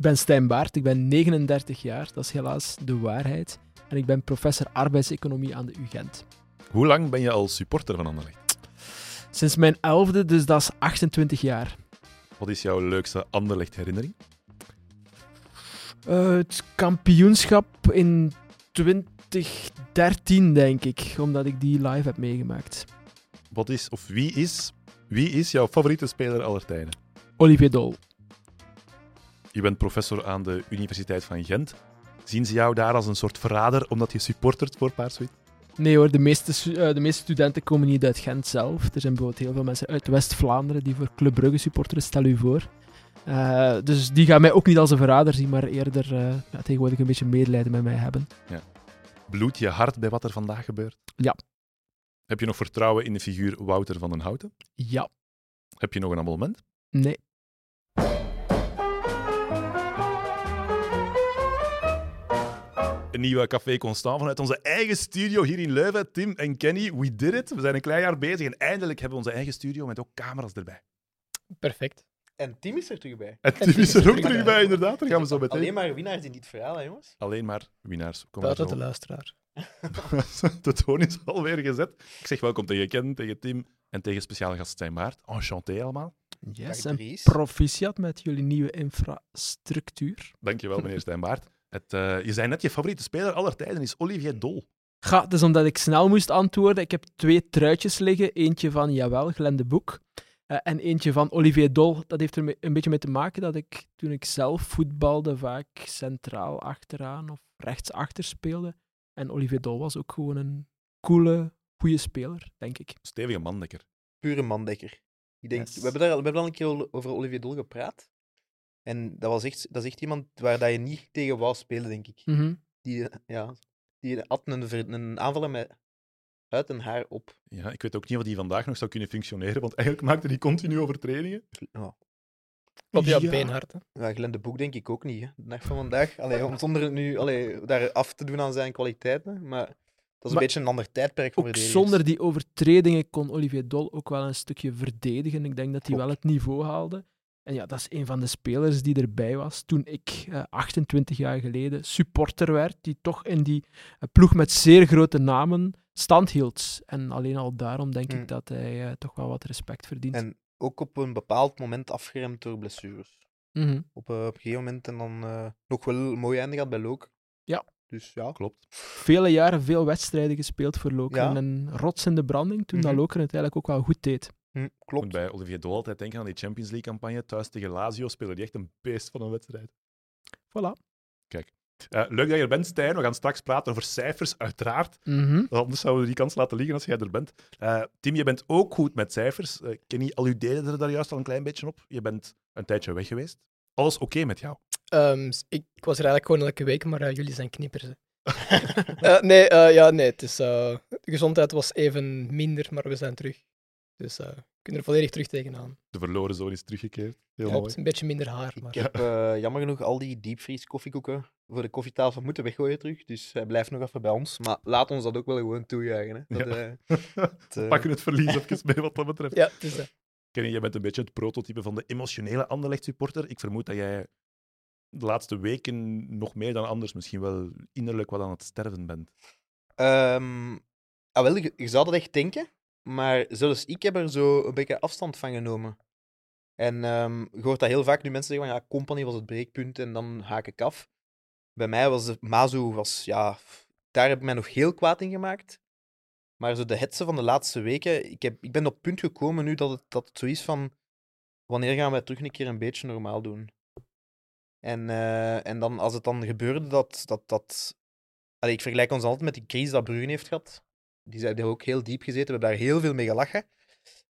ben Stijn Baart, ik ben 39 jaar, dat is helaas de waarheid. En ik ben professor arbeidseconomie aan de UGent. Hoe lang ben je al supporter van Anderlecht? Sinds mijn elfde, dus dat is 28 jaar. Wat is jouw leukste Anderlecht herinnering? Uh, het kampioenschap in 2013, denk ik, omdat ik die live heb meegemaakt. Wat is, of wie is, wie is jouw favoriete speler aller tijden? Olivier Dol. Je bent professor aan de Universiteit van Gent. Zien ze jou daar als een soort verrader omdat je supportert voor Paarswit? Nee hoor, de meeste, uh, de meeste studenten komen niet uit Gent zelf. Er zijn bijvoorbeeld heel veel mensen uit West-Vlaanderen die voor Club Brugge supporteren, stel u voor. Uh, dus die gaan mij ook niet als een verrader zien, maar eerder uh, ja, tegenwoordig een beetje medelijden met mij hebben. Ja. Bloed je hart bij wat er vandaag gebeurt? Ja. Heb je nog vertrouwen in de figuur Wouter van den Houten? Ja. Heb je nog een abonnement? Nee. Een nieuwe Café Constant vanuit onze eigen studio hier in Leuven. Tim en Kenny, we did it. We zijn een klein jaar bezig en eindelijk hebben we onze eigen studio met ook camera's erbij. Perfect. En Tim is er terug bij. En Tim is er ook terug bij, inderdaad. Daar gaan we zo meteen. Alleen maar winnaars in dit verhaal, hè, jongens. Alleen maar winnaars. Kom Buiten de luisteraar. de toon is alweer gezet. Ik zeg welkom tegen Ken, tegen Tim en tegen speciale gast Stijn Maart. Enchanté allemaal. Yes, en proficiat met jullie nieuwe infrastructuur. Dankjewel, meneer Stijn Maart. Het, uh, je zei net, je favoriete speler aller tijden is Olivier Dol. Ga, het is omdat ik snel moest antwoorden. Ik heb twee truitjes liggen. Eentje van, jawel, Glenn de Boek. Uh, en eentje van Olivier Dol. Dat heeft er een beetje mee te maken dat ik, toen ik zelf voetbalde, vaak centraal achteraan of rechtsachter speelde. En Olivier Dol was ook gewoon een coole, goede speler, denk ik. Stevige mandekker. Pure mandekker. Ik denk, yes. we, hebben daar, we hebben al een keer over Olivier Dol gepraat. En dat, was echt, dat is echt iemand waar dat je niet tegen wou spelen, denk ik. Mm -hmm. Die, ja, die had een, een aanvaller met uit en haar op. Ja, ik weet ook niet of die vandaag nog zou kunnen functioneren, want eigenlijk maakte die continu overtredingen. Ja. Klopt, ja, ja. beenhard. Hè? Ja, Glenn de Boek denk ik ook niet, hè. de dag van vandaag. Allee, om zonder nu allee, daar af te doen aan zijn kwaliteiten, maar... Dat is een beetje een ander tijdperk voor ook Zonder die overtredingen kon Olivier Dol ook wel een stukje verdedigen. Ik denk dat hij wel het niveau haalde. En ja, dat is een van de spelers die erbij was toen ik uh, 28 jaar geleden supporter werd, die toch in die uh, ploeg met zeer grote namen stand hield. En alleen al daarom denk Mm. ik dat hij uh, toch wel wat respect verdient. En ook op een bepaald moment afgeremd door blessures. Mhm. Op, uh, op een gegeven moment en dan uh, nog wel een mooi einde gehad bij Look. Ja. Dus ja. Klopt. Vele jaren veel wedstrijden gespeeld voor Lokeren Ja. en rots in de branding, toen dat Mhm. Lokeren het eigenlijk ook wel goed deed. Hm, Ik moet klopt. bij Olivier Dol altijd denken aan die Champions League-campagne. Thuis tegen Lazio speelde hij echt een beest van een wedstrijd. Voilà. Eh, leuk dat je er bent, Stijn. We gaan straks praten over cijfers, uiteraard. Mhm. Anders zouden we die kans laten liggen als jij er bent. Eh, Tim, je bent ook goed met cijfers. Eh Kenny alludeerde er daar juist al een klein beetje op. Je bent een tijdje weg geweest. Alles oké met jou? Ehm, ik, ik was er eigenlijk gewoon elke week, maar eh, jullie zijn knippers. hè. Eh, nee, eh, ja, nee, het is, eh, de gezondheid was even minder, maar we zijn terug. Dus eh, we kunnen er volledig terug tegenaan. De verloren zoon is teruggekeerd. Heel Klopt, mooi. een beetje minder haar, Ik maar heb eh, jammer genoeg al die diepvries koffiekoeken voor de koffietafel moeten weggooien terug. Dus hij blijft nog even bij ons. Maar laat ons dat ook wel gewoon toejuichen. Hè. Dat, Ja. eh, het, We pakken het verlies even mee wat dat betreft. ja, het is, eh, Kenny, jij bent een beetje het prototype van de emotionele Anderlecht-supporter. Ik vermoed dat jij de laatste weken nog meer dan anders misschien wel innerlijk wat aan het sterven bent. Ehm, ah, wel, je, je zou dat echt denken, maar zelfs ik heb er zo een beetje afstand van genomen. En ehm, je hoort dat heel vaak nu mensen zeggen van ja, Company was het breekpunt en dan haak ik af. Bij mij was de Mazu, was, ja, daar heb ik mij nog heel kwaad in gemaakt. Maar zo de hetze van de laatste weken, ik, heb, ik ben op het punt gekomen nu dat het, dat het zo is van wanneer gaan wij terug een keer een beetje normaal doen? En, eh, en dan, als het dan gebeurde dat, dat, dat ik vergelijk ons altijd met die crisis dat Brugge heeft gehad. Die zijn ook heel diep gezeten. We hebben daar heel veel mee gelachen.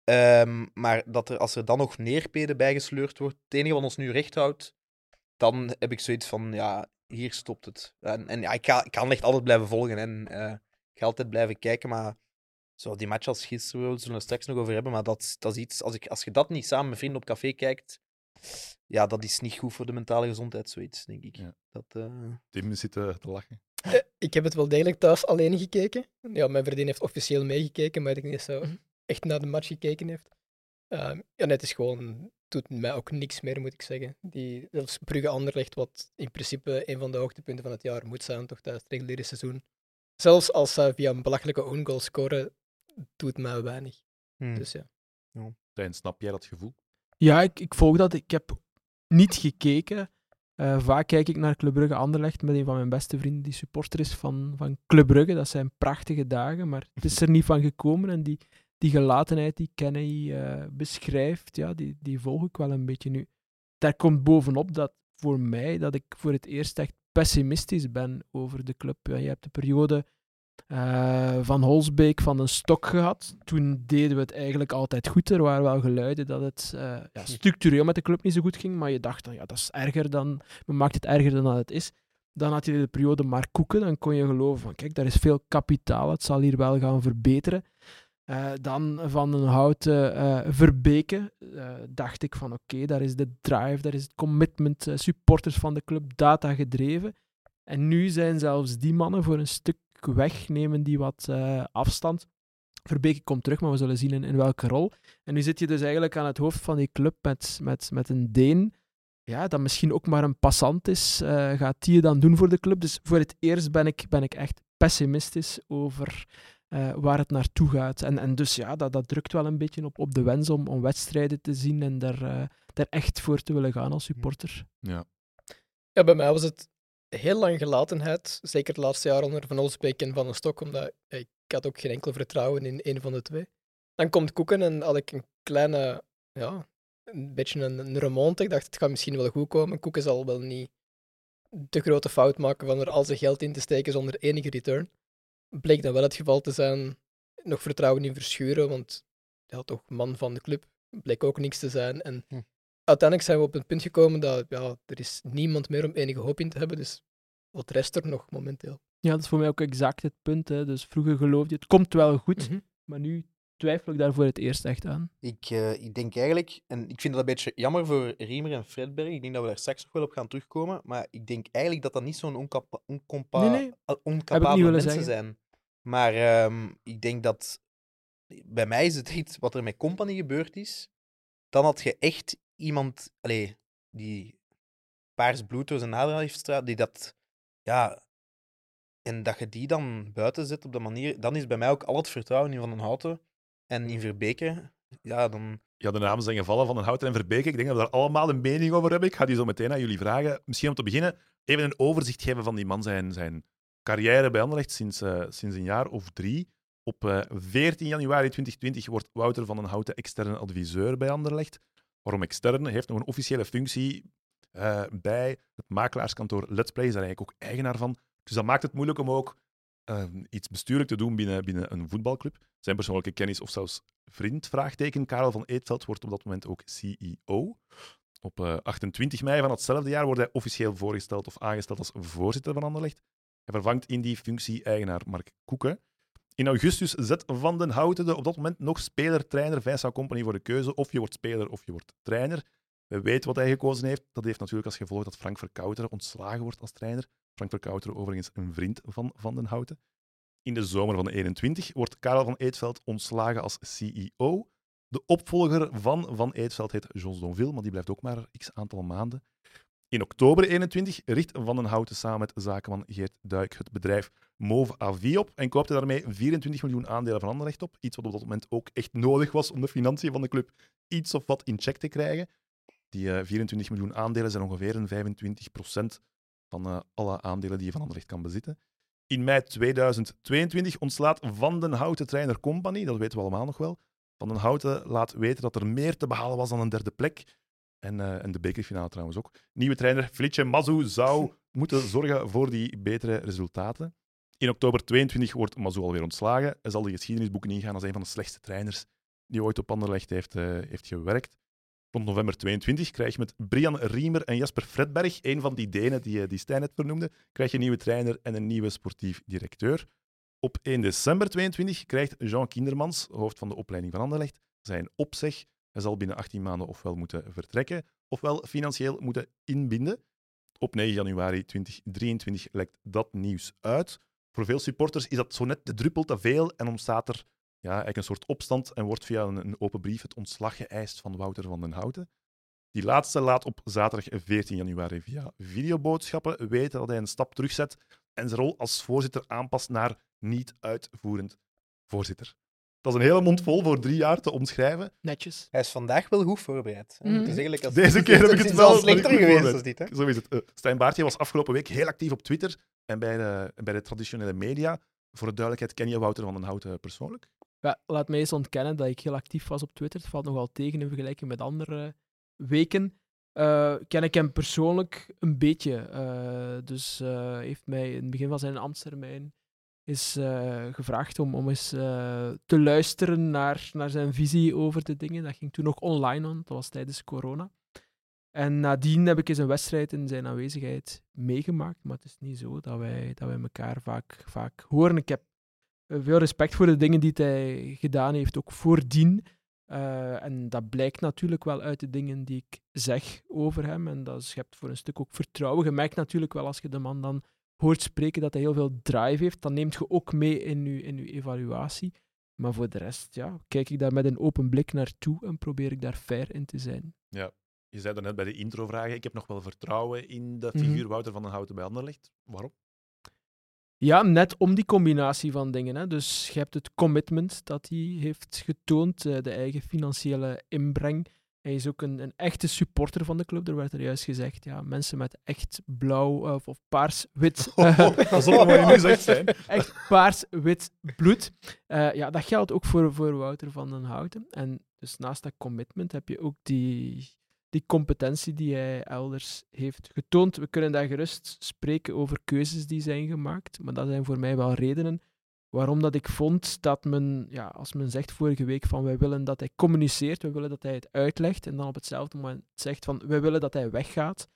Ehm, maar dat er, als er dan nog neerpeden bijgesleurd wordt, het enige wat ons nu recht houdt, dan heb ik zoiets van, ja, hier stopt het. En, en ja, ik, ga, ik kan echt altijd blijven volgen en eh, ik ga altijd blijven kijken, maar zo die match als gisteren, we zullen er straks nog over hebben, maar dat, dat is iets, als, ik, als je dat niet samen met vrienden op café kijkt, ja, dat is niet goed voor de mentale gezondheid, zoiets, denk ik. Ja. Dat, eh, Tim zit eh, te lachen. Ik heb het wel degelijk thuis alleen gekeken. Ja, mijn vriendin heeft officieel meegekeken, maar ik denk dat ze echt naar de match gekeken heeft. Ehm, ja, nee, het is gewoon doet mij ook niks meer, moet ik zeggen. Die, zelfs Brugge Anderlecht, wat in principe een van de hoogtepunten van het jaar moet zijn, toch tijdens het reguliere seizoen. Zelfs als zij via een belachelijke own goal scoren, doet mij weinig. Hmm. Dus ja. Stijn, snap jij dat gevoel? Ja, ik, ik volg dat. Ik heb niet gekeken. Eh, vaak kijk ik naar Club Brugge Anderlecht met een van mijn beste vrienden die supporter is van, van Club Brugge. Dat zijn prachtige dagen, maar het is er niet van gekomen. En die, die gelatenheid die Kenny eh, beschrijft, ja, die, die volg ik wel een beetje nu. Daar komt bovenop dat voor mij dat ik voor het eerst echt pessimistisch ben over de club. Ja, je hebt de periode eh, van Holsbeek van een stok gehad. Toen deden we het eigenlijk altijd goed. Er waren wel geluiden dat het eh, ja, structureel met de club niet zo goed ging, maar je dacht dan, ja, dat is erger dan, men maakt het erger dan dat het is. Dan had je de periode maar koeken, dan kon je geloven van, kijk, daar is veel kapitaal, het zal hier wel gaan verbeteren. Eh, dan van een houten Verbeke eh, dacht ik van, oké, daar is de drive, daar is het commitment, supporters van de club, data gedreven. En nu zijn zelfs die mannen voor een stuk weg, nemen die wat eh, afstand. Verbeke komt terug, maar we zullen zien in, in welke rol. En nu zit je dus eigenlijk aan het hoofd van die club met, met, met een Deen, ja, dat misschien ook maar een passant is. Eh, gaat die het dan doen voor de club? Dus voor het eerst ben ik, ben ik echt pessimistisch over eh, waar het naartoe gaat. En, en dus ja, dat, dat drukt wel een beetje op, op de wens om, om wedstrijden te zien en daar, eh, daar echt voor te willen gaan als supporter. Ja. ja, bij mij was het heel lang gelatenheid. Zeker het laatste jaar onder Van Olsbeek en Van den Stok, omdat ik had ook geen enkel vertrouwen in een van de twee. Dan komt Koeken en had ik een kleine, ja, een beetje een, een remonte. Ik dacht, het gaat misschien wel goed komen. Koeken zal wel niet de grote fout maken van er al zijn geld in te steken zonder enige return. Bleek dan wel het geval te zijn. Nog vertrouwen in Verschuren, want ja, toch man van de club. Bleek ook niks te zijn. En Hm. Uiteindelijk zijn we op een punt gekomen dat ja, er is niemand meer om enige hoop in te hebben. Dus wat rest er nog momenteel? Ja, dat is voor mij ook exact het punt. Hè. Dus vroeger geloofde je, het komt wel goed, Mhm. maar nu twijfel ik daar voor het eerst echt aan. Ik, eh, ik denk eigenlijk, en ik vind dat een beetje jammer voor Riemer en Fredberg. Ik denk dat we daar straks nog wel op gaan terugkomen. Maar ik denk eigenlijk dat dat niet zo'n oncapa- oncompa- Nee, nee. mensen zeggen. zijn. Maar ehm, ik denk dat bij mij is het echt wat er met Company gebeurd is. Dan had je echt iemand allee, die paars bloed door zijn aderen heeft straat, die dat, ja, en dat je die dan buiten zet op dat manier, dan is bij mij ook al het vertrouwen in Van den Houten en in Verbeke, ja, dan... Ja, de namen zijn gevallen van een Houten en Verbeke. Ik denk dat we daar allemaal een mening over hebben. Ik ga die zo meteen aan jullie vragen. Misschien om te beginnen, even een overzicht geven van die man zijn, zijn carrière bij Anderlecht sinds, eh, sinds een jaar of drie. Op eh, 14 januari 2020 wordt Wouter van den Houten externe adviseur bij Anderlecht. Waarom extern? Heeft nog een officiële functie eh, bij het makelaarskantoor Let's Play. Is daar eigenlijk ook eigenaar van. Dus dat maakt het moeilijk om ook eh, iets bestuurlijk te doen binnen, binnen een voetbalclub. Zijn persoonlijke kennis of zelfs vriend, vraagteken. Karel van Eetveld wordt op dat moment ook CEO. Op eh, 28 mei van hetzelfde jaar wordt hij officieel voorgesteld of aangesteld als voorzitter van Anderlecht. Hij vervangt in die functie eigenaar Mark Koeken. In augustus zet Van den Houten de op dat moment nog speler-trainer Vincent Company voor de keuze. Of je wordt speler of je wordt trainer. We weten wat hij gekozen heeft. Dat heeft natuurlijk als gevolg dat Frank Verkouteren ontslagen wordt als trainer. Frank Verkouteren overigens een vriend van Van den Houten. In de zomer van 21 wordt Karel van Eetveld ontslagen als CEO. De opvolger van Van Eetveld heet Jos Donville, maar die blijft ook maar x aantal maanden. In oktober 21 richt Van den Houten samen met zakenman Geert Duik het bedrijf Move AV op en koopte daarmee 24 miljoen aandelen van Anderlecht op. Iets wat op dat moment ook echt nodig was om de financiën van de club iets of wat in check te krijgen. Die eh, 24 miljoen aandelen zijn ongeveer een 25% van eh, alle aandelen die je van Anderlecht kan bezitten. In mei 2022 ontslaat Van den Houten Trainer Company, dat weten we allemaal nog wel. Van den Houten laat weten dat er meer te behalen was dan een derde plek. En, eh, en de bekerfinale trouwens ook. Nieuwe trainer Flitje Mazou zou moeten zorgen voor die betere resultaten. In oktober 22 wordt Mazou alweer ontslagen. Hij zal de geschiedenisboeken ingaan als een van de slechtste trainers die ooit op Anderlecht heeft, eh, heeft gewerkt. Rond november 22 krijg je met Brian Riemer en Jasper Fredberg, een van die Denen die, eh, die Stijn net vernoemde, krijg je een nieuwe trainer en een nieuwe sportief directeur. Op 1 december 22 krijgt Jean Kindermans, hoofd van de opleiding van Anderlecht, zijn opzeg. Hij zal binnen 18 maanden ofwel moeten vertrekken, ofwel financieel moeten inbinden. Op 9 januari 2023 lekt dat nieuws uit. Voor veel supporters is dat zo net de druppel te veel en ontstaat er ja, eigenlijk een soort opstand en wordt via een, open brief het ontslag geëist van Wouter van den Houten. Die laatste laat op zaterdag 14 januari via videoboodschappen weten dat hij een stap terugzet en zijn rol als voorzitter aanpast naar niet uitvoerend voorzitter. Dat is een hele mond vol voor drie jaar te omschrijven. Netjes. Hij is vandaag wel goed voorbereid. Mhm. Het is eigenlijk als... Deze keer heb ik het is wel al slechter geweest als dit, hè? Zo is het. Eh, Stijn Baartje was afgelopen week heel actief op Twitter en bij de, bij de traditionele media. Voor de duidelijkheid, ken je Wouter van den Houten persoonlijk? Ja, laat mij eens ontkennen dat ik heel actief was op Twitter. Het valt nogal tegen in vergelijking met andere weken. Eh, ken ik hem persoonlijk een beetje. Eh, dus eh heeft mij in het begin van zijn ambtstermijn is, eh, gevraagd om, om eens eh, te luisteren naar, naar zijn visie over de dingen. Dat ging toen nog online aan, dat was tijdens corona. En nadien heb ik eens een wedstrijd in zijn aanwezigheid meegemaakt. Maar het is niet zo dat wij, dat wij elkaar vaak, vaak horen. Ik heb eh, veel respect voor de dingen die hij gedaan heeft, ook voordien. Eh, en dat blijkt natuurlijk wel uit de dingen die ik zeg over hem. En dat schept voor een stuk ook vertrouwen. Je merkt natuurlijk wel als je de man dan hoort spreken dat hij heel veel drive heeft. Dan neemt je ook mee in je, in je evaluatie. Maar voor de rest, ja, kijk ik daar met een open blik naartoe en probeer ik daar fair in te zijn. Je zei net bij de intro-vragen, ik heb nog wel vertrouwen in de Mhm. figuur Wouter van den Houten bij Anderlecht. Waarom? Ja, net om die combinatie van dingen. Hè. Dus je hebt het commitment dat hij heeft getoond, eh, de eigen financiële inbreng. Hij is ook een, een echte supporter van de club. Er werd er juist gezegd, ja, mensen met echt blauw eh, of, of paars-wit... eh, Pas op wat je nu zegt, zijn. echt paars-wit bloed. Eh, ja, dat geldt ook voor, voor Wouter van den Houten. En dus naast dat commitment heb je ook die, die competentie die hij elders heeft getoond. We kunnen daar gerust spreken over keuzes die zijn gemaakt, maar dat zijn voor mij wel redenen waarom dat ik vond dat men, ja, als men zegt vorige week van wij willen dat hij communiceert, we willen dat hij het uitlegt, en dan op hetzelfde moment zegt van wij willen dat hij weggaat,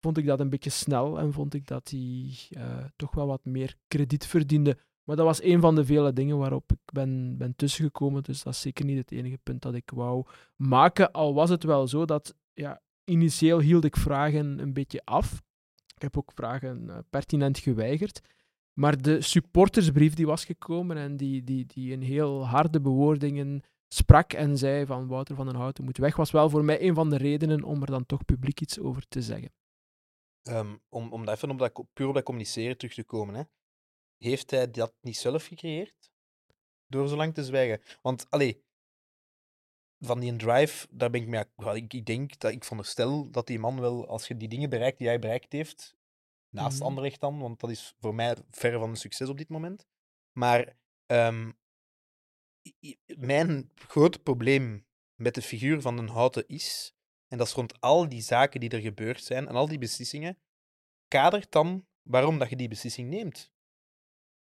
vond ik dat een beetje snel en vond ik dat hij eh, toch wel wat meer krediet verdiende. Maar dat was een van de vele dingen waarop ik ben, ben tussengekomen. Dus dat is zeker niet het enige punt dat ik wou maken. Al was het wel zo dat ja, initieel hield ik vragen een beetje af. Ik heb ook vragen eh, pertinent geweigerd. Maar de supportersbrief die was gekomen en die, die, die in heel harde bewoordingen sprak en zei van Wouter van den Houten moet weg, was wel voor mij een van de redenen om er dan toch publiek iets over te zeggen. Ehm, om, om even op dat, puur op dat communiceren terug te komen, hè. heeft hij dat niet zelf gecreëerd? Door zo lang te zwijgen. Want, allee, van die drive, daar ben ik mee... Ik, ik denk, dat ik veronderstel dat die man wel, als je die dingen bereikt die hij bereikt heeft, naast Mhm. Anderlecht dan, want dat is voor mij verre van een succes op dit moment. Maar ehm, mijn grote probleem met de figuur van een Houten is, en dat is rond al die zaken die er gebeurd zijn en al die beslissingen, kadert dan waarom dat je die beslissing neemt.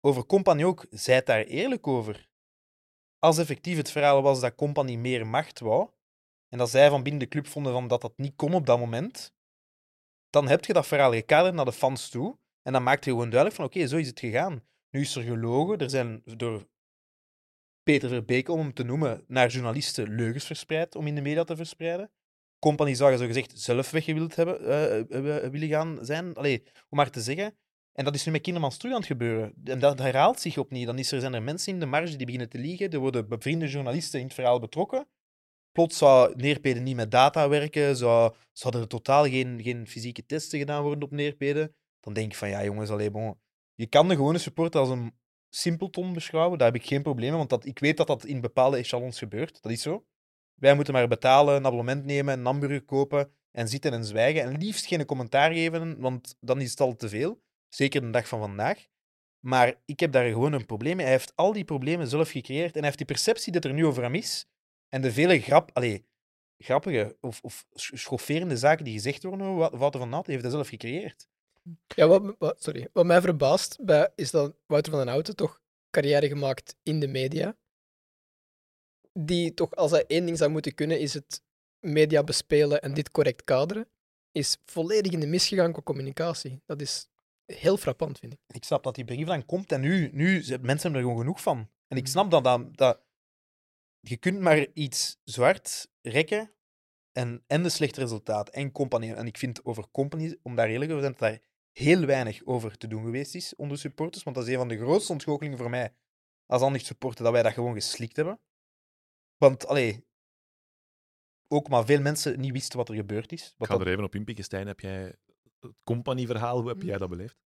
Over Company ook, zijt daar eerlijk over. Als effectief het verhaal was dat Company meer macht wou, en dat zij van binnen de club vonden van dat dat niet kon op dat moment, dan heb je dat verhaal gekaderd naar de fans toe, en dan maakt je gewoon duidelijk van oké, zo is het gegaan. Nu is er gelogen, er zijn door Peter Verbeke, om hem te noemen, naar journalisten leugens verspreid om in de media te verspreiden. Company zou zo gezegd zelf weggewild hebben, eh, eh, willen gaan zijn. Allee, om maar te zeggen. En dat is nu met Kindermans terug aan het gebeuren. En dat herhaalt zich opnieuw. Dan is er, zijn er mensen in de marge die beginnen te liegen. Er worden bevriende journalisten in het verhaal betrokken. Plots zou Neerpede niet met data werken. Zou, zouden er totaal geen, geen fysieke testen gedaan worden op Neerpede. Dan denk ik van, ja jongens, allee, bon. Je kan de gewone supporter als een simpelton beschouwen. Daar heb ik geen probleem mee, want dat, ik weet dat dat in bepaalde echelons gebeurt. Dat is zo. Wij moeten maar betalen, een abonnement nemen, een hamburger kopen en zitten en zwijgen. En liefst geen commentaar geven, want dan is het al te veel. Zeker de dag van vandaag. Maar ik heb daar gewoon een probleem mee. Hij heeft al die problemen zelf gecreëerd en hij heeft die perceptie dat er nu over hem is. En de vele grap, allee, grappige of, of sch- schofferende zaken die gezegd worden over Wa- Wouter van Naat, heeft hij zelf gecreëerd. Ja, wat, wat, sorry. wat mij verbaast bij, is dat Wouter van den Houten toch carrière gemaakt in de media. Die toch, als hij één ding zou moeten kunnen, is het media bespelen en dit correct kaderen. Is volledig in de mis gegaan qua communicatie. Dat is heel frappant, vind ik. Ik snap dat die brief dan komt en nu, nu mensen hebben er gewoon genoeg van. En ik Mhm. snap dat, dat, dat je kunt maar iets zwart rekken en, en de slechte resultaat en compagnie. En ik vind over company, om daar eerlijk over te zijn, dat daar heel weinig over te doen geweest is onder supporters. Want dat is een van de grootste ontgoochelingen voor mij als Anderlecht supporter, dat wij dat gewoon geslikt hebben. Want, allee, ook maar veel mensen niet wisten wat er gebeurd is. Ik Wat ga dat- er even op inpikken. Stijn, heb jij het company-verhaal, hoe heb jij dat beleefd?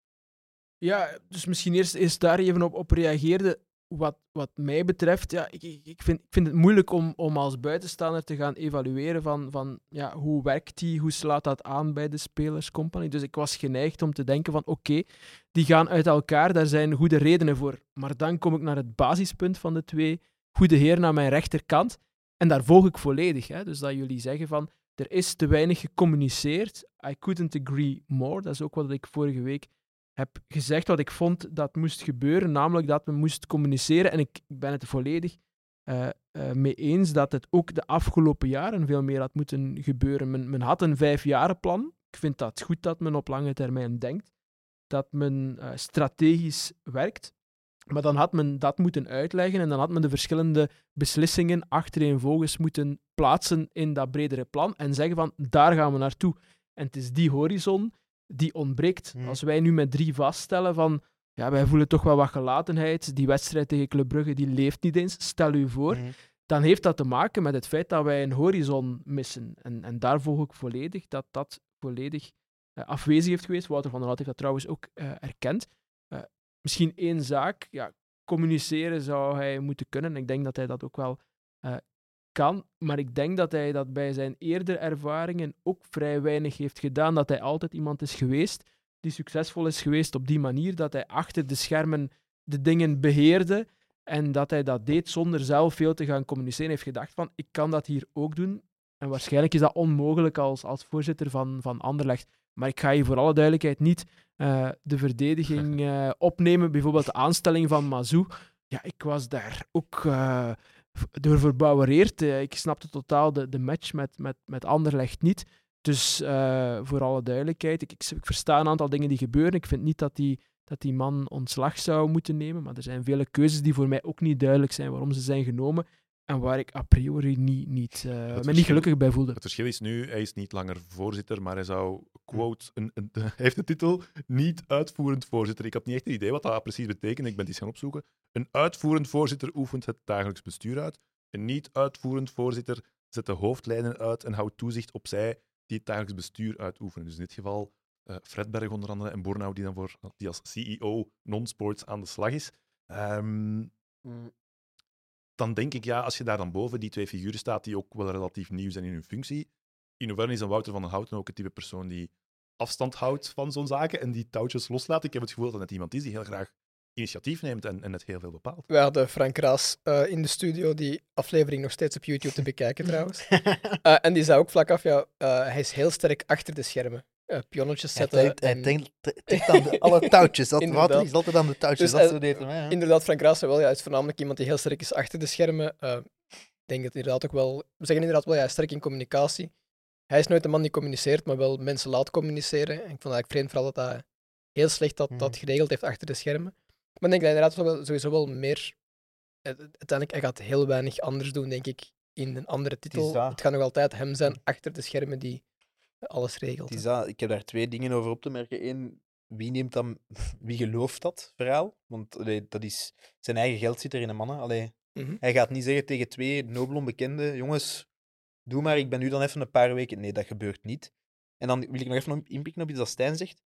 Ja, dus misschien eerst, eerst daar even op, op reageerde. Wat, wat mij betreft, ja, ik, ik, vind, ik vind het moeilijk om, om als buitenstaander te gaan evalueren van, van ja, hoe werkt die, hoe slaat dat aan bij de spelerscompany. Dus ik was geneigd om te denken van oké, die gaan uit elkaar, daar zijn goede redenen voor. Maar dan kom ik naar het basispunt van de twee goede heren aan mijn rechterkant. En daar volg ik volledig. Hè. Dus dat jullie zeggen van er is te weinig gecommuniceerd. I couldn't agree more. Dat is ook wat ik vorige week heb gezegd wat ik vond dat moest gebeuren, namelijk dat we moesten communiceren. En ik ben het volledig eh, eh, mee eens dat het ook de afgelopen jaren veel meer had moeten gebeuren. Men, men had een vijfjarenplan. Ik vind dat goed dat men op lange termijn denkt, dat men eh, strategisch werkt. Maar dan had men dat moeten uitleggen en dan had men de verschillende beslissingen achtereenvolgens moeten plaatsen in dat bredere plan en zeggen van daar gaan we naartoe. En het is die horizon die ontbreekt. Mhm. Als wij nu met drie vaststellen van ja, wij voelen toch wel wat gelatenheid, die wedstrijd tegen Club Brugge die leeft niet eens, stel u voor, Mhm. dan heeft dat te maken met het feit dat wij een horizon missen. En, en daar volg ik volledig dat dat volledig eh, afwezig heeft geweest. Wouter van der Hout heeft dat trouwens ook eh, erkend. Eh, misschien één zaak, ja, communiceren zou hij moeten kunnen. Ik denk dat hij dat ook wel kan, maar ik denk dat hij dat bij zijn eerdere ervaringen ook vrij weinig heeft gedaan. Dat hij altijd iemand is geweest die succesvol is geweest op die manier, dat hij achter de schermen de dingen beheerde en dat hij dat deed zonder zelf veel te gaan communiceren. Hij heeft gedacht van, ik kan dat hier ook doen. En waarschijnlijk is dat onmogelijk als, als voorzitter van, van Anderlecht. Maar ik ga hier voor alle duidelijkheid niet eh, de verdediging eh, opnemen. Bijvoorbeeld de aanstelling van Mazou. Ja, ik was daar ook eh, door verbouwereerd. Eh, ik snapte totaal de, de match met, met, met Anderlecht niet. Dus eh, voor alle duidelijkheid, ik, ik, ik versta een aantal dingen die gebeuren. Ik vind niet dat die, dat die man ontslag zou moeten nemen. Maar er zijn vele keuzes die voor mij ook niet duidelijk zijn waarom ze zijn genomen. En waar ik a priori niet, niet, eh, me niet gelukkig bij voelde. Het verschil is nu, hij is niet langer voorzitter, maar hij zou, quote, een, een, hij heeft de titel niet uitvoerend voorzitter. Ik had niet echt een idee wat dat precies betekent, ik ben het eens gaan opzoeken. Een uitvoerend voorzitter oefent het dagelijks bestuur uit. Een niet uitvoerend voorzitter zet de hoofdlijnen uit en houdt toezicht op zij die het dagelijks bestuur uitoefenen. Dus in dit geval eh Fredberg onder andere en Bornau, die dan voor, die als CEO non-sports aan de slag is. Ehm, Mm. Dan denk ik, ja, als je daar dan boven die twee figuren staat die ook wel relatief nieuw zijn in hun functie, in hoeverre is Wouter van den Houten ook het type persoon die afstand houdt van zo'n zaken en die touwtjes loslaat? Ik heb het gevoel dat het iemand is die heel graag initiatief neemt en, en het heel veel bepaalt. Wij hadden Frank Raas eh, in de studio, die aflevering nog steeds op YouTube te bekijken trouwens. Eh, en die zei ook vlak af, ja, eh, hij is heel sterk achter de schermen. Eh pionnetjes zetten. hij en- aan de, alle touwtjes. Dat. Wouter is altijd aan de touwtjes. Dus, dat zo deed hem, hè, ja. Inderdaad, Frank Raas wel, ja, is voornamelijk iemand die heel sterk is achter de schermen. Eh, ik denk dat inderdaad ook wel... We zeggen inderdaad wel, ja, hij is sterk in communicatie. Hij is nooit een man die communiceert, maar wel mensen laat communiceren. En ik vond het eigenlijk vreemd vooral dat hij heel slecht dat, dat Mhm. geregeld heeft achter de schermen. Maar ik denk dat hij inderdaad sowieso wel meer... Uiteindelijk, hij gaat heel weinig anders doen, denk ik, in een andere titel. Het gaat nog altijd hem zijn achter de schermen die alles regelt. Is dat, ik heb daar twee dingen over op te merken. Eén, wie neemt dan, wie gelooft dat verhaal? Want allee, dat is, zijn eigen geld zit er in de mannen. Allee, Mhm. hij gaat niet zeggen tegen twee nobel onbekenden, jongens, doe maar, ik ben nu dan even een paar weken. Nee, dat gebeurt niet. En dan wil ik nog even inpikken op iets dat Stijn zegt.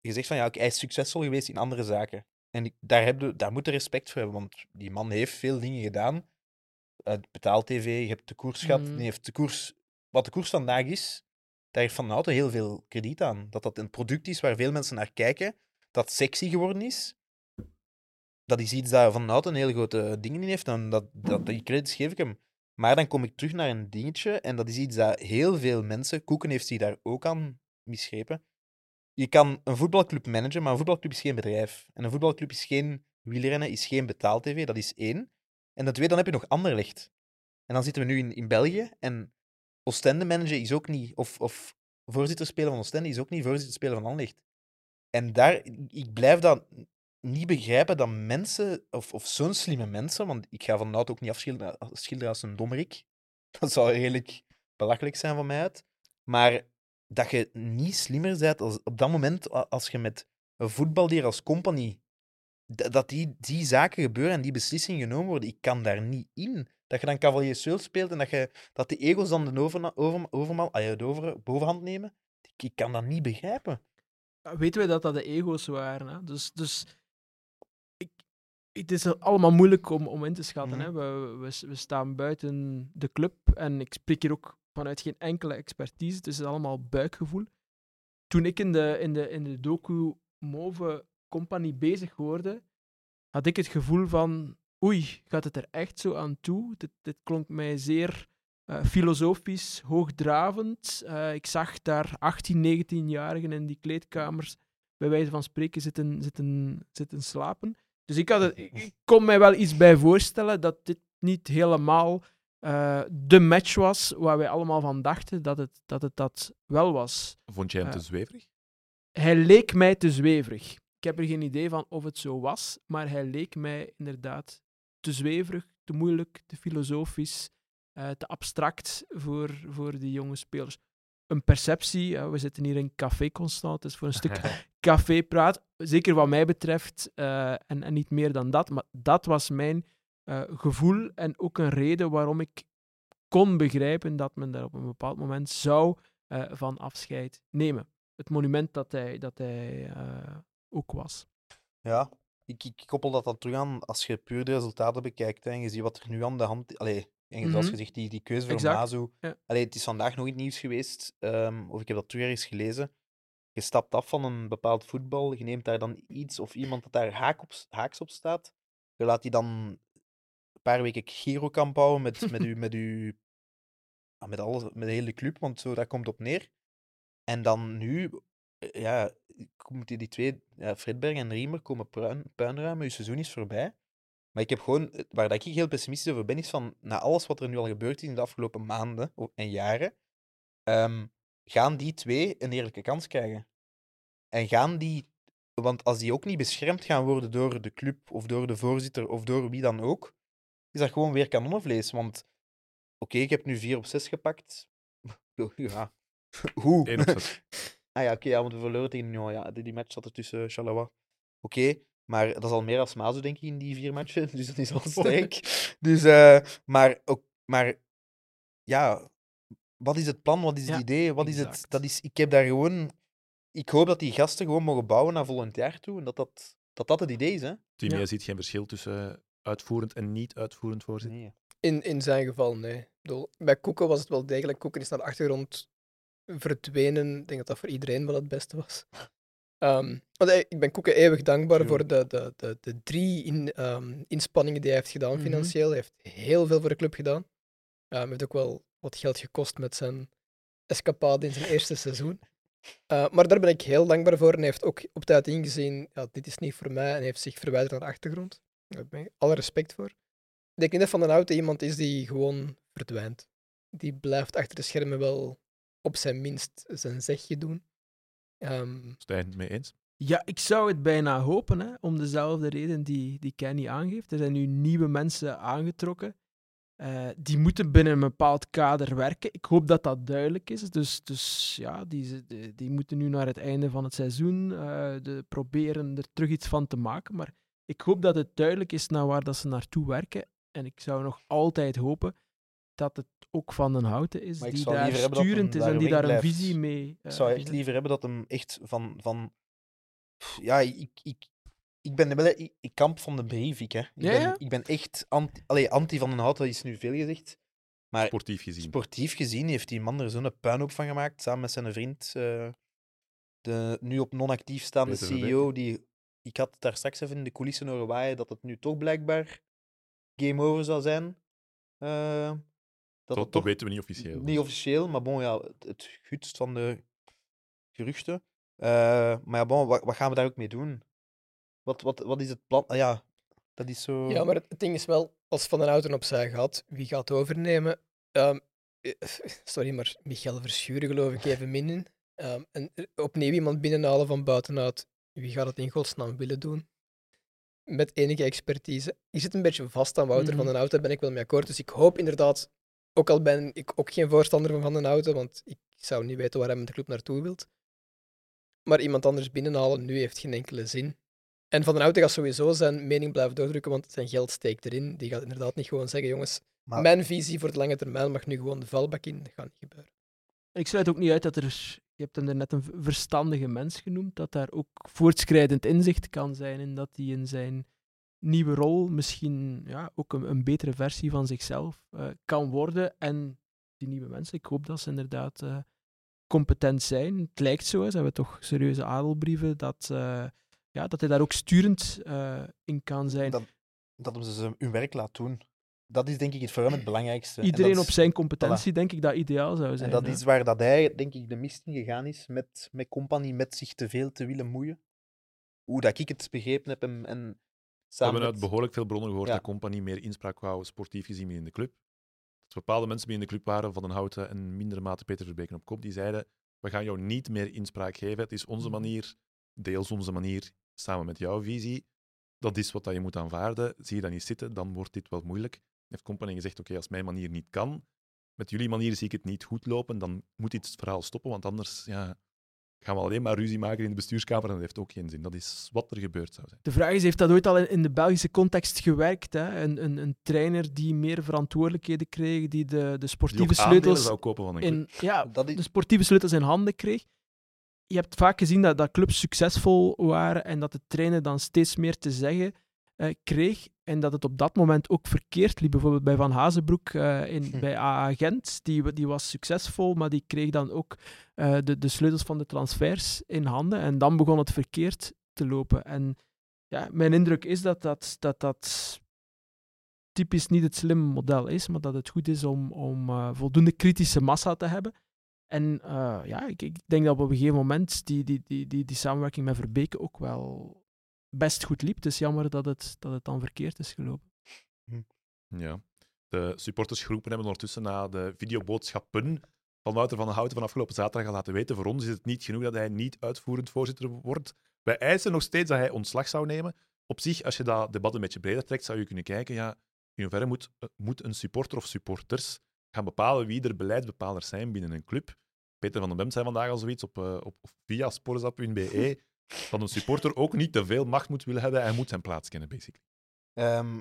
Je zegt van ja, hij is succesvol geweest in andere zaken. En ik- daar, heb daar moet je respect voor hebben, want die man heeft veel dingen gedaan. Uh, betaal-tv, je hebt de koers gehad. Die heeft de koers, wat de koers vandaag is, daar heeft Van Houten heel veel krediet aan. Dat dat een product is waar veel mensen naar kijken, dat sexy geworden is. Dat is iets dat Van Houten heel grote dingen in heeft en dat, dat, die credits geef ik hem. Maar dan kom ik terug naar een dingetje en dat is iets dat heel veel mensen, Koeken heeft zich daar ook aan misgrepen. Je kan een voetbalclub managen, maar een voetbalclub is geen bedrijf. En een voetbalclub is geen wielrennen, is geen betaal-tv, dat is één. En dat tweede, dan heb je nog Anderlecht. En dan zitten we nu in, in België en Oostende managen is ook niet, of, of voorzitter spelen van Oostende is ook niet voorzitter spelen van Anderlecht. En daar, ik blijf dat niet begrijpen dat mensen, of, of zo'n slimme mensen, want ik ga van Nout ook niet afschilderen schilderen als een dommerik. Dat zou redelijk belachelijk zijn van mij uit. Maar dat je niet slimmer bent als, op dat moment als je met een voetbaldier als company, d- dat die, die zaken gebeuren en die beslissingen genomen worden, ik kan daar niet in. Dat je dan Cavalier Seul speelt en dat, je, dat die egos dan de overna- over, overmal, ah ja, de over, bovenhand nemen. Ik, ik kan dat niet begrijpen. Ja, weten wij dat dat de ego's waren. Hè? Dus, dus ik, het is allemaal moeilijk om, om in te schatten. hè? Mhm. We, we, we staan buiten de club en ik spreek hier ook vanuit geen enkele expertise. Het is allemaal buikgevoel. Toen ik in de, in de, in de docu Move Company bezig hoorde, had ik het gevoel van oei, gaat het er echt zo aan toe? Dit, dit klonk mij zeer eh, filosofisch, hoogdravend. Eh, ik zag daar 18, 19-jarigen in die kleedkamers bij wijze van spreken zitten, zitten, zitten slapen. Dus ik, had het, ik, ik kon mij wel iets bij voorstellen dat dit niet helemaal eh, de match was waar wij allemaal van dachten dat het dat, het dat wel was. Vond jij hem te zweverig? Hij leek mij te zweverig. Ik heb er geen idee van of het zo was, maar hij leek mij inderdaad te zweverig, te moeilijk, te filosofisch, eh, te abstract voor, voor die jonge spelers. Een perceptie, we zitten hier in Café Constant, dus voor een stuk cafépraat, zeker wat mij betreft, eh, en, en niet meer dan dat, maar dat was mijn eh, gevoel en ook een reden waarom ik kon begrijpen dat men daar op een bepaald moment zou eh, van afscheid nemen. Het monument dat hij, dat hij eh, ook was. Ja, ik, ik koppel dat dan terug aan als je puur de resultaten bekijkt hè, en je ziet wat er nu aan de hand is. Allee, en zoals Mhm. gezegd, die, die keuze voor Mazu. ja. Allee, het is vandaag nog in het nieuws geweest, ehm, of ik heb dat terug ergens gelezen. Je stapt af van een bepaald voetbal, je neemt daar dan iets of iemand dat daar haak op, haaks op staat. Je laat die dan een paar weken Girokamp houden met, met, u, met, u, ja, met, alles, met de hele club, want zo, daar komt op neer. En dan nu, eh, ja, moet die, twee, ja, Fredberg en Riemer, komen puin, puinruimen. Je seizoen is voorbij. Maar ik heb gewoon, waar dat ik heel pessimistisch over ben, is van, na alles wat er nu al gebeurd is in de afgelopen maanden en jaren, ehm, gaan die twee een eerlijke kans krijgen. En gaan die, want als die ook niet beschermd gaan worden door de club of door de voorzitter of door wie dan ook, is dat gewoon weer kanonnenvlees. Want, oké, ik heb nu 4 op 6 gepakt. ja, hoe? Ah ja, oké, ja, want we verloren tegen Union. Ja, die, die match zat er tussen Charleroi. Oké, maar dat is al meer als Mazo, denk ik, in die vier matchen. Dus dat is al sterk. dus, eh, maar, ook, maar ja, wat is het plan? Wat is het Ja, idee? Wat is het? exact. Dat is, ik heb daar gewoon... Ik hoop dat die gasten gewoon mogen bouwen naar volgend jaar toe. En dat dat, dat, dat het idee is, hè? Tim, Ja. jij ziet geen verschil tussen uitvoerend en niet uitvoerend voorzitter? Nee. In, in zijn geval, nee. Ik bedoel, bij Koeken was het wel degelijk. Koeken is naar de achtergrond verdwenen. Ik denk dat dat voor iedereen wel het beste was. Ehm, want hij- ik ben Koeken eeuwig dankbaar True. voor de, de, de, de drie in, ehm, inspanningen die hij heeft gedaan Mhm. financieel. Hij heeft heel veel voor de club gedaan. Ehm, hij heeft ook wel wat geld gekost met zijn escapade in zijn eerste seizoen. Eh, maar daar ben ik heel dankbaar voor. En hij heeft ook op tijd ingezien, ja, dit is niet voor mij. En hij heeft zich verwijderd naar de achtergrond. Daar ben ik alle respect voor. Ik denk niet dat Van den Houten iemand is die gewoon verdwijnt. Die blijft achter de schermen wel op zijn minst zijn zegje doen. Ehm, Stijn, het mee eens? Ja, ik zou het bijna hopen, hè, om dezelfde reden die, die Kenny aangeeft. Er zijn nu nieuwe mensen aangetrokken. Eh, die moeten binnen een bepaald kader werken. Ik hoop dat dat duidelijk is. Dus, dus ja, die, die, die moeten nu naar het einde van het seizoen eh, de, proberen er terug iets van te maken. Maar ik hoop dat het duidelijk is naar waar dat ze naartoe werken. En ik zou nog altijd hopen dat het ook Van den Houten is Maar ik die daar sturend is en die daar een visie mee... Ik eh, zou echt visie- liever hebben dat hem echt van. van ja, ik, ik, ik ben wel. Ik, ik kamp van de brief, ik, hè. Ik, Ja, ben, ja. ik ben echt anti, allee, anti van den Hout, dat is nu veel gezegd. Maar Sportief gezien. sportief gezien heeft die man er zo'n puinhoop van gemaakt, samen met zijn vriend. eh, de nu op non-actief staande CEO. Die, ik had daar straks even in de coulissen horen waaien dat het nu toch blijkbaar game over zou zijn. Eh, dat Dat, het dat toch weten we niet officieel. niet officieel, maar bon, ja, het, het gutst van de geruchten. Eh, maar ja, bon, wat, wat gaan we daar ook mee doen? Wat, wat, wat is het plan? Ah, ja, dat is zo. Ja, maar het, het ding is wel, als Van den Houten opzij gaat, wie gaat overnemen? Ehm, eh, sorry, maar Michael Verschuren geloof ik even min in. Ehm, en er- opnieuw iemand binnenhalen van buitenuit. Wie gaat het in godsnaam willen doen? Met enige expertise. Je zit een beetje vast aan Wouter Mhm. van den Houten, daar ben ik wel mee akkoord. Dus ik hoop inderdaad, ook al ben ik ook geen voorstander van Van den Houten, want ik zou niet weten waar hij met de club naartoe wilt. Maar iemand anders binnenhalen nu heeft geen enkele zin. En Van den Houten gaat sowieso zijn mening blijven doordrukken, want zijn geld steekt erin. Die gaat inderdaad niet gewoon zeggen, jongens, Maar- Mijn visie voor de lange termijn mag nu gewoon de vuilbak in. Dat gaat niet gebeuren. Ik sluit ook niet uit dat er, je hebt hem er net een verstandige mens genoemd, dat daar ook voortschrijdend inzicht kan zijn en dat hij in zijn nieuwe rol misschien ja, ook een, een betere versie van zichzelf eh, kan worden. En die nieuwe mensen, ik hoop dat ze inderdaad eh, competent zijn. Het lijkt zo, hè, ze hebben toch serieuze adelbrieven, dat, eh, ja, dat hij daar ook sturend in kan zijn. Dat, dat hem ze hun werk laat doen. Dat is denk ik het voor hem het belangrijkste. En Iedereen dat op zijn competentie, denk ik, dat ideaal zou En zijn. dat hè. is waar dat hij, denk ik, de mist in gegaan is met, met Company, met zich te veel te willen moeien. Hoe dat ik het begrepen heb en, en We hebben uit behoorlijk veel bronnen gehoord Ja. dat Company meer inspraak wou, sportief gezien, binnen de club. Dat bepaalde mensen binnen de club waren, Van den Houten en mindere mate Peter Verbeken op kop, die zeiden, we gaan jou niet meer inspraak geven. Het is onze manier, deels onze manier, samen met jouw visie. Dat is wat dat je moet aanvaarden. Zie je dat niet zitten, dan wordt dit wel moeilijk. Heeft Company gezegd, oké, als mijn manier niet kan, met jullie manier zie ik het niet goed lopen, dan moet dit verhaal stoppen, want anders ja, gaan we alleen maar ruzie maken in de bestuurskamer en dat heeft ook geen zin. Dat is wat er gebeurd zou zijn. De vraag is, heeft dat ooit al in, de Belgische context gewerkt? Hè? Een, een, een trainer die meer verantwoordelijkheden kreeg, die de, de Die sportieve ook aandelen sleutels zou kopen van een club. in, ja, Dat is- de sportieve sleutels in handen kreeg. Je hebt vaak gezien dat, dat clubs succesvol waren en dat de trainer dan steeds meer te zeggen eh, kreeg. En dat het op dat moment ook verkeerd liep. Bijvoorbeeld bij Van Hazenbroek eh, in, Hm. bij AA Gent. Die, die was succesvol, maar die kreeg dan ook eh, de, de sleutels van de transfers in handen. En dan begon het verkeerd te lopen. En ja, mijn indruk is dat dat, dat, dat typisch niet het slimme model is, maar dat het goed is om, om eh, voldoende kritische massa te hebben. En ja, ik, ik denk dat op een gegeven moment die, die, die, die, die samenwerking met Verbeke ook wel best goed liep. Het is jammer dat het, dat het dan verkeerd is gelopen. Ja. De supportersgroepen hebben ondertussen na de videoboodschappen van Wouter van den Houten van afgelopen zaterdag al laten weten. Voor ons is het niet genoeg dat hij niet uitvoerend voorzitter wordt. Wij eisen nog steeds dat hij ontslag zou nemen. Op zich, als je dat debat een beetje breder trekt, zou je kunnen kijken, ja, in hoeverre moet, eh, moet een supporter of supporters gaan bepalen wie er beleidsbepalers zijn binnen een club. Peter van den Bemt zei vandaag al zoiets op, eh, op via sportsa.be dat een supporter ook niet te veel macht moet willen hebben. Hij moet zijn plaats kennen, basically. Ehm,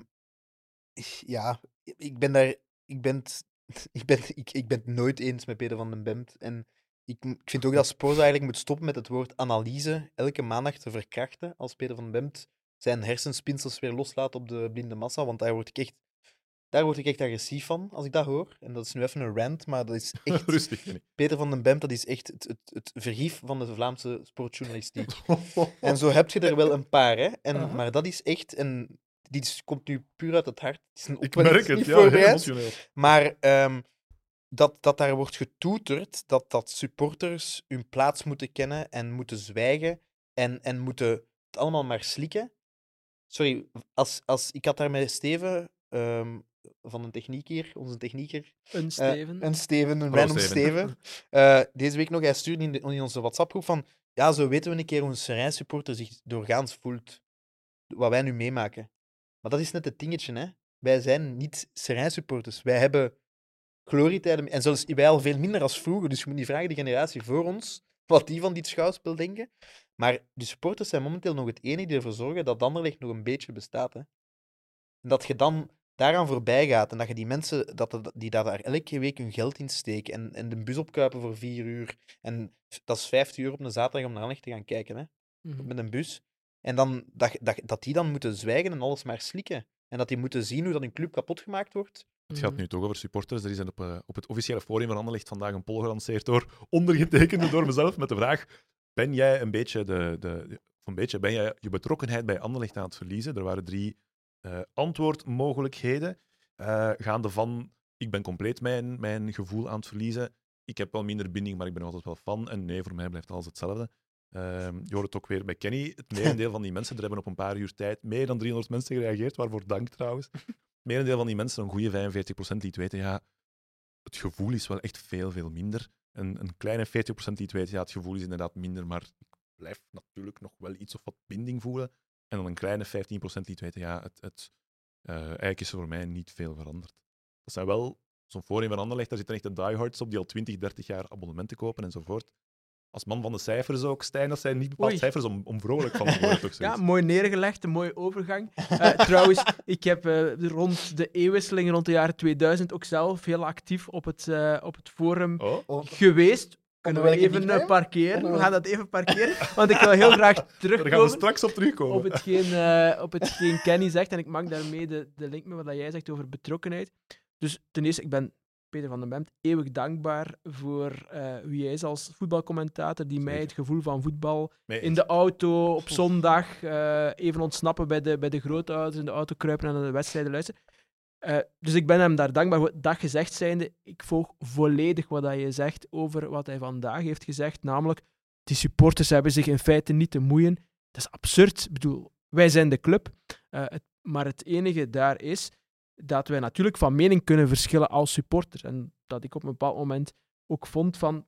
ja, ik ben daar. Ik ben, ik, ben, ik, ik ben het nooit eens met Peter van den Bemt. En ik, ik vind ook dat Spoza eigenlijk moet stoppen met het woord analyse elke maandag te verkrachten. Als Peter van den Bemt zijn hersenspinsels weer loslaat op de blinde massa. Want daar word ik echt, daar word ik echt agressief van als ik dat hoor. En dat is nu even een rant, maar dat is echt. Rustig. Peter van den Bemt, dat is echt het, het, het verhief van de Vlaamse sportjournalistiek. En zo heb je er wel een paar, hè. En, Aha. Maar dat is echt een... Die is- komt nu puur uit het hart. Het is een Ik merk het ja, heel emotioneel. Maar ehm, dat, dat daar wordt getoeterd dat, dat supporters hun plaats moeten kennen en moeten zwijgen en, en moeten het allemaal maar slikken. Sorry, als, als, ik had daar met Steven ehm, van een techniek hier, onze technieker, Een eh, Steven. een Steven, een Hallo, random Steven. Steven. Eh, deze week nog, hij stuurde in, de- in onze WhatsApp-groep van ja, zo weten we een keer hoe een Serijn-supporter zich doorgaans voelt. Wat wij nu meemaken. Maar dat is net het dingetje, hè. Wij zijn niet Serijn-supporters. Wij hebben glorietijden, en zelfs wij al veel minder als vroeger, dus je moet niet vragen de generatie voor ons, wat die van dit schouwspel denken. Maar de supporters zijn momenteel nog het enige die ervoor zorgen dat Anderlecht nog een beetje bestaat, hè. En dat je dan daaraan voorbij gaat en dat je die mensen dat, dat- die daar elke week hun geld in steken en, en de bus opkuipen voor vier uur, en dat is 50 uur op een zaterdag om naar Anderlecht te gaan kijken, hè Mhm. met een bus. En dan, dat, dat, dat die dan moeten zwijgen en alles maar slikken. En dat die moeten zien hoe dat hun club kapot gemaakt wordt. Het gaat nu toch over supporters. Er is een op, eh, op het officiële forum van Anderlecht vandaag een poll gelanceerd door ondergetekende, door mezelf, met de vraag: Ben jij een beetje, de, de, een beetje ben jij je betrokkenheid bij Anderlecht aan het verliezen? Er waren drie antwoordmogelijkheden. eh, gaande van: Ik ben compleet mijn, mijn gevoel aan het verliezen. Ik heb wel minder binding, maar ik ben altijd wel fan. En nee, voor mij blijft alles hetzelfde. Ehm, je hoort het ook weer bij Kenny. Het merendeel van die mensen, er hebben op een paar uur tijd meer dan 300 mensen gereageerd, waarvoor dank trouwens. Het merendeel van die mensen, een goede 45%, die het weten, ja, het gevoel is wel echt veel, veel minder. Een, een kleine 40% die weten, ja, het gevoel is inderdaad minder, maar ik blijf natuurlijk nog wel iets of wat binding voelen. En dan een kleine 15% die het weten, ja, het, het, eh, eigenlijk is er voor mij niet veel veranderd. Dat zijn wel, zo'n forum van Anderlecht, daar zitten echt de diehards op die al 20, 30 jaar abonnementen kopen enzovoort. als man van de cijfers ook, Stijn, dat zijn niet bepaald Oei. cijfers om, om vrolijk van te worden, toch Ja, mooi neergelegd, een mooie overgang. Eh, trouwens, ik heb eh, rond de eeuwwisseling, rond de jaren 2000, ook zelf heel actief op het, eh, op het forum Oh, geweest. Kunnen we even eh, parkeren? We gaan dat even parkeren, want ik wil heel graag daar gaan we terugkomen straks op terugkomen. op hetgeen, eh op hetgeen Kenny zegt. En ik maak daarmee de, de link met wat jij zegt over betrokkenheid. Dus ten eerste, ik ben Peter van den Bemt eeuwig dankbaar voor eh, wie hij is als voetbalcommentator, die mij het gevoel van voetbal in de auto op zondag eh, even ontsnappen bij de, bij de grootouders in de auto kruipen en naar de wedstrijden luisteren. Eh, dus ik ben hem daar dankbaar voor. Dat gezegd zijnde, ik volg volledig wat hij je zegt over wat hij vandaag heeft gezegd. Namelijk, die supporters hebben zich in feite niet te moeien. Dat is absurd. Ik bedoel, wij zijn de club. Eh, het, maar het enige daar is dat wij natuurlijk van mening kunnen verschillen als supporters. En dat ik op een bepaald moment ook vond van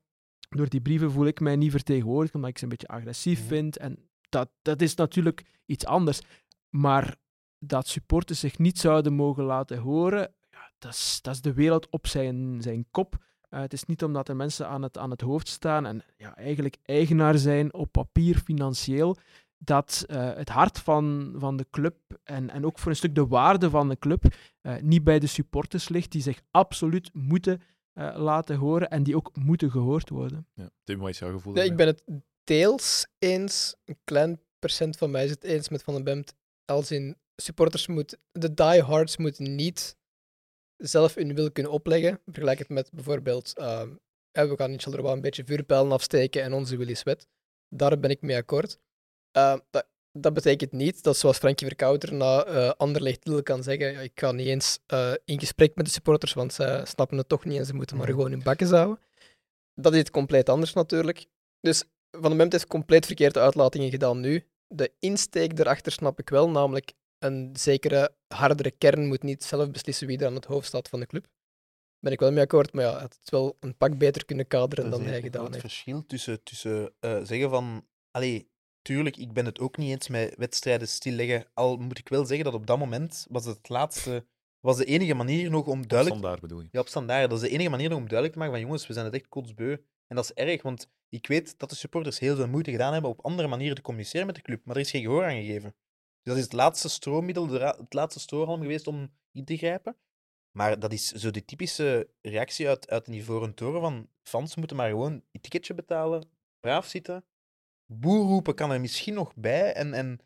door die brieven voel ik mij niet vertegenwoordigd, omdat ik ze een beetje agressief Mhm. vind. En dat, dat is natuurlijk iets anders. Maar dat supporters zich niet zouden mogen laten horen, ja, dat, is, dat is de wereld op zijn, zijn kop. Eh, het is niet omdat er mensen aan het, aan het hoofd staan en ja, eigenlijk eigenaar zijn op papier, financieel, dat eh, het hart van, van de club en, en ook voor een stuk de waarde van de club eh, niet bij de supporters ligt, die zich absoluut moeten eh, laten horen en die ook moeten gehoord worden. Ja. Tim, wat is jouw gevoel? Ja, ik ben het deels eens. Een klein procent van mij is het eens met Van den Bemt. Als in supporters moeten, de diehards moeten niet zelf hun wil kunnen opleggen. Vergelijk het met bijvoorbeeld, ehm, eh, we gaan in Charleroi een beetje vuurpijlen afsteken en onze wil is wet. Daar ben ik mee akkoord. Ehm, dat, dat betekent niet dat zoals Frankie Verkouter na eh Anderlecht Lille kan zeggen, ja, ik ga niet eens eh, in gesprek met de supporters, want zij snappen het toch niet en ze moeten maar Mhm. gewoon hun bakken zouden. Dat is iets compleet anders natuurlijk. Dus Van den Bemt heeft compleet verkeerde uitlatingen gedaan nu. De insteek erachter snap ik wel, namelijk een zekere hardere kern moet niet zelf beslissen wie er aan het hoofd staat van de club. Ben ik wel mee akkoord, maar ja, het is wel een pak beter kunnen kaderen dan hij gedaan heeft. verschil tussen, tussen eh, zeggen van... Allee, tuurlijk, ik ben het ook niet eens met wedstrijden stilleggen. Al moet ik wel zeggen dat op dat moment was het laatste... Was de enige manier nog om duidelijk Standaard bedoel je. Ja, op standaard. Dat is de enige manier om duidelijk te maken van jongens, we zijn het echt kotsbeu. En dat is erg, want ik weet dat de supporters heel veel moeite gedaan hebben op andere manieren te communiceren met de club, maar er is geen gehoor aan gegeven. Dus dat is het laatste stroommiddel, het laatste strohalm geweest om in te grijpen. Maar dat is zo de typische reactie uit, uit een ivoren toren van fans moeten maar gewoon een ticketje betalen, braaf zitten. Boer roepen kan er misschien nog bij, en, en,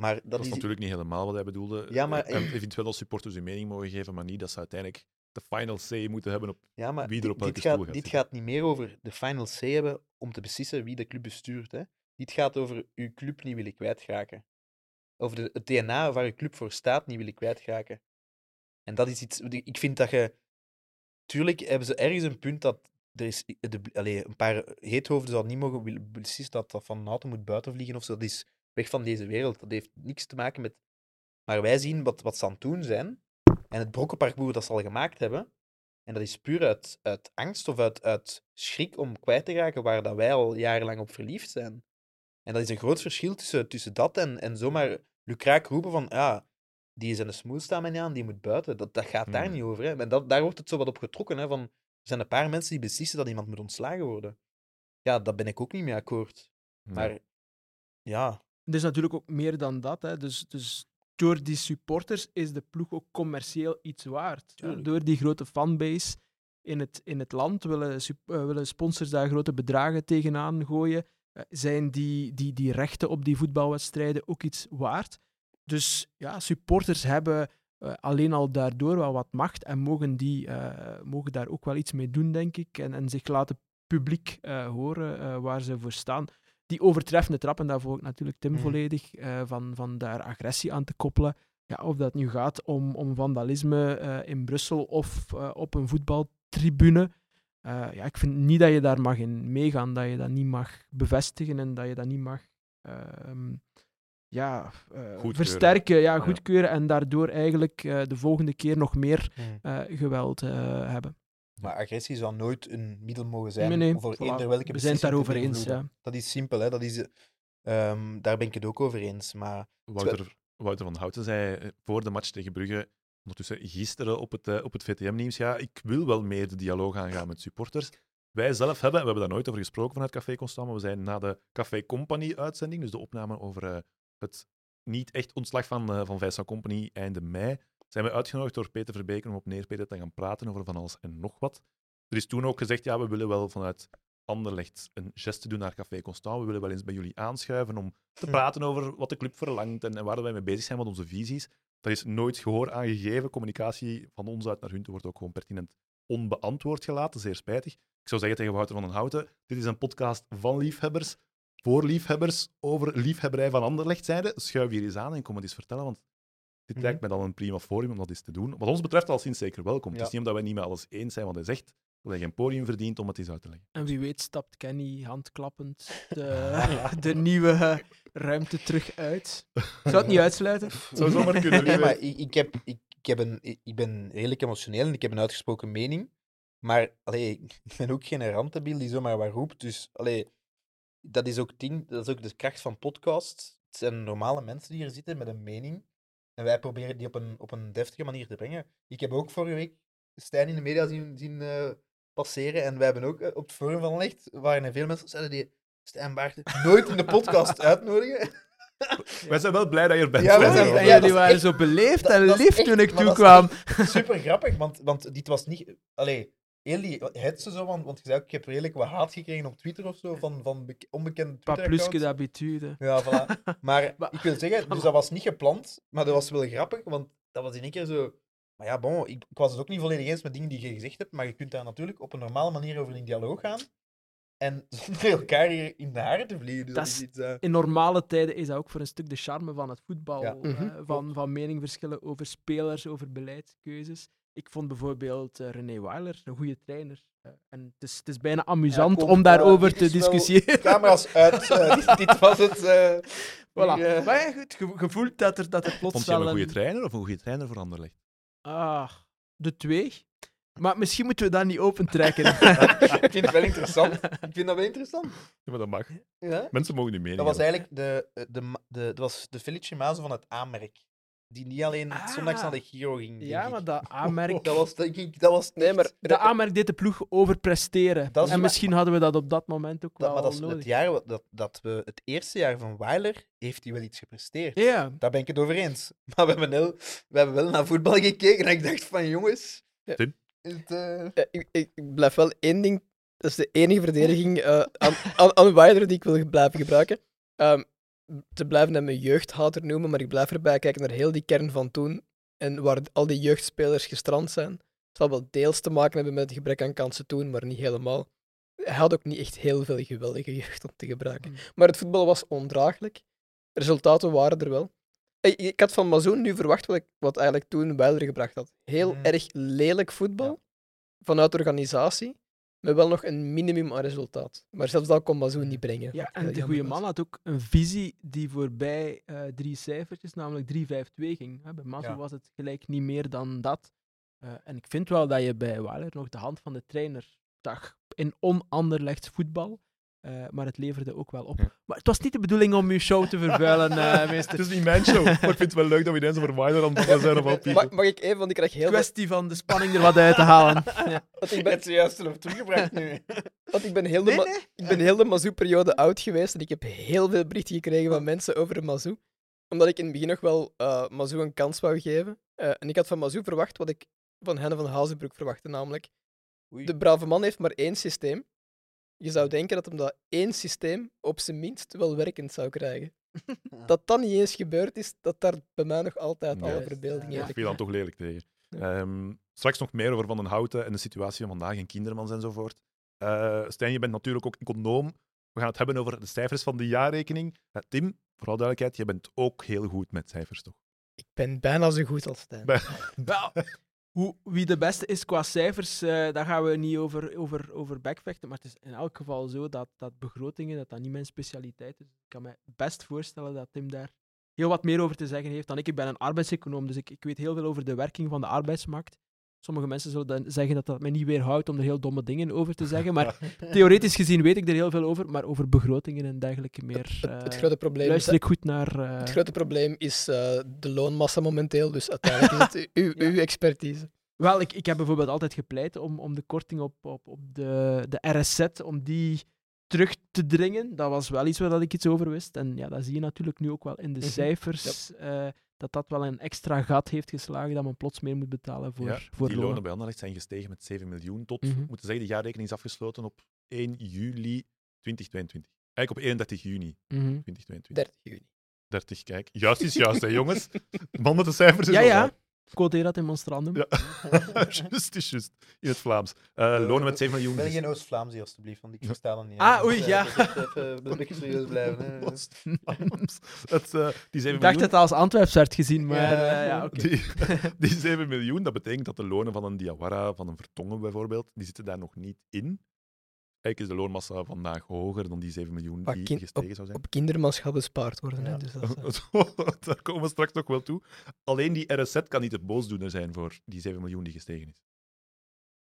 maar dat, Dat is is... natuurlijk niet helemaal wat hij bedoelde. Ja, maar- En eventueel als supporters hun mening mogen geven, maar niet dat ze uiteindelijk de final say moeten hebben op... Ja, maar wie er dit- op dit, stoel gaat, gaat dit zitten. gaat niet meer over de final say hebben om te beslissen wie de club bestuurt. Hè. Dit gaat over uw club niet willen kwijtraken. Over de, het DNA waar uw club voor staat niet willen kwijtraken. En dat is iets... Ik vind dat je... Tuurlijk hebben ze ergens een punt dat... Er is de, allee, een paar heethoofden zouden niet mogen beslissen dat dat van auto moet buiten vliegen of zo. Dat is weg van deze wereld. Dat heeft niks te maken met... Maar wij zien wat, wat ze aan het doen zijn. En het brokkenparcours dat ze al gemaakt hebben. En dat is puur uit, uit angst of uit, uit schrik om kwijt te raken waar dat wij al jarenlang op verliefd zijn. En dat is een groot verschil tussen, tussen dat en, en zomaar lukraak roepen van ja, die is in de smoel staan mij niet aan, die moet buiten. Dat, dat gaat daar Hmm. niet over. Hè. En dat, daar wordt het zo wat op getrokken. Hè, van, er zijn een paar mensen die beslissen dat iemand moet ontslagen worden. Ja, daar ben ik ook niet mee akkoord. Maar ja, Het is natuurlijk ook meer dan dat. Hè. Dus, dus door die supporters is de ploeg ook commercieel iets waard. Tuurlijk. Door die grote fanbase in het, in het land willen, eh, willen sponsors daar grote bedragen tegenaan gooien. Eh, zijn die, die, die rechten op die voetbalwedstrijden ook iets waard? Dus ja, supporters hebben eh, alleen al daardoor wel wat macht en mogen, die, eh, mogen daar ook wel iets mee doen, denk ik. En, en zich laten publiek horen waar ze voor staan. Die overtreffende trappen, daar volg ik natuurlijk Tim Mhm. volledig, van, van daar agressie aan te koppelen. Ja, of dat nu gaat om, om vandalisme in Brussel of op een voetbaltribune. Eh, ja, ik vind niet dat je daar mag in meegaan, dat je dat niet mag bevestigen en dat je dat niet mag ehm, ja, eh, Goedkeuren. versterken, ja, Ja. goedkeuren en daardoor eigenlijk eh, de volgende keer nog meer Hmm. eh, geweld eh, hebben. maar agressie zou nooit een middel mogen zijn Nee, nee, voor voilà. eender welke We zijn het beslissing daarover eens. Ja. Dat is simpel, hè. Dat is, eh, ehm, daar ben ik het ook over eens. Maar Wouter, Wouter van Houten zei voor de match tegen Brugge, ondertussen gisteren op het, eh, op het VTM-nieuws, ja, ik wil wel meer de dialoog aangaan met supporters. wij zelf hebben, en we hebben daar nooit over gesproken vanuit Café Constant, maar we zijn na de Café Company-uitzending, dus de opname over eh, het niet echt ontslag van, eh van Vincent Company einde mei, zijn we uitgenodigd door Peter Verbeken om op Neerpeden te gaan praten over van alles en nog wat. Er is toen ook gezegd, ja, we willen wel vanuit Anderlecht een geste doen naar Café Constant. We willen wel eens bij jullie aanschuiven om te Hm. praten over wat de club verlangt en, en waar wij mee bezig zijn, wat onze visies. Daar is nooit gehoor aan gegeven. Communicatie van ons uit naar hun wordt ook gewoon pertinent onbeantwoord gelaten. Zeer spijtig. Ik zou zeggen tegen Wouter van den Houten, dit is een podcast van liefhebbers, voor liefhebbers, over liefhebberij van Anderlecht zijde. Schuif hier eens aan en kom het eens vertellen, want dit Mhm. lijkt mij dan een prima forum om dat eens te doen. Wat ons betreft al sinds zeker welkom. Het is niet omdat wij niet met alles eens zijn wat hij zegt, dat hij geen podium verdient om het eens uit te leggen. En wie weet stapt Kenny handklappend de, de nieuwe ruimte terug uit. Zou het niet uitsluiten? Zou zomaar kunnen. Nee, maar ik, ik, heb, ik, ik, heb een, ik ik ben redelijk emotioneel en ik heb een uitgesproken mening. Maar allee, ik ben ook geen rantebiel die zomaar wat roept. Dus allee, dat, is ook ding, dat is ook de kracht van podcasts. Het zijn normale mensen die hier zitten met een mening. En wij proberen die op een, op een deftige manier te brengen. Ik heb ook vorige week Stijn in de media zien, zien eh, passeren. En wij hebben ook eh, op het forum van Licht, waren er veel mensen zeiden die Stijn Baarten nooit in de podcast uitnodigen. Wij zijn wel blij dat je er bent. Ja, wij zijn- is waren echt- zo beleefd dat- en lief echt- toen ik toekwam. super grappig, want, want dit was niet. Allee, heel die hetze zo, want, want je zei ook, ik heb redelijk wat haat gekregen op Twitter of zo van, van beke- onbekende Pas plus que Twitter-accounts. d'habitude. Ja, voilà. Maar Maar- ik wil zeggen, dus dat was niet gepland, maar dat was wel grappig, want dat was in één keer zo. Maar ja, bon, ik, ik was het ook niet volledig eens met dingen die je gezegd hebt, maar je kunt daar natuurlijk op een normale manier over in dialoog gaan. En zonder elkaar hier in de haren te vliegen. Dus Dat is- iets. eh, In normale tijden is dat ook voor een stuk de charme van het voetbal. Ja. eh, Mhm. van, van meningverschillen over spelers, over beleidskeuzes. Ik vond bijvoorbeeld eh, René Weiler een goede trainer. En het is, het is bijna amusant om daarover te discussiëren. Camera's uit, dit, dit was het. Voilà. Maar ja, goed, ge- gevoeld dat er, dat er plots Vond je hem een goede een- trainer of een goede trainer voor Anderlecht? Ah, de twee. Maar misschien moeten we dat niet opentrekken. ik vind het wel interessant. Ik vind dat wel interessant. Ja, maar dat mag. Ja? Mensen mogen nu mening Dat was eigenlijk de, eh, de, de, dat was de Felice Mazo van het aanmerk. Die niet alleen Ah. zondags naar de Giro ging. ja, ik. maar dat aanmerk... Dat was, denk ik, dat was Nee, maar De aanmerk deed de ploeg overpresteren. Dat en misschien hadden we dat op dat moment ook dat, wel maar dat is nodig. het jaar dat, dat we het eerste jaar van Weiler heeft hij wel iets gepresteerd. Ja, Daar ben ik het over eens. Maar we hebben, wel, we hebben wel naar voetbal gekeken en ik dacht van jongens. Ja. Tim? Het, eh, Ja, ik, blijf wel één ding. Dat is de enige verdediging eh, aan, aan, aan Wilder die ik wil blijven gebruiken. Ehm, te blijven hem een jeugdhater noemen, maar ik blijf erbij kijken naar heel die kern van toen. En waar al die jeugdspelers gestrand zijn. Het zal wel deels te maken hebben met het gebrek aan kansen toen, maar niet helemaal. Hij had ook niet echt heel veel geweldige jeugd om te gebruiken. Mm. Maar het voetbal was ondraaglijk. Resultaten waren er wel. Ik had van Mazoen nu verwacht wat, ik, wat eigenlijk toen Wilder gebracht had. Heel Mhm. erg lelijk voetbal vanuit de organisatie, met wel nog een minimum aan resultaat. Maar zelfs dat kon Mazoen niet brengen. ja en de goede man had ook een visie die voorbij eh, drie cijfertjes, namelijk 3-5-2 ging. Hè, Bij Mazo Ja. was het gelijk niet meer dan dat. Eh, en ik vind wel dat je bij Waller nog de hand van de trainer zag in onanderlegd voetbal. Eh, maar het leverde ook wel op. Ja. Maar het was niet de bedoeling om je show te vervuilen, eh meester. Het is niet mijn show, maar ik vind het wel leuk dat we ineens over Wilder aan het zijn of al. Mag, mag ik even, want ik krijg heel veel... kwestie van de spanning er wat uit te halen. Ja. Want ik ben, ben zojuist zelf teruggebracht nu. want ik ben heel de, Nee, nee. ik ben heel de Mazou-periode oud geweest en ik heb heel veel berichten gekregen van mensen over de Mazou. Omdat ik in het begin nog wel eh Mazou een kans wou geven. Eh, en ik had van Mazou verwacht wat ik van Henne van Hazenbroek verwachtte, namelijk Oei. de brave man heeft maar één systeem. Je zou denken dat hem dat één systeem op zijn minst wel werkend zou krijgen. Dat dat niet eens gebeurd is, dat daar bij mij nog altijd alle Juist. verbeelding Ja. Dat in viel dan toch lelijk tegen. Ja. Ehm, straks nog meer over Van den Houten en de situatie van vandaag in Kindermans enzovoort. Eh Stijn, je bent natuurlijk ook econoom. We gaan het hebben over de cijfers van de jaarrekening. Eh, Tim, vooral duidelijkheid, je bent ook heel goed met cijfers, toch? Ik ben bijna zo goed als Stijn. Bij- wie de beste is qua cijfers, eh, daar gaan we niet over, over, over backvechten. Maar het is in elk geval zo dat, dat begrotingen dat dat niet mijn specialiteit is. Ik kan me best voorstellen dat Tim daar heel wat meer over te zeggen heeft dan ik. Ik ben een arbeidseconoom, dus ik, ik weet heel veel over de werking van de arbeidsmarkt. Sommige mensen zullen dan zeggen dat dat mij niet weerhoudt om er heel domme dingen over te zeggen. Maar theoretisch gezien weet ik er heel veel over. Maar over begrotingen en dergelijke meer. Het, het eh, grote probleem is, luister ik goed naar. eh, het grote probleem is eh, de loonmassa momenteel, dus uiteindelijk is het uw, uw expertise. Wel, ik, ik heb bijvoorbeeld altijd gepleit om, om de korting op, op, op de, de RSZ, om die terug te dringen. Dat was wel iets waar dat ik iets over wist. En ja, dat zie je natuurlijk nu ook wel in de Mhm. cijfers, dat dat wel een extra gat heeft geslagen, dat men plots meer moet betalen voor, Ja, voor die lonen. lonen bij Anderlecht zijn gestegen met 7 miljoen tot, Mhm. we moeten zeggen, de jaarrekening is afgesloten op 1 juli 2022. Eigenlijk op 31 juni Mhm. 2022. 30 juni. 30, kijk. Juist is juist, hè, jongens. Man met de cijfers is Ja, ja. Waar. Quoteer dat in Monstrandum. Ja. Juist is juist. In het Vlaams. Eh, lonen met 7 miljoen. Ben ges- geen Oost-Vlaams hier, alstublieft, want ik versta dat niet. Ah, hè. oei, Dus, ja. eh, Even een beetje serieus blijven. hè. Vlaams. Het, eh, die 7 Ik dacht dat het als Antwerps werd gezien, maar Ja. eh, ja, oké. die, die 7 miljoen, dat betekent dat de lonen van een Diawara, van een Vertongen bijvoorbeeld, die zitten daar nog niet in. Eigenlijk is de loonmassa vandaag hoger dan die 7 miljoen die kind- gestegen zou zijn. Op gaat bespaard worden. Hè, dus dat is, eh, Daar komen we straks nog wel toe. Alleen die RSZ kan niet de boosdoener zijn voor die 7 miljoen die gestegen is.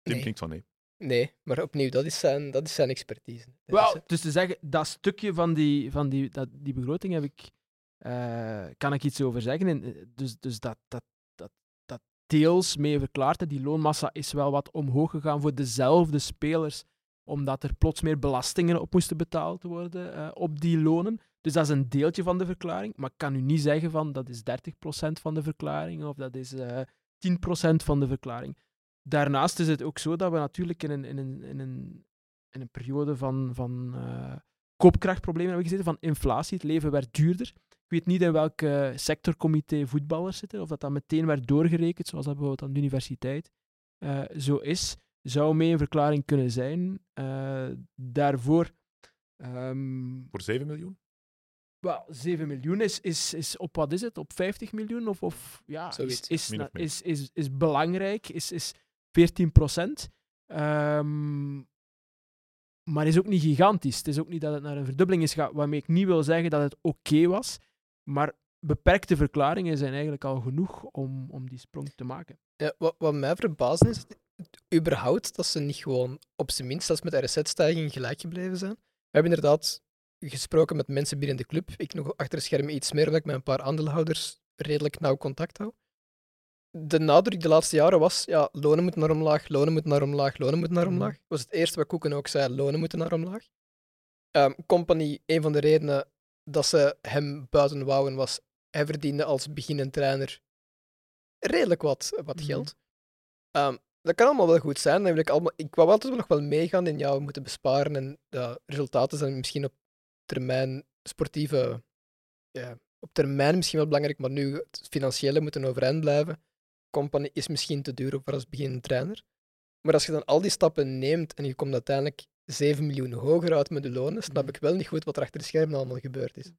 Tim Nee. klinkt van nee. Nee, maar opnieuw, dat is zijn, dat is zijn expertise. Dat is, Wel, dus te zeggen, dat stukje van die, van die, dat, die begroting heb ik, eh, kan ik iets over zeggen. En, eh, dus dus dat, dat, dat, dat deels mee verklaart. hè. Die loonmassa is wel wat omhoog gegaan voor dezelfde spelers, omdat er plots meer belastingen op moesten betaald worden eh, op die lonen. Dus dat is een deeltje van de verklaring. Maar ik kan u niet zeggen van dat is 30% van de verklaring of dat is eh 10% van de verklaring. Daarnaast is het ook zo dat we natuurlijk in een, in een, in een, in een periode van, van eh, koopkrachtproblemen hebben gezeten, van inflatie. Het leven werd duurder. Ik weet niet in welk eh, sectorcomité voetballers zitten, of dat dat meteen werd doorgerekend, zoals dat bijvoorbeeld aan de universiteit eh, zo is. Zou mee een verklaring kunnen zijn. Eh, daarvoor... ehm, Voor 7 miljoen? wel, 7 miljoen is, is, is op wat is het? Op 50 miljoen? Of, of ja, is, Zoiets. is, is, is, is belangrijk, is, is 14 procent. Ehm, maar is ook niet gigantisch. Het is ook niet dat het naar een verdubbeling is gegaan, waarmee ik niet wil zeggen dat het oké was. Maar beperkte verklaringen zijn eigenlijk al genoeg om, om die sprong te maken. Ja, wat, wat mij verbazen is, überhaupt dat ze niet gewoon op zijn minst als met de RSZ-stijging gelijk gebleven zijn. We hebben inderdaad gesproken met mensen binnen de club. Ik nog achter de schermen iets meer, omdat ik met een paar aandeelhouders redelijk nauw contact hou. De nadruk de laatste jaren was, ja, lonen moeten naar omlaag, lonen moeten naar omlaag, lonen moeten naar Mhm. omlaag. Dat was het eerste wat Koeken ook zei, lonen moeten naar omlaag. Ehm, Company, een van de redenen dat ze hem buiten wouden was, hij verdiende als beginnend trainer redelijk wat, wat Mhm. geld. Ehm, dat kan allemaal wel goed zijn. Dan wil ik, allemaal, ik wou altijd nog wel meegaan in ja, we moeten besparen en ja, resultaten zijn misschien op termijn sportieve, ja, op termijn misschien wel belangrijk, maar nu het financiële moeten overeind blijven. Company is misschien te duur voor als beginnend trainer. Maar als je dan al die stappen neemt en je komt uiteindelijk 7 miljoen hoger uit met de lonen, snap Mhm. ik wel niet goed wat er achter de schermen allemaal gebeurd is.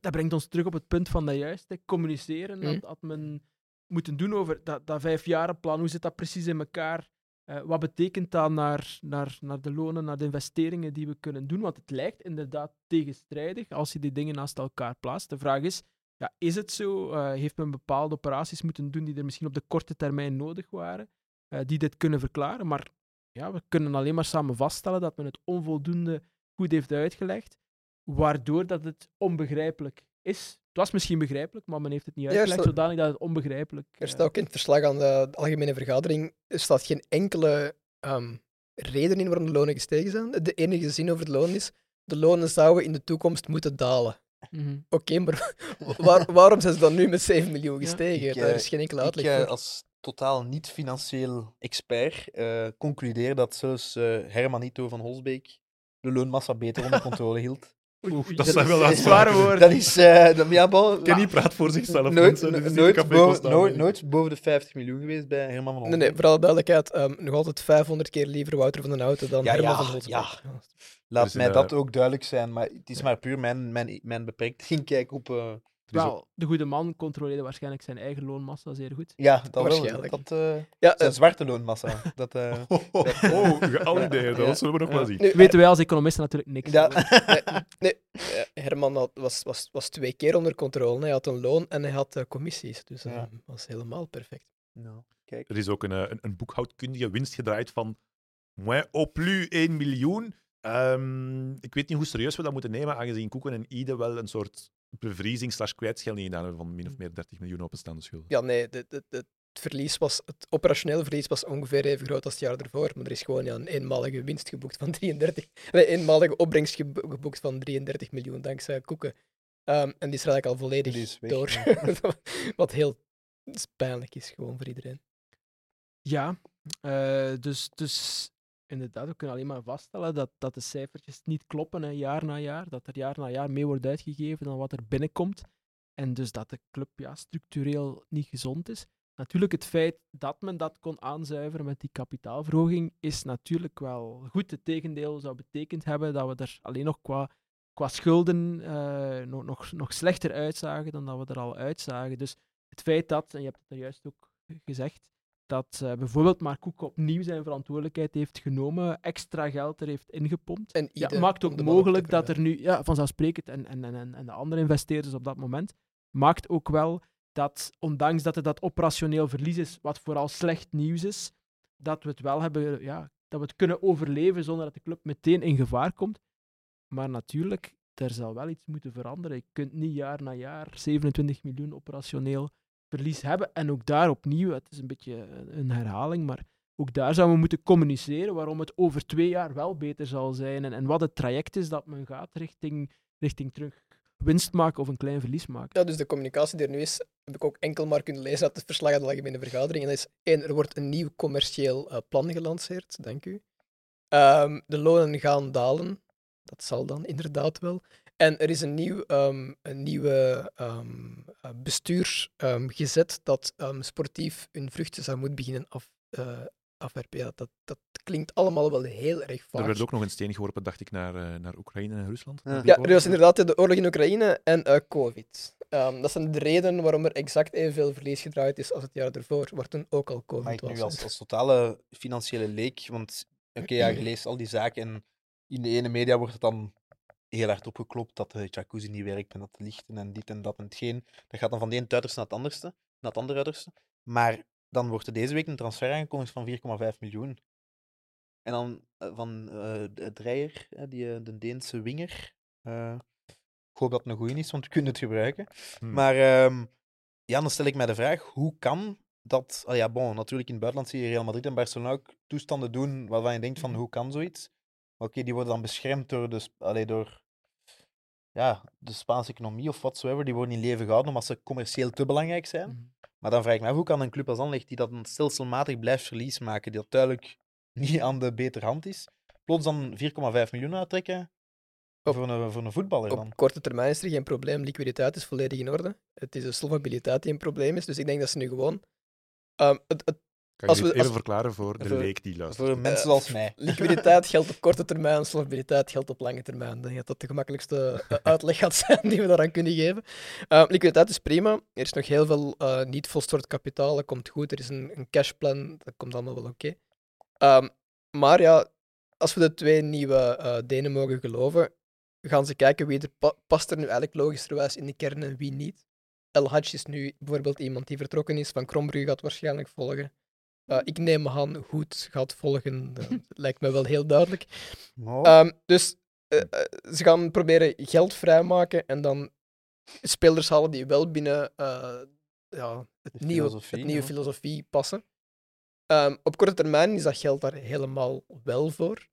Dat brengt ons terug op het punt van dat juist, hè, communiceren. Mhm. Dat had men moeten doen over dat, dat vijfjarenplan. Hoe zit dat precies in elkaar? Eh, wat betekent dat naar, naar, naar de lonen, naar de investeringen die we kunnen doen? Want het lijkt inderdaad tegenstrijdig als je die dingen naast elkaar plaatst. De vraag is, ja, is het zo? Eh, heeft men bepaalde operaties moeten doen die er misschien op de korte termijn nodig waren, eh, die dit kunnen verklaren? Maar ja, we kunnen alleen maar samen vaststellen dat men het onvoldoende goed heeft uitgelegd, waardoor dat het onbegrijpelijk is. Het was misschien begrijpelijk, maar men heeft het niet Ja, uitgelegd staat- zodanig dat het onbegrijpelijk Er eh, staat ook in het verslag aan de algemene vergadering, er staat geen enkele ehm, reden in waarom de lonen gestegen zijn. De enige zin over het loon is, de lonen zouden in de toekomst moeten dalen. mhm. Oké, maar waar- waarom zijn ze dan nu met 7 miljoen gestegen? Ik, Daar eh, is geen enkele Ik uitleg eh, voor. als totaal niet-financieel expert eh, concludeer dat zelfs eh Hermanito van Holsbeek de loonmassa beter onder controle hield. Oeh, dat dat zijn is- wel uitspraken. zware woorden. Dat is... eh dat, ja, bon, Kenny praat voor zichzelf. nooit, mensen. Dit is niet nooit, boven, nooit, nee. nooit boven de 50 miljoen geweest bij Herman van Nee, Holsbeek. nee, voor alle duidelijkheid, ehm, nog altijd 500 keer liever Wouter van den Houten dan Ja, Herman ja, van Holtzbeek. ja. Er Laat mij een, dat eh, ook duidelijk zijn, maar het is maar puur mijn, mijn, mijn beperkt inkijk op... eh, Ook- Wel, de goede man controleerde waarschijnlijk zijn eigen loonmassa zeer goed. ja, dat wel. Waarschijnlijk. Dat, eh Ja, zijn eh, zwarte loonmassa. Dat, eh, Oh, oh, oh. Ja. Dat zullen we nog Ja. wel zien. nu, Weten wij als economisten natuurlijk niks. ja. nee, Herman had, was, was, was twee keer onder controle. Hij had een loon en hij had commissies. Dus dat Ja. was helemaal perfect. Nou, kijk. Er is ook een, een, een boekhoudkundige winst gedraaid van moins au plus 1 miljoen. Ehm, ik weet niet hoe serieus we dat moeten nemen, aangezien Koeken en Ide wel een soort bevriezing slash kwijtschelding gedaan hebben van min of meer 30 miljoen openstaande schulden. Ja, nee, de, de, de, het verlies was, het operationele verlies was ongeveer even groot als het jaar ervoor, maar er is gewoon ja, een eenmalige winst geboekt van 33, nee, eenmalige opbrengst gebo- geboekt van 33 miljoen dankzij Koeken. Ehm, en die is er eigenlijk al volledig Die is weg, door. ja. Wat heel pijnlijk is gewoon voor iedereen. Ja, eh, dus, dus inderdaad, we kunnen alleen maar vaststellen dat, dat de cijfertjes niet kloppen hè, jaar na jaar. Dat er jaar na jaar meer wordt uitgegeven dan wat er binnenkomt. En dus dat de club ja, structureel niet gezond is. Natuurlijk, het feit dat men dat kon aanzuiveren met die kapitaalverhoging is natuurlijk wel goed. Het tegendeel zou betekend hebben dat we er alleen nog qua, qua schulden eh, nog, nog, nog slechter uitzagen dan dat we er al uitzagen. Dus het feit dat, en je hebt het er juist ook gezegd, dat eh, bijvoorbeeld Mark Koek opnieuw zijn verantwoordelijkheid heeft genomen, extra geld er heeft ingepompt. En Ja, maakt ook mogelijk dat er nu, ja, vanzelfsprekend, en, en, en, en- en de andere investeerders op dat moment, maakt ook wel dat, ondanks dat er dat operationeel verlies is, wat vooral slecht nieuws is, dat we het wel hebben, ja, dat we het kunnen overleven zonder dat de club meteen in gevaar komt. Maar natuurlijk, er zal wel iets moeten veranderen. Je kunt niet jaar na jaar 27 miljoen operationeel verlies hebben. En ook daar opnieuw, het is een beetje een- herhaling, maar ook daar zouden we moeten communiceren waarom het over twee jaar wel beter zal zijn en, en wat het traject is dat men gaat richting, richting terug winst maken of een klein verlies maken. Ja, dus de communicatie die er nu is, heb ik ook enkel maar kunnen lezen uit het verslag uit de vergadering. En dat is één, er wordt een nieuw commercieel eh, plan gelanceerd, dank u. Ehm, de lonen gaan dalen, dat zal dan inderdaad wel. En er is een, nieuw, ehm, een nieuwe ehm, eh, bestuur ehm, gezet dat ehm, sportief hun vruchten zou moeten beginnen af, eh, afwerpen. Ja, dat, dat klinkt allemaal wel heel erg vaag. Er werd ook nog een steen geworpen, dacht ik, naar, eh, naar Oekraïne en Rusland. Ja. Er was inderdaad de oorlog in Oekraïne en eh, COVID. Ehm, dat zijn de redenen waarom er exact evenveel verlies gedraaid is als het jaar ervoor, waar toen ook al COVID Maar ik was. nu als, als totale financiële leek, want oké, ja, je leest al die zaken en in de ene media wordt het dan heel hard opgeklopt dat de jacuzzi niet werkt en dat de lichten en dit en dat en hetgeen. Dat gaat dan van de ene uiterste naar het anderste, naar het andere uiterste. Maar dan wordt er deze week een transfer aangekondigd van 4,5 miljoen. En dan eh, van eh de Dreyer, eh, die, eh, de Deense winger. eh, ik hoop dat het een goeie is, want we kunnen het gebruiken. Hmm. Maar ehm, ja, dan stel ik mij de vraag, hoe kan dat... Ah ja, bon, natuurlijk in het buitenland zie je Real Madrid en Barcelona ook toestanden doen waarvan je denkt van, hoe kan zoiets? Maar Oké, die worden dan beschermd door de, allee, door, ja, de Spaanse economie of whatsoever. Die worden in leven gehouden omdat ze commercieel te belangrijk zijn. Mhm. Maar dan vraag ik me af, hoe kan een club als Anderlecht, die dat stelselmatig blijft verlies maken, die dat duidelijk niet aan de betere hand is, plots dan 4,5 miljoen uittrekken Op- voor een, voor een voetballer dan? Op korte termijn is er geen probleem. Liquiditeit is volledig in orde. Het is de solvabiliteit die een probleem is. Dus ik denk dat ze nu gewoon. ehm, het, het, Kan als je we- even als- verklaren voor de voor- leek die luistert? Voor mensen zoals mij. liquiditeit geldt op korte termijn, solvabiliteit geldt op lange termijn. Ik denk dat dat de gemakkelijkste eh, uitleg gaat zijn die we daaraan kunnen geven. Ehm, liquiditeit is prima. Er is nog heel veel eh, niet volstort kapitaal. Dat komt goed. Er is een, een cashplan. Dat komt allemaal wel oké. Ehm, maar ja, als we de twee nieuwe eh Denen mogen geloven, gaan ze kijken wie er pa- past er nu eigenlijk logischerwijs in de kern en wie niet. El Hadj is nu bijvoorbeeld iemand die vertrokken is. Van Krombrugge gaat waarschijnlijk volgen. Eh, ik neem aan goed gaat volgen. Dat lijkt me wel heel duidelijk. Nou, Ehm, dus eh, eh, ze gaan proberen geld vrijmaken en dan spelers halen die wel binnen eh, ja, het De nieuwe, filosofie, het nieuwe ja. filosofie passen. Ehm, op korte termijn is dat geld daar helemaal wel voor.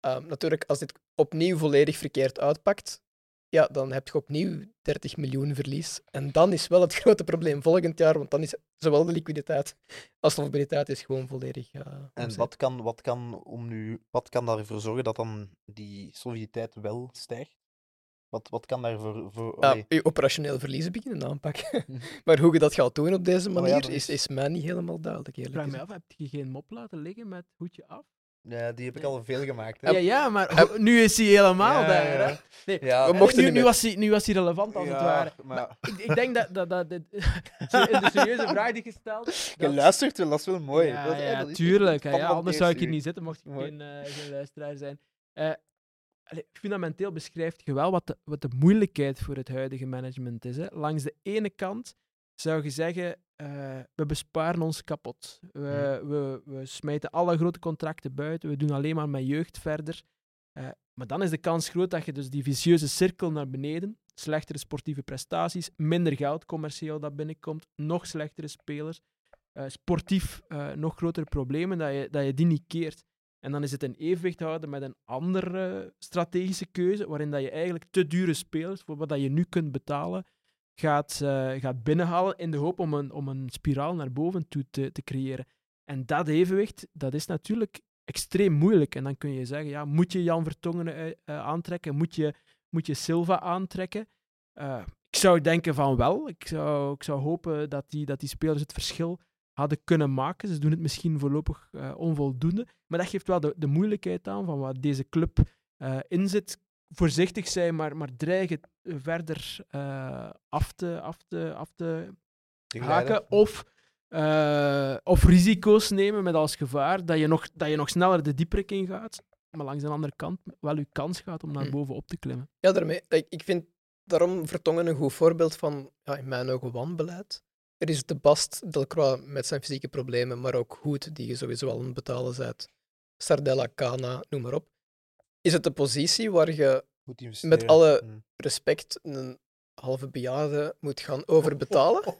Ehm, natuurlijk, als dit opnieuw volledig verkeerd uitpakt, ja, dan heb je opnieuw 30 miljoen verlies. En dan is wel het grote probleem volgend jaar, want dan is zowel de liquiditeit als de mobiliteit is gewoon volledig. eh, en wat kan, wat, kan om nu, wat kan daarvoor zorgen dat dan die soliditeit wel stijgt? Wat, wat kan daarvoor... Voor, Ja, je operationeel verliezen beginnen aanpakken. Maar hoe je dat gaat doen op deze manier, is, is- is mij niet helemaal duidelijk, Ik eerlijk vraag me af, heb je geen mop laten liggen met hoedje af? Ja, die heb ik al veel gemaakt. Hè? Ja, ja, maar nu is hij helemaal Ja, daar. ja. hè. Nee, Ja, We eh, mochten nu, nu, was hij, nu was hij relevant, als het Ja, ware. maar- Ik, ik denk dat, dat, dat dit, zo in de serieuze vraag die gesteld Je dat- luistert wel, dat is wel mooi. Ja, dat, ja, tuurlijk. hè, ja, anders zou ik hier niet zitten, mocht ik geen, eh, geen luisteraar zijn. Eh, allee, fundamenteel beschrijft je wel wat de, wat de moeilijkheid voor het huidige management is. Hè. Langs de ene kant zou je zeggen, eh, we besparen ons kapot. We, we, we smijten alle grote contracten buiten, we doen alleen maar met jeugd verder. Eh, maar dan is de kans groot dat je dus die vicieuze cirkel naar beneden, slechtere sportieve prestaties, minder geld commercieel dat binnenkomt, nog slechtere spelers, eh, sportief nog grotere problemen, dat je, dat je die niet keert. En dan is het een evenwicht houden met een andere strategische keuze, waarin dat je eigenlijk te dure spelers, voor wat dat je nu kunt betalen, gaat, eh, gaat binnenhalen in de hoop om een, om een spiraal naar boven toe te, te creëren. En dat evenwicht, dat is natuurlijk extreem moeilijk. En dan kun je zeggen, ja, moet je Jan Vertongen eh, eh, aantrekken? Moet je, moet je Silva aantrekken? Ik zou denken van wel. Ik zou, ik zou hopen dat die, dat die spelers het verschil hadden kunnen maken. Ze doen het misschien voorlopig onvoldoende. Maar dat geeft wel de, de moeilijkheid aan van wat deze club in zit. Voorzichtig zijn, maar, maar dreigen verder eh, af, te, af, te, af te haken. Of, eh, of risico's nemen met als gevaar dat je, nog, dat je nog sneller de dieprik ingaat. Maar langs de andere kant wel je kans gaat om naar Hm. boven op te klimmen. Ja, daarmee. Ik, ik vind daarom Vertongen een goed voorbeeld van, ja, in mijn ogen, wanbeleid. Er is de Bast Delcroix met zijn fysieke problemen, maar ook Hoed, die je sowieso al aan het betalen bent. Sardella, Kana, noem maar op. Is het de positie waar je met alle Mm. respect een halve bejaarde moet gaan overbetalen?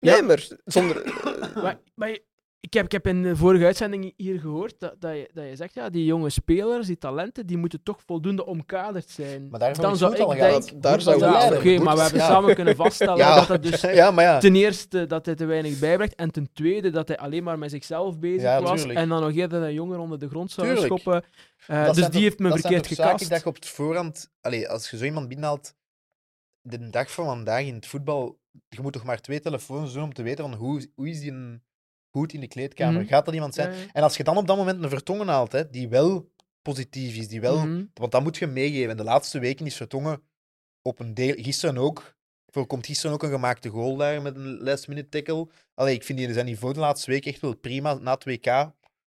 Nee, maar zonder... eh, Maar, maar je- ik, heb, ik heb in de vorige uitzending hier gehoord dat, dat, je, dat je zegt, ja, die jonge spelers, die talenten, die moeten toch voldoende omkaderd zijn. Maar daarvoor Dan zou al ik gaan. daar zou Ja, Oké, maar we hebben Ja. samen kunnen vaststellen Ja. dat dat dus ten eerste dat hij te weinig bijbrengt en ten tweede dat hij alleen maar met zichzelf bezig was tuurlijk. en dan nog eerder een jonger onder de grond zou Tuurlijk. schoppen. Eh, Dat dus die toch- heeft me dat verkeerd gekast. dat je op het voorhand... Allee, als je zo iemand binnenhaalt, de dag van vandaag in het voetbal, je moet toch maar twee telefoons doen om te weten van hoe, hoe is die een- goed in de kleedkamer? Mhm. Gaat dat iemand zijn? Ja. En als je dan op dat moment een Vertongen haalt, hè, die wel positief is, die wel... Mhm. Want dat moet je meegeven. En de laatste weken is Vertongen op een deel... Gisteren ook. Voorkomt gisteren ook een gemaakte goal daar met een last minute tackle. Allee, ik vind die zijn niveau de laatste week echt wel prima. Na 2K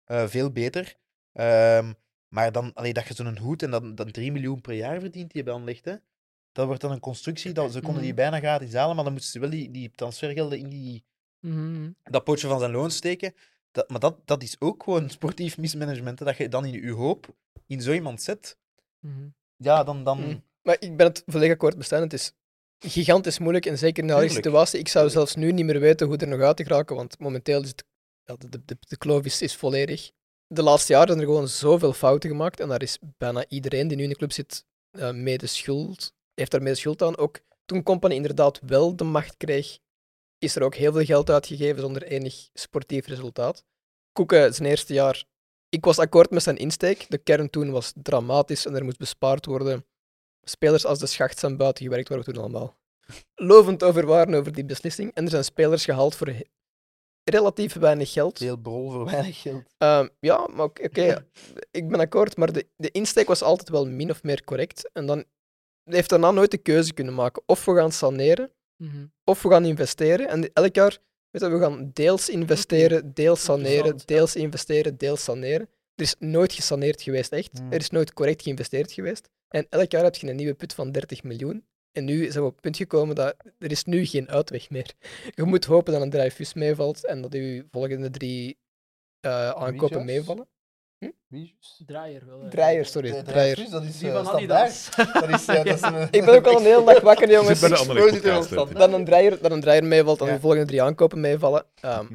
eh, veel beter. Ehm, maar dan, allee, dat je zo'n hoed en dan, dan 3 miljoen per jaar verdient die je bij Anderlecht, hè. Dat wordt dan een constructie. Dat, ze konden die Mhm. bijna gratis halen, maar dan moesten ze wel die, die transfergelden in die, Mhm. dat potje van zijn loon steken. Dat, maar dat, dat is ook gewoon sportief mismanagement. Hè, dat je dan in je hoop in zo iemand zet. Mhm. Ja, dan... dan... Mm. Maar ik ben het volledig akkoord bestaan. Het is gigantisch moeilijk en zeker in de huidige situatie. Ik zou zelfs nu niet meer weten hoe er nog uit te geraken, want momenteel is het, ja, de, de, de, de kloof is, is volledig. De laatste jaren zijn er gewoon zoveel fouten gemaakt en daar is bijna iedereen die nu in de club zit eh mede schuld, heeft daar mede schuld aan. Ook toen Company inderdaad wel de macht kreeg, is er ook heel veel geld uitgegeven zonder enig sportief resultaat. Koeken zijn eerste jaar, ik was akkoord met zijn insteek. De kern toen was dramatisch en er moest bespaard worden. Spelers als de schacht zijn buiten gewerkt, waar we toen allemaal lovend over waren over die beslissing. En er zijn spelers gehaald voor relatief weinig geld. Veel brol voor weinig geld. Ehm, ja, maar oké, oké, ik ben akkoord, maar de, de insteek was altijd wel min of meer correct. En dan heeft daarna nooit de keuze kunnen maken. Of we gaan saneren, Mhm. of we gaan investeren. En elk jaar, weet je, we gaan deels investeren, deels saneren, deels investeren, deels saneren. Er is nooit gesaneerd geweest, echt. Hmm. Er is nooit correct geïnvesteerd geweest. En elk jaar heb je een nieuwe put van 30 miljoen. En nu zijn we op het punt gekomen dat er is nu geen uitweg meer. Je moet hopen dat een Dreyfus meevalt en dat uw volgende drie eh, aankopen meevallen. Wie? Draaier wel. hè. Draaier, sorry. Draaier. Dat is Die eh, van standaard. Adidas. Dat is, dat is een- Ik ben ook al een hele dag wakker, jongens. Van hè, Dat een draaier, dat een draaier meevalt, dan Ja. de volgende drie aankopen meevallen. Ehm,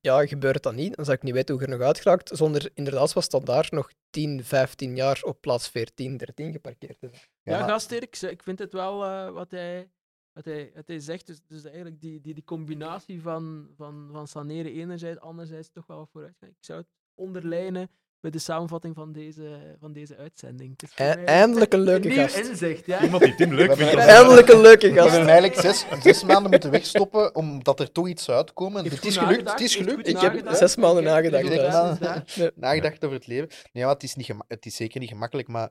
ja, gebeurt dat niet, dan zou ik niet weten hoe je er nog uitgeraakt, zonder inderdaad was standaard nog 10, 15 jaar op plaats 14, 13 geparkeerd te zijn. Ja, Gasterk, ik vind het wel eh, wat, hij, wat, hij, wat hij zegt. Dus, dus eigenlijk die, die, die combinatie van, van, van saneren enerzijds, anderzijds toch wel vooruit. Ik zou het onderlijnen bij de samenvatting van deze, van deze uitzending. E- eindelijk een leuke nieuw gast. inzicht, ja. Iemand die Tim leuk vindt. Eindelijk een leuke We hebben gast. eigenlijk zes, zes maanden moeten wegstoppen omdat er toch iets zou uitkomen. Het is gelukt. Het nagedacht, is gelukt. Ik heb nagedacht. zes maanden nagedacht, kijk, ja. daar. Nagedacht over het leven. Nee, maar het is, niet het is zeker niet gemakkelijk, maar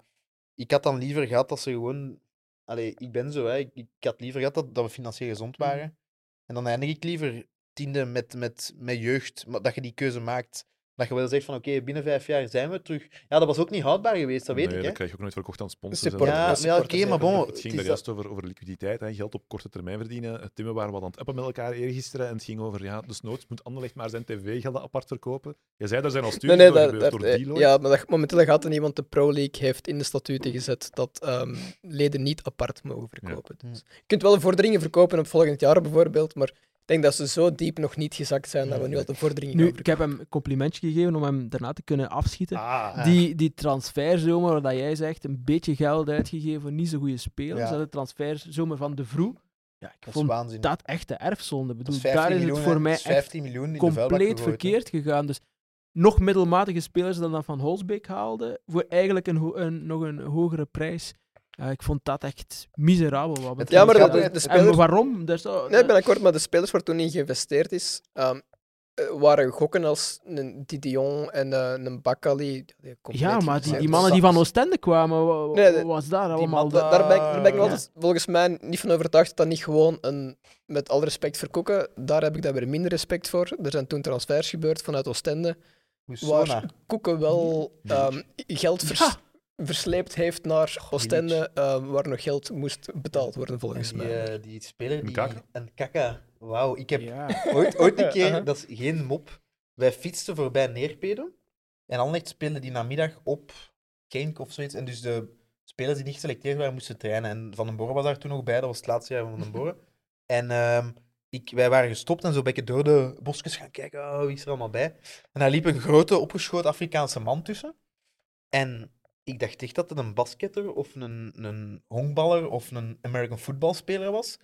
ik had dan liever gehad dat ze gewoon... Allee, ik ben zo, hè. Ik, ik had liever gehad dat, dat we financieel gezond Mhm. waren. En dan eindig ik liever tiende met, met, met jeugd, maar dat je die keuze maakt. Dat je wel zegt van, oké, binnen vijf jaar zijn we terug. Ja, dat was ook niet houdbaar geweest, dat weet nee, ik, dat hè. krijg je ook nooit verkocht aan sponsors. Support- en. Ja, dat oké, maar bon, Het ging het daar is juist over, over liquiditeit, hè. geld op korte termijn verdienen. Het Timmen waren wat aan het appen met elkaar eergisteren en het ging over, ja, dus noods moet Anderlecht maar zijn tv-gelden apart verkopen. Je zei, daar zijn al Nee, studies nee, door dat, dat- door eh, Deloitte. ja, maar dat, momenteel gaat er niet, want de Pro League heeft in de statuten gezet dat ehm, leden niet apart mogen verkopen. Ja. Dus je kunt wel vorderingen verkopen op volgend jaar bijvoorbeeld, maar denk dat ze zo diep nog niet gezakt zijn dat we nu al de vordering Nu, gaan ik heb hem een complimentje gegeven om hem daarna te kunnen afschieten. Ah, Die, die transferzomer, dat jij zegt, een beetje geld uitgegeven voor niet zo goede spelers. Ja. De transferzomer van De Vroe. Ja, ik Dat is vond waanzin. dat echt de erfzonde. Ik Dat bedoel, is 15 daar is het voor mij Dat is echt 15 miljoen in de vuilbak compleet gegooid, verkeerd gegaan. Dus nog middelmatige spelers dan dat Van Holsbeek haalde, voor eigenlijk een, een, nog een hogere prijs. Ja, ik vond dat echt miserabel. Wat betreft. Ja, maar de, de, de En spelers... waarom? Zo- Nee, ik ben akkoord, maar de spelers waar toen in geïnvesteerd is, ehm, eh, waren gokken als een Didion en eh, een compleet ja, maar die, die mannen die van Oostende kwamen, wa- wa- Nee, de- was daar allemaal... daar ben ik, daar ben ik nog Ja. altijd volgens mij niet van overtuigd dat dat niet gewoon een, met alle respect voor Kokken, daar heb ik daar weer minder respect voor. Er zijn toen transfers gebeurd vanuit Oostende, waar Koeken wel ehm, geld vers- Ja. Versleept heeft naar Oostende, ehm, waar nog geld moest betaald worden En volgens die, mij. eh, die speler, die... Nkaka? Een kaka. Wauw, ik heb Ja. ooit, ooit een keer, Aha. dat is geen mop, wij fietsten voorbij Neerpeden. En Anderlecht speelde die namiddag op Genk of zoiets. En dus de spelers die niet geselecteerd waren, moesten trainen. En Van den Borre was daar toen nog bij, dat was het laatste jaar van Van den Borre. En ehm, ik, wij waren gestopt en zo een beetje door de bosjes gaan kijken, oh, wie is er allemaal bij. En daar liep een grote, opgeschoten Afrikaanse man tussen. En ik dacht echt dat het een basketter of een, een honkballer of een American footballspeler was.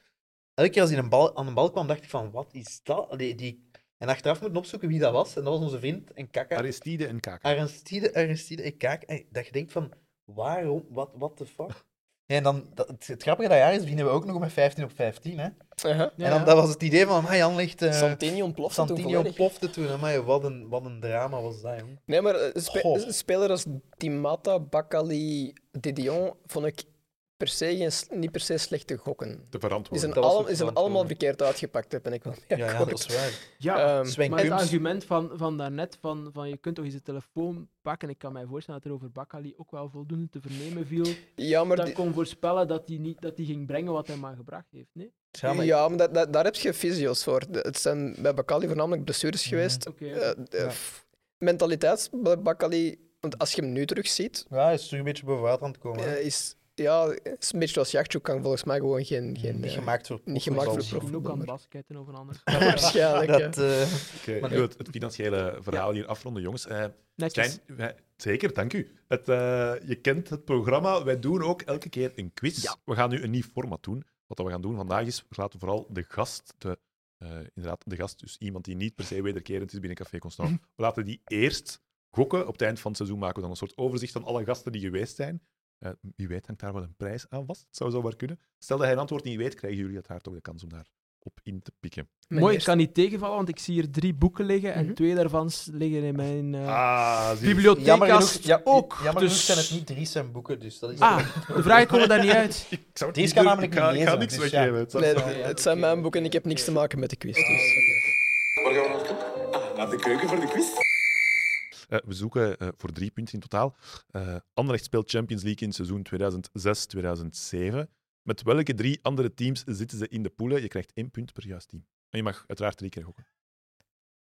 Elke keer als hij een bal, aan een bal kwam, dacht ik van, wat is dat? Die, die... En achteraf moeten opzoeken wie dat was. En dat was onze vriend en kaka. Aristide en Kaka. Aristide, Aristide, ik kijk. En dat je denkt van, waarom, wat, what the fuck? Ja, en dan, dat, het, het grappige dat jaar is, beginnen we ook nog met 15 op 15. Hè? Ja, en dan, ja. dat was het idee van, hij Jan ligt... eh Santini ontplofte toen Santini volledig. ontplofte toen. Amai, wat, een, wat een drama was dat, jong. Nee, maar eh, spe- een speler als Dimata, Bakali, Didion vond ik per se geen, niet per se slechte gokken. Te Die verantwoorden. zijn, Dat was al, zijn verantwoord. allemaal verkeerd uitgepakt, ben ik wel mee Ja, ja, dat is waar. Ja, Ehm, Sven maar het argument van, van daarnet, van, van je kunt toch eens de telefoon pakken, ik kan mij voorstellen dat er over Bakali ook wel voldoende te vernemen viel, ja, maar, dat die- kon voorspellen dat hij niet, dat die ging brengen wat hij maar gebracht heeft. Nee? Ja, maar- ja, maar dat, dat- daar heb je fysio's voor. De- Het zijn bij Bakali voornamelijk blessures geweest. Oké. Eh, de- Ja. f- Mentaliteit bij Bakali, want als je hem nu terugziet, Ja, hij is terug een beetje boven water aan het komen. eh, is, ja, is een beetje zoals Jachtjoek kan volgens mij gewoon geen... geen niet eh, gemaakt voor niet gemaakt voor prof. Misschien ook aan maar- basketten of een ander. waarschijnlijk. Dat, eh, Oké, Maar ik wil het, het financiële verhaal hier afronden, jongens. Eh, Netjes. Stijn, wij- zeker, dank u. Het, eh, je kent het programma. Wij doen ook elke keer een quiz. Ja. We gaan nu een nieuw format doen. Wat we gaan doen vandaag is, we laten vooral de gast, de, eh, inderdaad, de gast, dus iemand die niet per se wederkerend is binnen Café Constant, we laten die eerst gokken. Op het eind van het seizoen maken we dan een soort overzicht van alle gasten die geweest zijn. Eh, wie weet hangt daar wel een prijs aan vast. Het zou zo maar kunnen. Stel dat hij een antwoord niet weet, krijgen jullie het haar toch de kans om daar op in te pikken. Mijn Mooi, ik kan niet tegenvallen, want ik zie hier drie boeken liggen en Mhm. twee daarvan liggen in mijn eh Ah, bibliotheek. jammer genoeg, als ja, ook. jammer dus... genoeg zijn het niet drie zijn boeken, dus dat is... Ah, de vragen komen daar niet uit. Ik zou het Deze kan doen. namelijk ik ga, niet ik ga niks dus ja. weggeven. Het Nee, Ja, zijn mijn boeken en ik heb niks te maken met de quiz. Dus. Waar gaan we naartoe? Ah, naar de keuken voor de quiz. Eh, we zoeken eh, voor drie punten in totaal. Eh Anderlecht speelt Champions League in seizoen 2006-2007. Met welke drie andere teams zitten ze in de poelen? Je krijgt één punt per juist team. En je mag uiteraard drie keer gokken.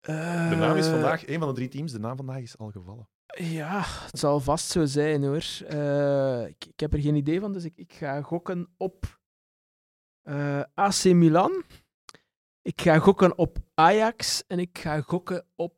De naam is vandaag, één van de drie teams, de naam vandaag is al gevallen. Ja, het zal vast zo zijn hoor. Ik, ik heb er geen idee van, dus ik, ik ga gokken op AC Milan. Ik ga gokken op Ajax en ik ga gokken op.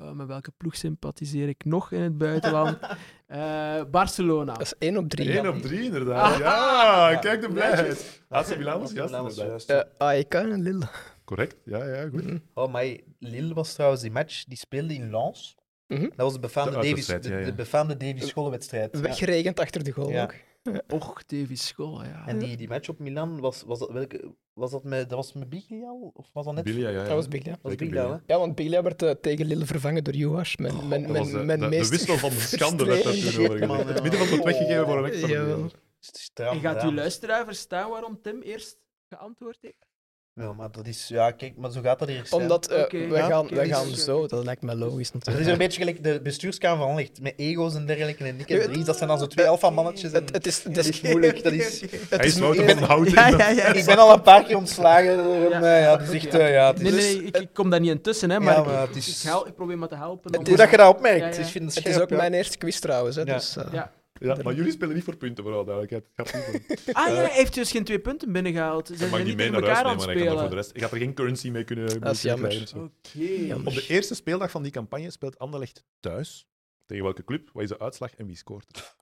eh, met welke ploeg sympathiseer ik nog in het buitenland? Eh, Barcelona. Dat is 1 op 3. Eén op drie, inderdaad. Ja, kijk de blijheid. AC Milan was juist, inderdaad. Uh, AEK en Lille. Correct, ja, ja, goed. Mhm. Oh, maar Lille was trouwens die match, die speelde in Lens. Mhm. Dat was de befaamde De Davies, de, ja, ja. de befaamde Davies schoolwedstrijd. Ja. Weggeregend achter de goal Ja. ook. Och, Davies School, ja. En die, die match op Milan, was, was, dat, welke, was dat met, dat was met Biglia al? Of was dat net? Bilia, ja, ja. Dat was Biglia. Dat was Biglia, Biglia. hè? Ja, want Biglia werd eh, tegen Lille vervangen door Juhas. Mijn, Oh, mijn, dat was mijn, de, mijn de, de meest wissel van de schande werd daar toen over ja. Het midden van het weggegeven voor een extra stram, En gaat uw drama. luisteraar verstaan waarom Tim eerst geantwoord heeft? Ja, maar dat is... Ja, kijk, maar zo gaat dat hier. Omdat eh, ja, gaan, oké, wij dus- gaan zo, dat lijkt me logisch Het is natuurlijk. een beetje gelijk de bestuurskamer van Licht, met ego's en dergelijke. En en Dries, dat zijn dan zo twee alpha-mannetjes. En... Het, het is, Dat is, moeilijk, dat is- het Hij is ik van ben- Houten. Ja, ja, ja. Ik ben al een paar keer ontslagen. door hem, Ja. eh, Ja, echt... Eh, het is Nee, nee, dus- ik, ik kom daar niet intussen, hè, maar, Ja, ik- maar ik, het is- ik, hel- ik probeer me te helpen. Hoe dat je dat opmerkt, Ja, ja. ik vind het Het is scherp, ook ja. mijn eerste quiz trouwens. Hè, Ja. dus, eh, Ja. Ja, maar jullie spelen niet voor punten, vooral duidelijkheid. Het gaat niet om- Ah ja, hij heeft dus geen twee punten binnengehaald. Ze zijn mag niet mee naar huis elkaar aan nemen, het maar ik, kan er voor de spelen. rest, ik had er geen currency mee kunnen, Dat is kunnen jammer. krijgen. Oké. Jammer. Op de eerste speeldag van die campagne speelt Anderlecht thuis. Tegen welke club? Wat is de uitslag en wie scoort?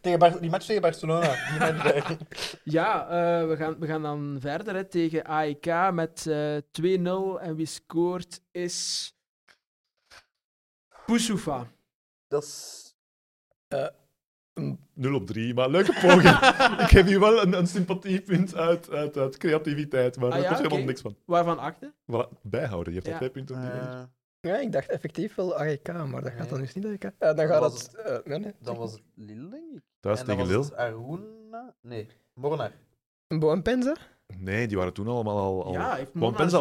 Tegen Bar- die match tegen Barcelona. Ja, eh, we, gaan, we gaan dan verder hè, tegen AEK met eh 2-0. En wie scoort is. Boussoufa. dat is... 0 op 3, maar leuke poging. ik heb hier wel een, een sympathiepunt uit, uit, uit creativiteit, maar Ah, daar ja? komt helemaal niks van. Waarvan akte? Voilà, bijhouden, je hebt al Ja. twee punten. op die eh, manier. Ja, ik dacht effectief wel AEK, maar dat gaat Nee. dan dus niet AEK. Eh, dan gaat het... eh, nee, nee. dan was het Lille, denk ik. Thuis en dan tegen was Lille. Aruna... Nee, Mornar. Boampenza? Nee, die waren toen allemaal al... al... Ja,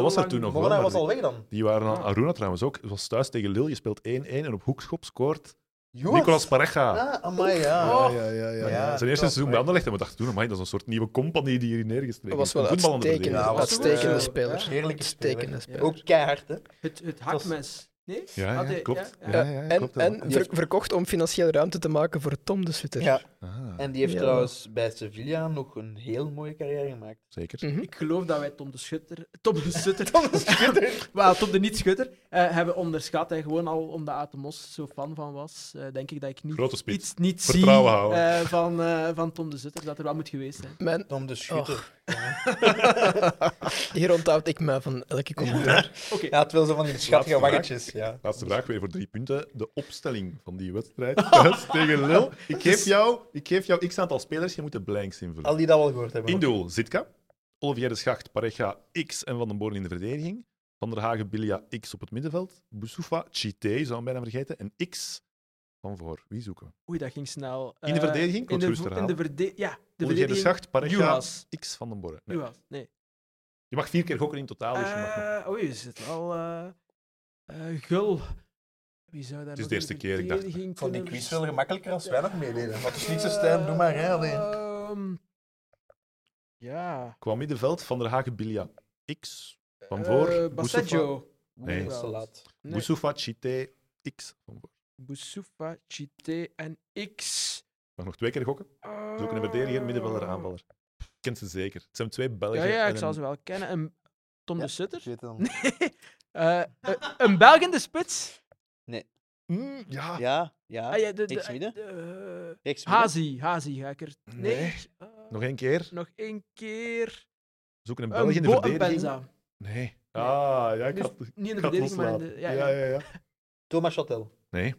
was er toen nog maar was al weg dan. die- Die waren al... Ah. Aruna trouwens ook. Het was thuis tegen Lille. Je speelt 1-1 en op hoekschop scoort Jonas. Nicolas Pareja. Ah, amai, ja. Oh. ja, ja, Ja, Zijn eerste seizoen bij Anderlecht en we dachten toen, amai, dat is een soort nieuwe compagnie die hier neergestreken Dat was wel Een voetballende uitstekende, Ja, uitstekende speler. Heerlijke. Uitstekende speler. Ook keihard, hè. Het, het hakmes. Nee? Ja, ja, klopt. ja, Ja, ja. ja, En, en ja. ver- verkocht om financieel ruimte te maken voor Tom de Sutter. Ja. Ah, En die heeft Ja. trouwens bij Sevilla nog een heel mooie carrière gemaakt. zeker. Mhm. Ik geloof dat wij Tom de Schutter... Tom de Sutter... Tom de Schutter... Wel, Tom de niet-Schutter eh, hebben onderschat. Hij gewoon al omdat Atemos zo fan van was. eh, denk ik dat ik niet, iets niet zie Vertrouwen houden. eh, van, eh, van Tom de Sutter. Dat er wel moet geweest zijn. Tom de Schutter. hier onthoud ik mij van elke commentaar. Ja, het wil zo van die schattige waggetjes. Ja. Laatste vraag weer voor drie punten. De opstelling van die wedstrijd thuis tegen Lille. Ik geef jou, ik geef jou x aantal spelers, je moet de blanks invullen. Al die dat wel gehoord hebben. In doel, Zitka. Olivier de Schacht, Pareja, X en Van den Born in de verdediging. Van der Hagen, Bilia, X op het middenveld. Boussoufa, Chité, zou hem bijna vergeten. En X van voor. Wie zoeken we? Oei, dat ging snel. In de Eh, verdediging? Ik wil In de, in de herhalen. verde Ja, de Olivier de verdediging. Schacht, Pareja, Juhas. X van den Borre. Nee. Juhas, nee. Je mag vier keer gokken in totaal, dus je mag nog- Eh, oei, is het al... eh eh, Gul. Wie zou daar Het is de eerste keer, ik dacht- Ik vond die quiz veel gemakkelijker als wij nog meededen. Wat is niet zo Stijn, doe maar. Hè, alleen. Ehm, ja. Qua middenveld, Van der Hagen, Bilia, X. Van Eh, voor, Boussoufa, Basseggio. Nee. Dat. Boussoufa, Chité, X van voor. Boussoufa, Chité en X. Mag nog twee keer gokken? Zoeken een verdediger, middenvelder, aanvaller. Kent ze zeker. Het zijn twee Belgen. Ja, ja, en ik zal een- ze wel kennen. En Tom Ja, de Sutter? Nee. Eh, eh, een Belg in de spits? Mm, ja. Ja, ja. Ah, ja, de, de, Rechtsmidden? eh, Rechtsmidden? Hazi, Hazi ga ik er. Nee. Nee. Eh, Nog één keer. nog één keer. Zoeken een Een Belg in de een verdediging. Penza. Nee. Ah, ja, ik Dus had, niet in de verdediging, maar in de. Ja, ja, ja. ja, ja. Thomas Chatel. Nee.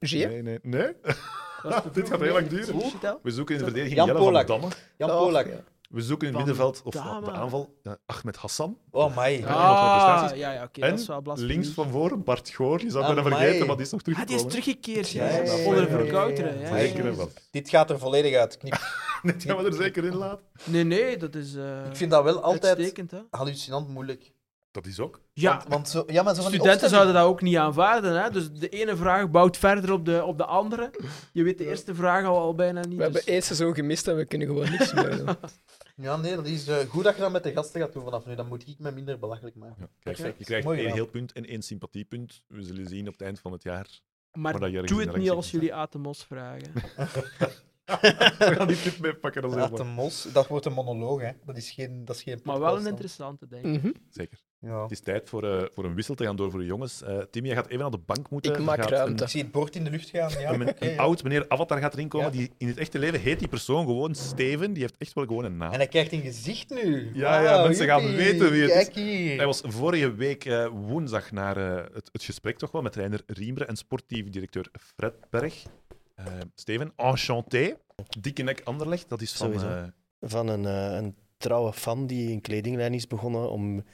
Zie je? Nee, nee, nee. Dit gaat heel lang duren. We zoeken in de verdediging Jan Jelle van Polak. Damme. Jan Oh, Polak. Ja. We zoeken in het middenveld, of de aanval, eh, Ahmed Hassan. Oh, my. Ja, Ah, ja, ja, oké. en dat is wel blasfemie. links van voren, Bart Goor. Je zou het bijna vergeten, maar die is nog Ah, die is teruggekomen. teruggekeerd, ja. Ja, ja, ja, Onder ja, de ja, verkouteren. ja, Ja, Zeker ja. wat. Dit gaat er volledig uit. Knip. Dit gaan we er zeker in laten. Nee, nee, dat is. eh Ik vind dat wel altijd uitstekend, hallucinant moeilijk. Dat is ook. Ja, Want, want zo, ja, maar zo van die studenten zouden dat ook niet aanvaarden. Hè? Dus de ene vraag bouwt verder op de, op de andere. Je weet de eerste vraag al, al bijna niet. We hebben dus- één seizoen gemist en we kunnen gewoon niks meer doen. Ja, nee, dat is eh, goed dat je dat met de gasten gaat doen vanaf nu. Dan moet ik me minder belachelijk maken. Ja, kijk, je krijgt Mooi één heel punt en één sympathiepunt. We zullen zien op het eind van het jaar. Maar dat doe het niet als jullie Atemos vragen. We gaan die tip meepakken, dat is Ja, heel de mooi. mos, dat wordt een monoloog, hè. Dat is geen, dat is geen Maar wel een dan. interessante, denk ik. Mhm. Zeker. Ja. Het is tijd voor, eh, voor een wissel te gaan door voor de jongens. Eh Tim, jij gaat even aan de bank moeten. Ik maak ruimte. Ik zie het bord in de lucht gaan. Ja, Een, een, oké, een ja. oud meneer Avatar gaat erin komen. Ja. Die, in het echte leven heet die persoon gewoon Steven. Die heeft echt wel gewoon een naam. En hij krijgt een gezicht nu. Ja, ja, mensen gaan weten wie het is. Hij was vorige week eh, woensdag naar het, het gesprek toch wel met trainer Riemre en sportief directeur Fred Berg. Eh, Steven, enchanté. Dikke nek Anderlecht, dat is van... Eh, van een, eh, een trouwe fan die een kledinglijn is begonnen om,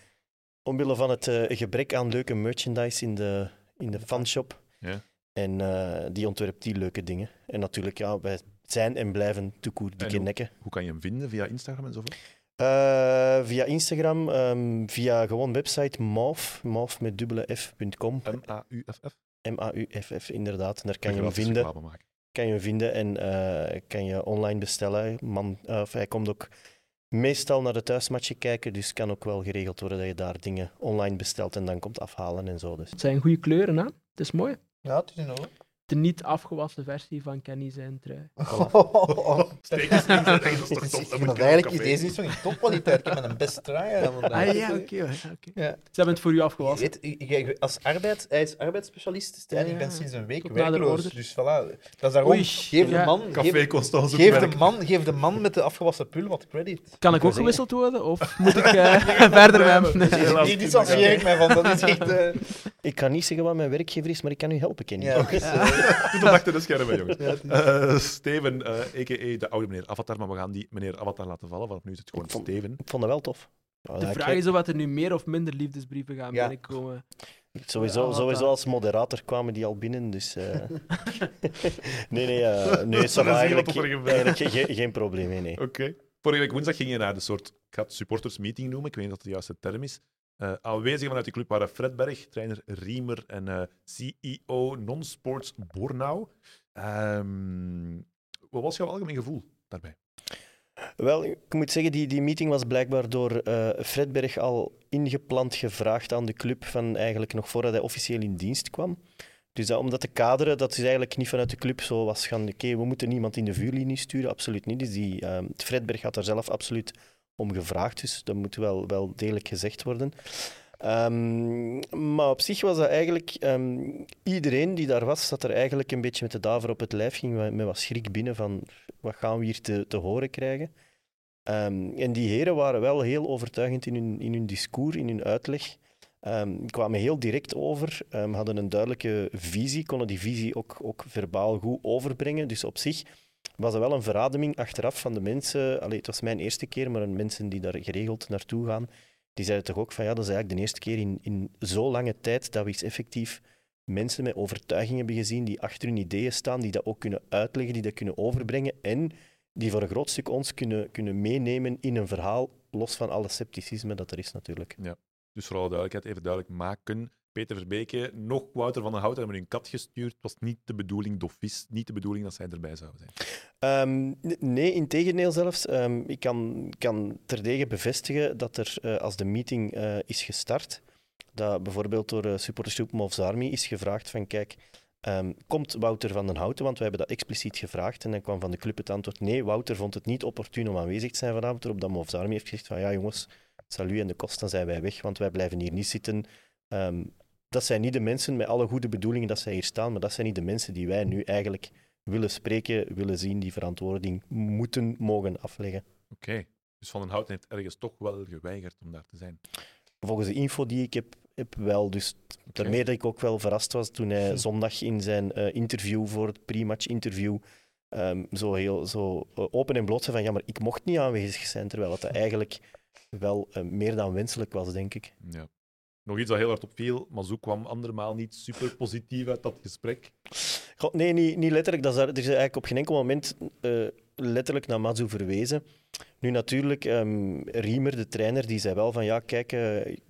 omwille van het eh, gebrek aan leuke merchandise in de, in de fanshop. Ja. En eh, die ontwerpt die leuke dingen. En natuurlijk, ja, wij zijn en blijven toekoer dikke nekken. hoe kan je hem vinden? Via Instagram en zo? Eh, via Instagram, ehm, via gewoon website mauf, mauf met dubbele f.com. M-A-U-F-F. M-A-U-F-F, inderdaad. En daar kan je hem vinden. kan je hem vinden en kan je online bestellen. Man, of hij komt ook meestal naar de thuismatchen kijken, dus kan ook wel geregeld worden dat je daar dingen online bestelt en dan komt afhalen en zo. Dus. Het zijn goede kleuren, hè? Het is mooi. Ja, het is in orde. De niet afgewassen versie van Kenny zijn trui. Niet, dat is toch top, Ik dat vind moet dat je eigenlijk café. deze is van in topkwaliteit. Ik heb met een best trui aan vandaag. Ah ja, oké. oké. Ja. Ze hebben het voor u Je afgewassen. weet, ik- ik- als arbeid, hij is arbeidsspecialist en Ja, ik ben sinds een week werkloos. Dus voilà, dat is daarom. Oei, geef, de man, geef, de man, geef de man met de afgewassen pul wat credit. Kan ik ook gewisseld worden? Of moet ik eh, verder met hem? Nee. Niet, distancieer ik mij van. Dat is echt... eh, Ik kan niet zeggen wat mijn werkgever is, maar ik kan u helpen, Kenny. ja, Doe dat achter de schermen, jongens. Eh, Steven, eh a.k.a. de oude meneer Avatar, maar we gaan die meneer Avatar laten vallen, want nu is het gewoon Ik vond- Steven. Ik vond dat wel tof. De vraag is of er nu meer of minder liefdesbrieven gaan Ja. binnenkomen. Sowieso, Ja, sowieso als moderator kwamen die al binnen, dus... eh, nee, nee, eh nee, is eigenlijk, eigenlijk ge- geen, geen probleem, nee, nee. Oké. Vorige week woensdag ging je naar de soort, ik ga het supportersmeeting noemen, ik weet niet of dat de juiste term is. Eh aanwezigen vanuit die club waren Fred Berg, trainer Riemer en eh, CEO Non-Sports Bornau. Ehm, wat was jouw algemeen gevoel daarbij? Wel, ik moet zeggen, die, die meeting was blijkbaar door eh Fredberg al ingepland gevraagd aan de club van eigenlijk nog voordat hij officieel in dienst kwam. Dus dat, om dat te kaderen, dat is eigenlijk niet vanuit de club zo was gaan, oké, we moeten niemand in de vuurlinie sturen, absoluut niet. Dus die, ehm Fredberg had daar zelf absoluut om gevraagd, dus dat moet wel, wel degelijk gezegd worden. Ehm, maar op zich was dat eigenlijk... ehm, iedereen die daar was, zat er eigenlijk een beetje met de daver op het lijf, ging met wat schrik binnen van wat gaan we hier te, te horen krijgen. Ehm, en die heren waren wel heel overtuigend in hun, in hun discours, in hun uitleg. Kwamen heel direct over, hadden een duidelijke visie, konden die visie ook, ook verbaal goed overbrengen. Dus op zich was er wel een verademing achteraf van de mensen. Allee, het was mijn eerste keer, maar mensen die daar geregeld naartoe gaan, die zeiden toch ook van ja, dat is eigenlijk de eerste keer in, in zo lange tijd dat we eens effectief mensen met overtuiging hebben gezien die achter hun ideeën staan, die dat ook kunnen uitleggen, die dat kunnen overbrengen en die voor een groot stuk ons kunnen, kunnen meenemen in een verhaal, los van alle scepticisme dat er is natuurlijk. Dus voor alle duidelijkheid, even duidelijk maken. Peter Verbeke, nog Wouter van den Houten hebben hun kat gestuurd. Het was niet de bedoeling, Dofis, niet de bedoeling dat zij erbij zouden zijn. Ehm, nee, in tegendeel zelfs. Ehm, ik kan, kan terdege bevestigen dat er, eh, als de meeting eh, is gestart, dat bijvoorbeeld door uh, supportersgroep Army is gevraagd van kijk, ehm, komt Wouter van den Houten? Want wij hebben dat expliciet gevraagd en dan kwam van de club het antwoord nee, Wouter vond het niet opportun om aanwezig te zijn vanavond, waarop dat Army heeft gezegd van ja jongens, salut en de kost, dan zijn wij weg, want wij blijven hier niet zitten. Ehm, dat zijn niet de mensen met alle goede bedoelingen dat zij hier staan, maar dat zijn niet de mensen die wij nu eigenlijk willen spreken, willen zien, die verantwoording moeten mogen afleggen. Oké. Dus Van den Houten heeft ergens toch wel geweigerd om daar te zijn. Volgens de info die ik heb, heb wel. Dus daarmee dat ik ook wel verrast was toen hij zondag in zijn eh, interview voor het pre-match interview ehm, zo, heel, zo eh, open en bloot zei van ja, maar ik mocht niet aanwezig zijn, terwijl dat eigenlijk wel eh, meer dan wenselijk was, denk ik. Ja. Nog iets dat heel hard opviel, maar zo kwam andermaal niet super positief uit dat gesprek. Nee, niet, niet letterlijk. Dat is, er is eigenlijk op geen enkel moment eh, letterlijk naar Matsu verwezen. Nu natuurlijk, ehm, Riemer, de trainer, die zei wel van ja, kijk, eh,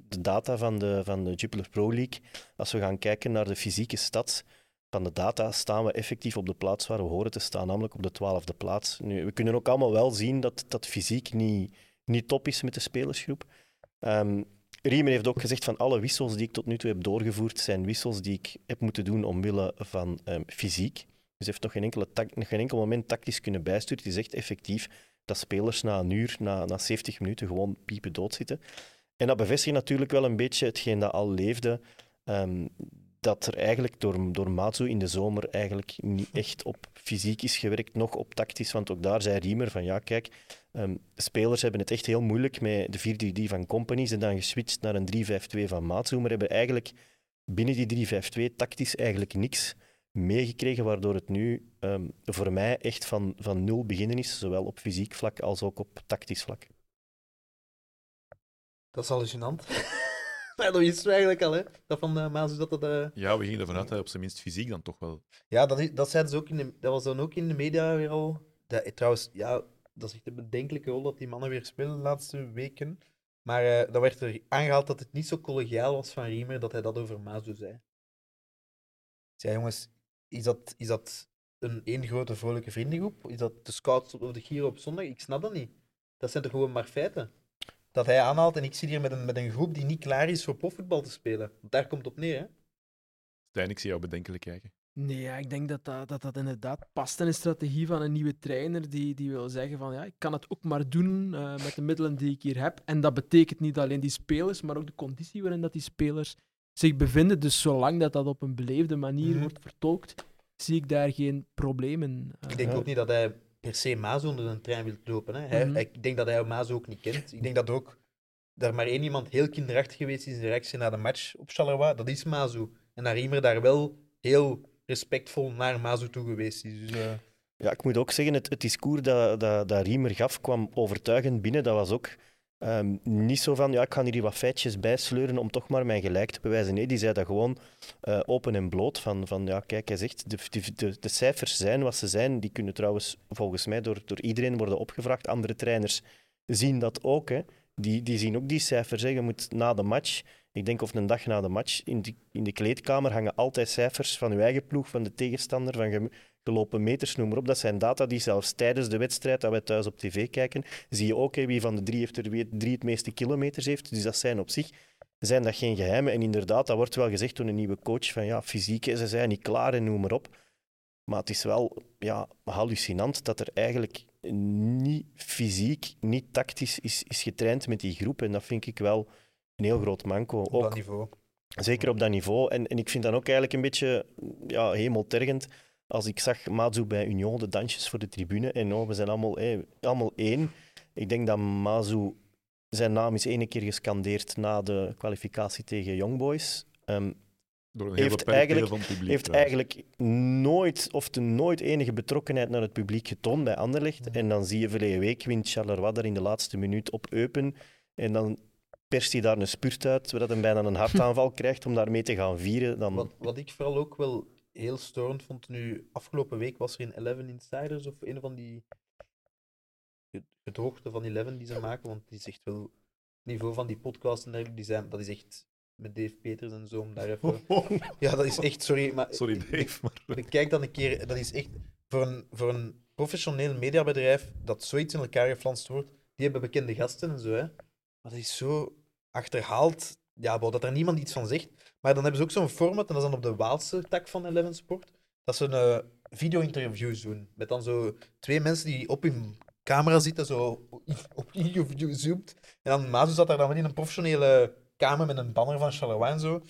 de data van de, van de Jupiler Pro League, als we gaan kijken naar de fysieke stats van de data, staan we effectief op de plaats waar we horen te staan, namelijk op de twaalfde plaats. Nu, we kunnen ook allemaal wel zien dat dat fysiek niet, niet top is met de spelersgroep. Ehm, Riemer heeft ook gezegd van alle wissels die ik tot nu toe heb doorgevoerd, zijn wissels die ik heb moeten doen omwille van ehm, fysiek. Dus heeft nog geen, enkele geen enkel moment tactisch kunnen bijsturen. Hij zegt effectief dat spelers na een uur, na, na 70 minuten gewoon piepen dood zitten. En dat bevestigt natuurlijk wel een beetje hetgeen dat al leefde, ehm, dat er eigenlijk door, door Matsu in de zomer eigenlijk niet echt op fysiek is gewerkt, nog op tactisch. Want ook daar zei Riemer van ja, kijk, ehm, spelers hebben het echt heel moeilijk met de 4-3-3 van Company. Ze zijn dan geswitcht naar een 3-5-2 van Matsu, maar hebben eigenlijk binnen die 3-5-2 tactisch eigenlijk niks meegekregen, waardoor het nu ehm, voor mij echt van, van nul beginnen is, zowel op fysiek vlak als ook op tactisch vlak. Dat is hallucinant. maar dat wisten we eigenlijk al, hè? Dat van uh, Maas, dat dat... eh, Ja, we gingen ervan uit dat hij op zijn minst fysiek dan toch wel. Ja, dat, is, dat, zeiden ze ook in de, dat was dan ook in de media weer al. Dat, eh, trouwens, ja, dat is echt een bedenkelijke rol dat die mannen weer spelen de laatste weken. Maar uh, dan werd er aangehaald dat het niet zo collegiaal was van Riemer dat hij dat over Mazu zei. Ik zei, jongens, is dat, is dat een één grote vrolijke vriendengroep? Is dat de scouts of de Giro op zondag? Ik snap dat niet. Dat zijn toch gewoon maar feiten? Dat hij aanhaalt en ik zit hier met een, met een groep die niet klaar is voor profvoetbal te spelen. Want daar komt het op neer, hè? Stijn, ik zie jou bedenkelijk kijken. Nee, ja, ik denk dat dat, dat dat inderdaad past in de strategie van een nieuwe trainer die, die wil zeggen van ja, ik kan het ook maar doen eh, met de middelen die ik hier heb. En dat betekent niet alleen die spelers, maar ook de conditie waarin dat die spelers zich bevinden. Dus zolang dat dat op een beleefde manier Mhm. wordt vertolkt, zie ik daar geen probleem in. Eh, Ik denk ook niet dat hij per se Mazo onder een trein wil lopen. Hè. Hij, Mhm. Ik denk dat hij Mazo ook niet kent. Ik denk dat ook daar maar één iemand heel kinderachtig geweest is in zijn reactie na de match op Charleroi. Dat is Mazo. En Riemer daar wel heel respectvol naar Mazo toe geweest is. Dus, eh, Ja, ik moet ook zeggen, het, het discours dat, dat, dat Riemer gaf kwam overtuigend binnen. Dat was ook ehm, niet zo van, ja, ik ga hier wat feitjes bijsleuren om toch maar mijn gelijk te bewijzen. Nee, die zei dat gewoon eh, open en bloot. Van, van, ja, kijk, hij zegt, de, de, de, cijfers zijn wat ze zijn. Die kunnen trouwens volgens mij door, door iedereen worden opgevraagd. Andere trainers zien dat ook. Hè. Die, die zien ook die cijfers. Hè. Je moet na de match, ik denk of een dag na de match, in in de kleedkamer hangen altijd cijfers van je eigen ploeg, van de tegenstander, van gelopen meters, noem maar op. Dat zijn data die zelfs tijdens de wedstrijd, dat wij thuis op tv kijken, zie je ook hè, wie van de drie, heeft er, wie drie het meeste kilometers heeft. Dus dat zijn op zich zijn dat geen geheimen. En inderdaad, dat wordt wel gezegd door een nieuwe coach, van ja, fysiek, ze zijn niet klaar en noem maar op. Maar het is wel ja, hallucinant dat er eigenlijk niet fysiek, niet tactisch is, is getraind met die groep. En dat vind ik wel een heel groot manco. op Ook, dat niveau. Zeker op dat niveau. En, en ik vind dan ook eigenlijk een beetje ja, hemeltergend als ik zag Mazu bij Union de dansjes voor de tribune. En oh, we zijn allemaal, eh, allemaal één. Ik denk dat Mazu zijn naam is ene keer gescandeerd na de kwalificatie tegen Young Boys. Ehm, Door een Heeft eigenlijk- van het publiek. heeft trouwens. eigenlijk nooit, of te nooit enige betrokkenheid naar het publiek getoond bij Anderlecht. En dan zie je verleden week wint Charleroi daar in de laatste minuut op Eupen. En dan perst hij daar een spurt uit, zodat hij bijna een hartaanval krijgt om daarmee te gaan vieren. Dan... Wat, wat ik vooral ook wel heel storend vond, nu afgelopen week was er in Eleven Insiders of een van die ge- gedroogte van Eleven die ze maken, want die is echt wel het niveau van die podcast en dergelijke, die zijn, dat is echt met Dave Peters en zo, om daar even... Ja, dat is echt, sorry, maar Sorry, Dave. Maar... bekijk dan een keer, dat is echt voor een, voor een professioneel mediabedrijf dat zoiets in elkaar geflanst wordt, die hebben bekende gasten en zo, hè. Maar dat is zo achterhaald, ja, dat er niemand iets van zegt. Maar dan hebben ze ook zo'n format, en dat is dan op de Waalse tak van Eleven Sport, dat ze een eh, video-interviews doen, met dan zo twee mensen die op hun camera zitten, zo op interview zoomt. En dan Mazu zat daar dan wel in een professionele kamer met een banner van Charleroi en zo.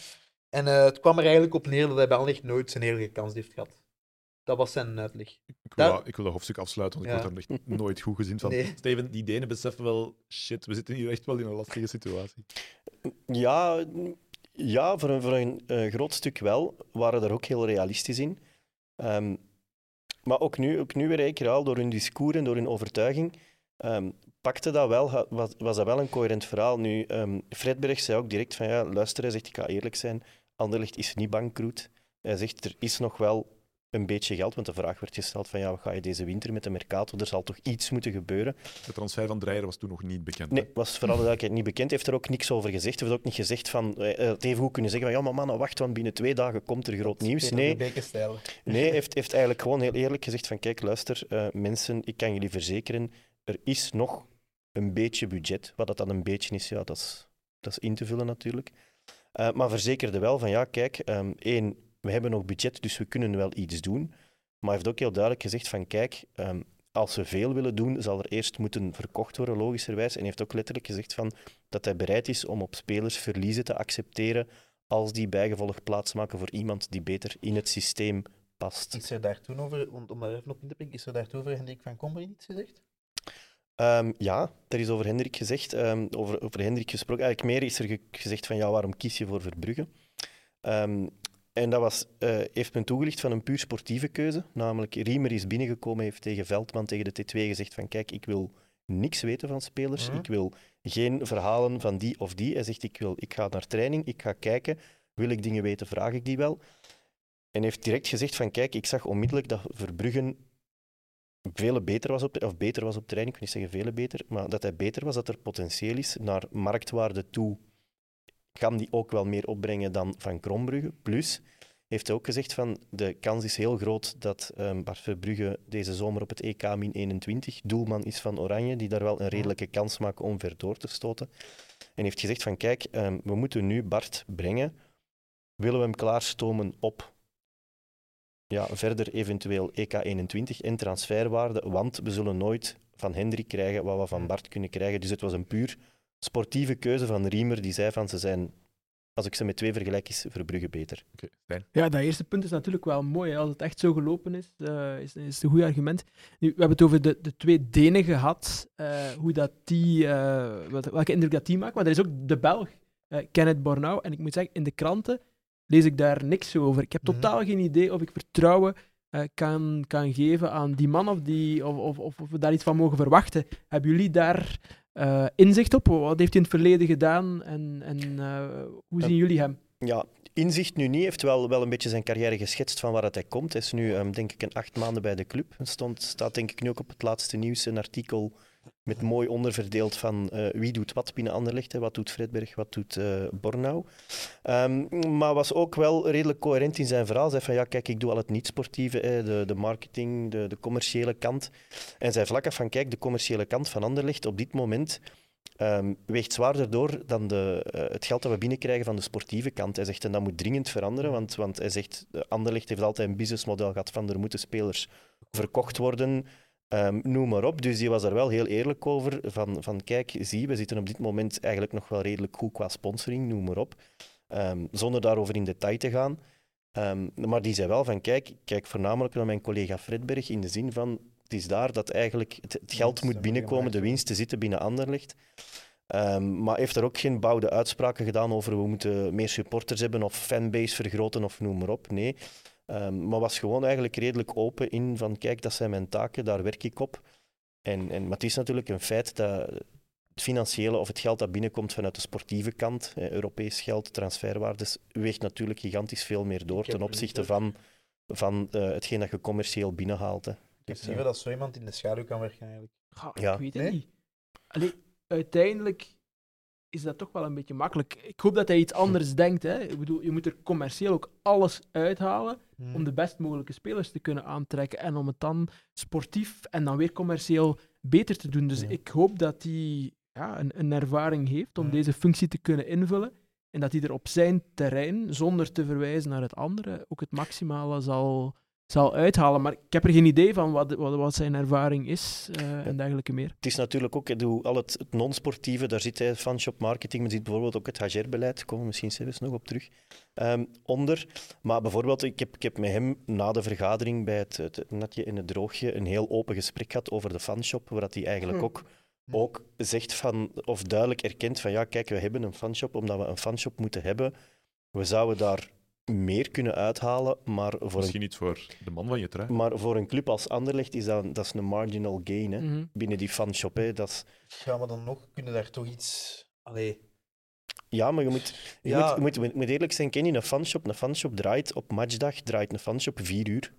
En eh, het kwam er eigenlijk op neer dat hij Anderlecht nooit zijn eerlijke kans heeft gehad. Dat was zijn uitleg. Ik wil, Daar- ik wil dat hoofdstuk afsluiten, want ik word daar echt nooit goed gezien van. Nee. Steven, die Denen beseffen wel, shit, we zitten hier echt wel in een lastige situatie. Ja, ja voor een, voor een eh, groot stuk wel. We waren er ook heel realistisch in. Ehm, maar ook nu, ook nu weer al, door hun discours en door hun overtuiging, ehm, pakte dat wel, was, was dat wel een coherent verhaal. Nu, ehm Fredberg zei ook direct van, ja, luister, hij zegt, ik ga eerlijk zijn, Anderlecht is niet bankroet. Hij zegt, er is nog wel een beetje geld, want de vraag werd gesteld van, ja, wat ga je deze winter met de Mercato? Er zal toch iets moeten gebeuren? De transfer van Dreyer was toen nog niet bekend. hè? Nee, was voor alle duidelijkheid niet bekend. Heeft er ook niks over gezegd. Heeft ook niet gezegd van... eh, eh, het even goed kunnen zeggen van... Ja, maar mannen, wacht, want binnen twee dagen komt er groot nieuws. Nee, nee heeft, heeft eigenlijk gewoon heel eerlijk gezegd van... Kijk, luister, eh, mensen, ik kan jullie verzekeren, er is nog een beetje budget. Wat dat dan een beetje is, ja, dat is, dat is in te vullen natuurlijk. Eh, maar verzekerde wel van, ja, kijk, ehm, één, we hebben nog budget, dus we kunnen wel iets doen. Maar hij heeft ook heel duidelijk gezegd van, kijk, ehm, als we veel willen doen, zal er eerst moeten verkocht worden, logischerwijs. En hij heeft ook letterlijk gezegd van, dat hij bereid is om op spelers verliezen te accepteren als die bijgevolg plaatsmaken voor iemand die beter in het systeem past. Is er daar toen over, want om daar even op in te pikken, is er daar toen over Hendrik van Komber iets gezegd? Ehm, ja, er is over Hendrik gezegd, ehm, over, over Hendrik gesproken. Eigenlijk meer is er ge- gezegd van ja, waarom kies je voor Verbrugge? Ehm, en dat was, eh, heeft men toegelicht van een puur sportieve keuze. Namelijk, Riemer is binnengekomen, heeft tegen Veldman, tegen de T2 gezegd van kijk, ik wil niks weten van spelers. Mhm. Ik wil geen verhalen van die of die. Hij zegt, ik, wil, ik ga naar training, ik ga kijken. Wil ik dingen weten, vraag ik die wel. En heeft direct gezegd van kijk, ik zag onmiddellijk dat Verbrugge veel beter was op, of beter was op terrein, ik wil niet zeggen veel beter, maar dat hij beter was, dat er potentieel is naar marktwaarde toe, kan die ook wel meer opbrengen dan Van Krombrugge. Plus, heeft hij ook gezegd van de kans is heel groot dat ehm, Bart Verbrugge deze zomer op het EK min 21 doelman is van Oranje, die daar wel een redelijke kans maken om ver door te stoten. En heeft gezegd van kijk, ehm, we moeten nu Bart brengen. Willen we hem klaarstomen op ja, verder eventueel EK21 en transferwaarde, want we zullen nooit van Hendrik krijgen wat we van Bart kunnen krijgen. Dus het was een puur sportieve keuze van Riemer, die zei van ze zijn, als ik ze met twee vergelijk, is Verbrugge beter. Oké, Stijn. Ja, dat eerste punt is natuurlijk wel mooi. Hè. Als het echt zo gelopen is, eh, is, is het een goed argument. Nu, we hebben het over de, de twee Denen gehad. eh, hoe dat die, eh, wat- welke indruk dat die maken. Maar er is ook de Belg, eh, Kenneth Bornau. En ik moet zeggen, in de kranten lees ik daar niks over. Ik heb Mhm. totaal geen idee of ik vertrouwen eh, kan, kan geven aan die man of, die, of, of, of, of we daar iets van mogen verwachten. Hebben jullie daar eh, inzicht op? Wat heeft hij in het verleden gedaan en, en eh, hoe zien jullie hem? Ja, inzicht nu niet. heeft wel, wel een beetje zijn carrière geschetst van waar het hij komt. Hij is nu, ehm, denk ik, een acht maanden bij de club. Stond, staat denk ik nu ook op het laatste nieuws een artikel met mooi onderverdeeld van eh, wie doet wat binnen Anderlecht. Hè. Wat doet Fredberg, wat doet eh Bornau. Ehm, maar was ook wel redelijk coherent in zijn verhaal. Zei van, ja, kijk, ik doe al het niet-sportieve, de, de marketing, de, de commerciële kant. En zei vlak af van, kijk, de commerciële kant van Anderlecht op dit moment ehm, weegt zwaarder door dan de, eh, het geld dat we binnenkrijgen van de sportieve kant. Hij zegt, en dat moet dringend veranderen, want, want hij zegt, Anderlecht heeft altijd een businessmodel gehad van er moeten spelers verkocht worden, ehm, noem maar op. Dus die was er wel heel eerlijk over, van, van kijk, zie, we zitten op dit moment eigenlijk nog wel redelijk goed qua sponsoring, noem maar op. Ehm, zonder daarover in detail te gaan. Ehm, maar die zei wel van, kijk, ik kijk voornamelijk naar mijn collega Fredberg in de zin van, het is daar dat eigenlijk het, het geld moet binnenkomen, de winsten zitten binnen Anderlecht. Maar heeft er ook geen bouwde uitspraken gedaan over we moeten meer supporters hebben of fanbase vergroten of noem maar op. Nee. Ehm, maar was gewoon eigenlijk redelijk open in van kijk, dat zijn mijn taken, daar werk ik op. En, en, maar het is natuurlijk een feit dat het financiële of het geld dat binnenkomt vanuit de sportieve kant, eh, Europees geld, transferwaardes, weegt natuurlijk gigantisch veel meer door ten opzichte van, van eh, hetgeen dat je commercieel binnenhaalt. Hè. Ik heb Dus, liever eh, dat zo iemand in de schaduw kan werken eigenlijk. Ja. Ik weet het Nee? niet. Allee, uiteindelijk is dat toch wel een beetje makkelijk. Ik hoop dat hij iets anders denkt. Hè. Ik bedoel, je moet er commercieel ook alles uithalen Hmm. om de best mogelijke spelers te kunnen aantrekken en om het dan sportief en dan weer commercieel beter te doen. Dus Ja. ik hoop dat hij ja, een, een ervaring heeft om Ja. deze functie te kunnen invullen en dat hij er op zijn terrein, zonder te verwijzen naar het andere, ook het maximale zal, zal uithalen. Maar ik heb er geen idee van wat, wat, wat zijn ervaring is eh, en dergelijke meer. Het is natuurlijk ook, ik doe al het, het non-sportieve, daar zit hij, fanshop marketing, maar zit bijvoorbeeld ook het HR-beleid, daar komen we misschien zelfs nog op terug, ehm, onder. Maar bijvoorbeeld, ik heb, ik heb met hem na de vergadering bij het, het Natje en het Droogje een heel open gesprek gehad over de fanshop, waar dat hij eigenlijk Hm. ook, ook zegt van, of duidelijk erkent van, ja, kijk, we hebben een fanshop, omdat we een fanshop moeten hebben. We zouden daar meer kunnen uithalen, maar voor een Misschien niet voor de man van je trui. maar voor een club als Anderlecht is dat, dat is een marginal gain hè, Mhm. binnen die fanshop. Hè. Dat is, Ja, maar dan nog kunnen daar toch iets. Allee. ja, maar je moet, je Ja. moet, je moet, je eerlijk zijn, ken je een fanshop? Een fanshop draait op matchdag, draait een fanshop vier uur.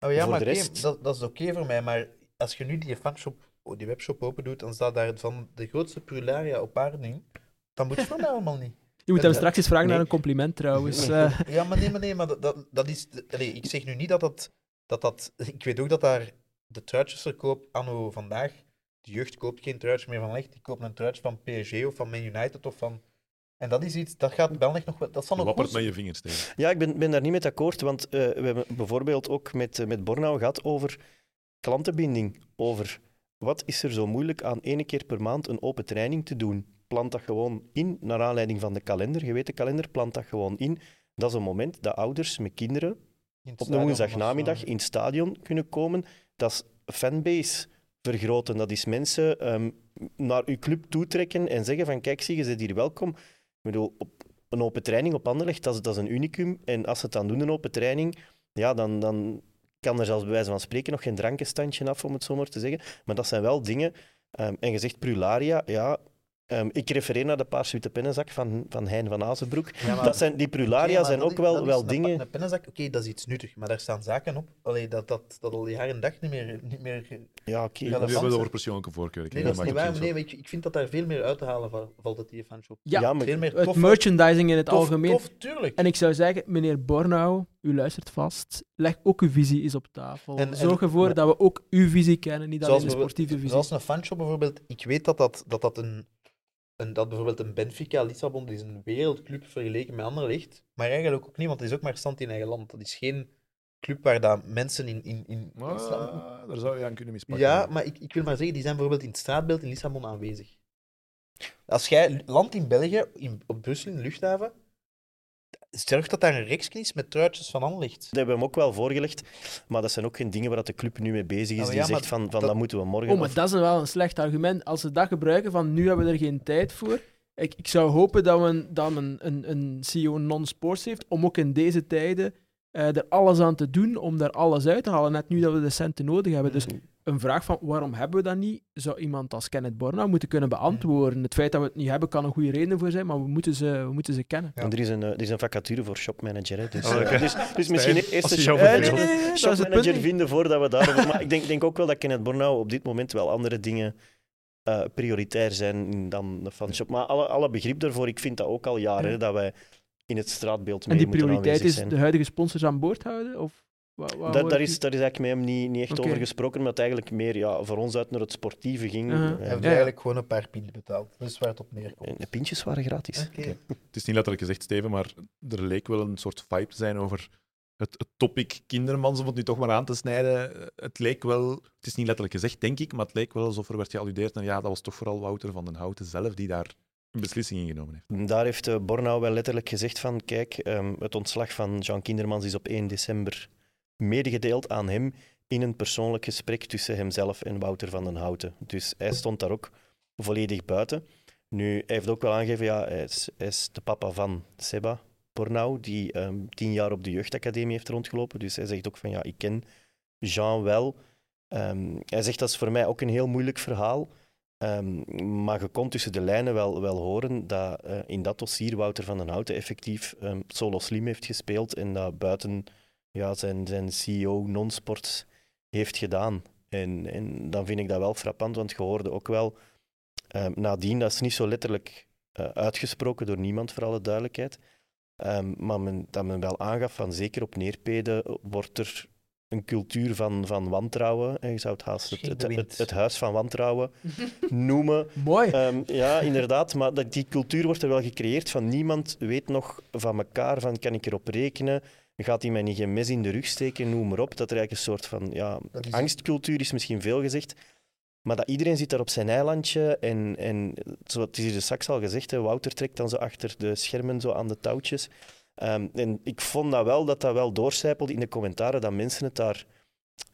Oh ja, Voor maar de rest- dat, dat is oké voor mij. Maar als je nu die fanshop, oh, die webshop open doet, dan staat daar van de grootste prularia op aarde in. Dan moet je mij allemaal niet. Je moet hem Ja, straks eens vragen nee. naar een compliment trouwens. eh. Ja, maar nee, maar nee, maar dat, dat, is. Allee, ik zeg nu niet dat dat, dat dat. Ik weet ook dat daar de truitjesverkoop anno vandaag. De jeugd koopt geen truitje meer van Licht, die koopt een truitje van PSG of van Man United of van. En dat is iets, dat gaat wel echt nog wel. Dat zal nog wappert met je vingers tegen. Ja, ik ben, ben daar niet mee akkoord, want eh, we hebben bijvoorbeeld ook met, eh, met Bornau gehad over klantenbinding. Over wat is er zo moeilijk aan één keer per maand een open training te doen. Plant dat gewoon in, naar aanleiding van de kalender. Je weet de kalender, plant dat gewoon in. Dat is een moment dat ouders met kinderen op een woensdagnamiddag zo. in het stadion kunnen komen. Dat is fanbase vergroten. Dat is mensen ehm, naar uw club toetrekken en zeggen van kijk, zie je zit hier welkom. Ik bedoel, op een open training op Anderlecht, dat is, dat is een unicum. En als ze het dan doen, een open training, ja, dan, dan kan er zelfs bij wijze van spreken nog geen drankenstandje af, om het zo maar te zeggen. Maar dat zijn wel dingen... ehm, en je zegt prularia, ja... ehm, ik refereer naar de paars-witte pennenzak van, van Hein van Azenbroek. Ja, Dat zijn, die prularia zijn dat ook wel, dat wel een dingen... Een pennenzak, oké, dat is iets nuttig, maar daar staan zaken op. Allee, dat, dat, dat al jaar en dag niet meer. Niet meer Ja, oké. Dat hebben we het over persoonlijke voorkeur. Ik nee, dat is niet waar. Nee, weet je, ik vind dat daar veel meer uit te halen va- valt uit die fanshop. ja, Ja, maar veel meer het tof. merchandising in het tof, algemeen. Tof, tuurlijk. En ik zou zeggen, meneer Bornau, u luistert vast. Leg ook uw visie eens op tafel. En- en- Zorg ervoor maar- dat we ook uw visie kennen, niet alleen de sportieve visie. Zoals een fanshop bijvoorbeeld. Ik weet dat dat, dat, dat een, een, dat bijvoorbeeld een Benfica Lissabon, dat is een wereldclub vergeleken met Anderlecht. Maar eigenlijk ook niet, want het is ook maar stand in eigen land. Dat is geen club waar dat mensen in... in, in Ah, daar zou je aan kunnen mispakken. ja, maar ik, ik wil maar zeggen, die zijn bijvoorbeeld in het straatbeeld in Lissabon aanwezig. Als jij landt in België, in, op Brussel, in de luchthaven, zorg dat daar een reksje is met truitjes van Anderlecht. Dat hebben we hem ook wel voorgelegd, maar dat zijn ook geen dingen waar dat de club nu mee bezig is. Ah, die zegt van, van dat- dat moeten we morgen. Oh, maar of- dat is wel een slecht argument. Als ze dat gebruiken van nu hebben we er geen tijd voor. Ik, ik zou hopen dat men, dat men een, een CEO non-sports heeft om ook in deze tijden eh, er alles aan te doen om daar alles uit te halen. Net nu dat we de centen nodig hebben. Dus een vraag van waarom hebben we dat niet, zou iemand als Kenneth Borna moeten kunnen beantwoorden. Het feit dat we het niet hebben kan een goede reden voor zijn, maar we moeten ze, we moeten ze kennen. Ja. En er, is een, eh, er is een vacature voor shopmanager. Hè. Dus, Oh, eh, oké. dus, dus misschien eerst een shop- nee, nee, nee, is shopmanager vinden voordat we daarover... Maar ik denk, denk ook wel dat Kenneth Bornau op dit moment wel andere dingen eh, prioritair zijn dan de fanshop. Maar alle, alle begrip daarvoor, ik vind dat ook al jaren, hè, dat wij in het straatbeeld En mee die moeten prioriteit aanwezig is zijn. de huidige sponsors aan boord houden? Of wa- Daar, is, daar is eigenlijk met hem niet, niet echt over gesproken, maar het eigenlijk meer ja, voor ons uit naar het sportieve ging. Uh-huh. Eh, Hij heeft Ja. eigenlijk gewoon een paar pint betaald. Dat is waar het op neerkomt. en de pintjes waren gratis. Oké. Het is niet letterlijk gezegd, Steven, maar er leek wel een soort vibe te zijn over het, het topic kindermans, om het nu toch maar aan te snijden. Het leek wel, het is niet letterlijk gezegd, denk ik, maar het leek wel alsof er werd gealludeerd naar ja, dat was toch vooral Wouter van den Houten zelf die daar een beslissing in genomen heeft. Daar heeft eh, Bornau wel letterlijk gezegd van, kijk, ehm, het ontslag van Jean Kindermans is op 1 december medegedeeld aan hem in een persoonlijk gesprek tussen hemzelf en Wouter van den Houten. Dus hij stond daar ook volledig buiten. Nu, hij heeft ook wel aangegeven, ja, hij is, is de papa van Seba Bornau, die ehm, tien jaar op de jeugdacademie heeft rondgelopen. Dus hij zegt ook van, ja, ik ken Jean wel. Ehm, hij zegt, dat is voor mij ook een heel moeilijk verhaal. Ehm, maar je kon tussen de lijnen wel, wel horen dat eh, in dat dossier Wouter van den Houten effectief solo slim heeft gespeeld en dat buiten ja, zijn, zijn CEO non-sports heeft gedaan. En, en dan vind ik dat wel frappant, want je hoorde ook wel ehm, nadien, dat is niet zo letterlijk eh, uitgesproken door niemand, voor alle duidelijkheid, ehm, maar men, dat men wel aangaf van zeker op neerpeden wordt er een cultuur van, van wantrouwen. En je zou het haast het, het, het, het huis van wantrouwen noemen. Mooi. Ehm, ja, inderdaad, maar dat, die cultuur wordt er wel gecreëerd van niemand weet nog van elkaar, van kan ik erop rekenen, gaat hij mij niet geen mes in de rug steken, noem maar op. Dat er eigenlijk een soort van ja, is- angstcultuur is misschien veel gezegd, maar dat iedereen zit daar op zijn eilandje en, en zoals het is hier dus straks al gezegd, hè, Wouter trekt dan zo achter de schermen zo aan de touwtjes. Ehm, en ik vond dat wel, dat dat wel doorcijpelde in de commentaren, dat mensen het daar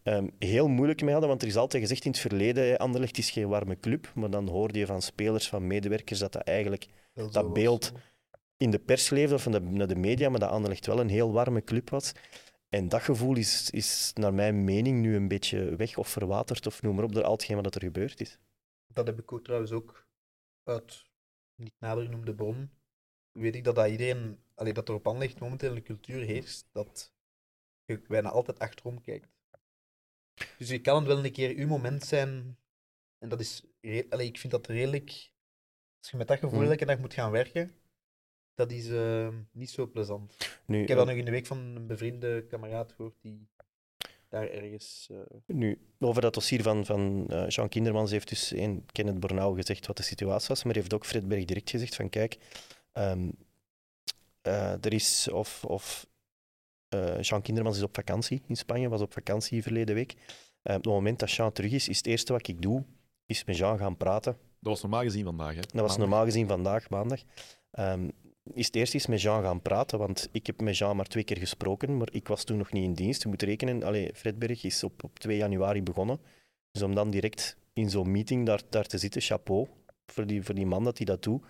ehm, heel moeilijk mee hadden, want er is altijd gezegd in het verleden, hè, Anderlecht is geen warme club, maar dan hoorde je van spelers, van medewerkers, dat dat eigenlijk dat was. In de pers leefde of naar de media, maar dat Anderlecht wel een heel warme club was. En dat gevoel is, is naar mijn mening nu een beetje weg of verwaterd of noem maar op door al hetgeen wat er gebeurd is. Dat heb ik ook trouwens ook uit niet nader genoemde bron. Weet ik dat, dat iedereen, allee, dat er op Anderlecht momenteel een cultuur heerst dat je bijna altijd achterom kijkt. Dus je kan het wel een keer uw moment zijn. En dat is, allee, ik vind dat redelijk. Als je met dat gevoel Mm. elke dag moet gaan werken, dat is eh, niet zo plezant. Nu, Ik heb dat nog in de week van een bevriende kameraad gehoord die daar ergens. eh, Nu, over dat dossier van, van eh, Jean Kindermans heeft dus één Kenneth Bornau gezegd wat de situatie was, maar heeft ook Fred Berg direct gezegd van kijk, ehm, eh, er is of, of eh, Jean Kindermans is op vakantie in Spanje, was op vakantie verleden week. Eh, op het moment dat Jean terug is, is het eerste wat ik doe, is met Jean gaan praten. Dat was normaal gezien vandaag. Hè? Dat was normaal gezien vandaag, maandag. Ehm, is het eerst eens met Jean gaan praten, want ik heb met Jean maar twee keer gesproken, maar ik was toen nog niet in dienst. Je moet rekenen, allee, Fredberg is op, op 2 januari begonnen. Dus om dan direct in zo'n meeting daar, daar te zitten, chapeau voor die, voor die man dat hij dat doet.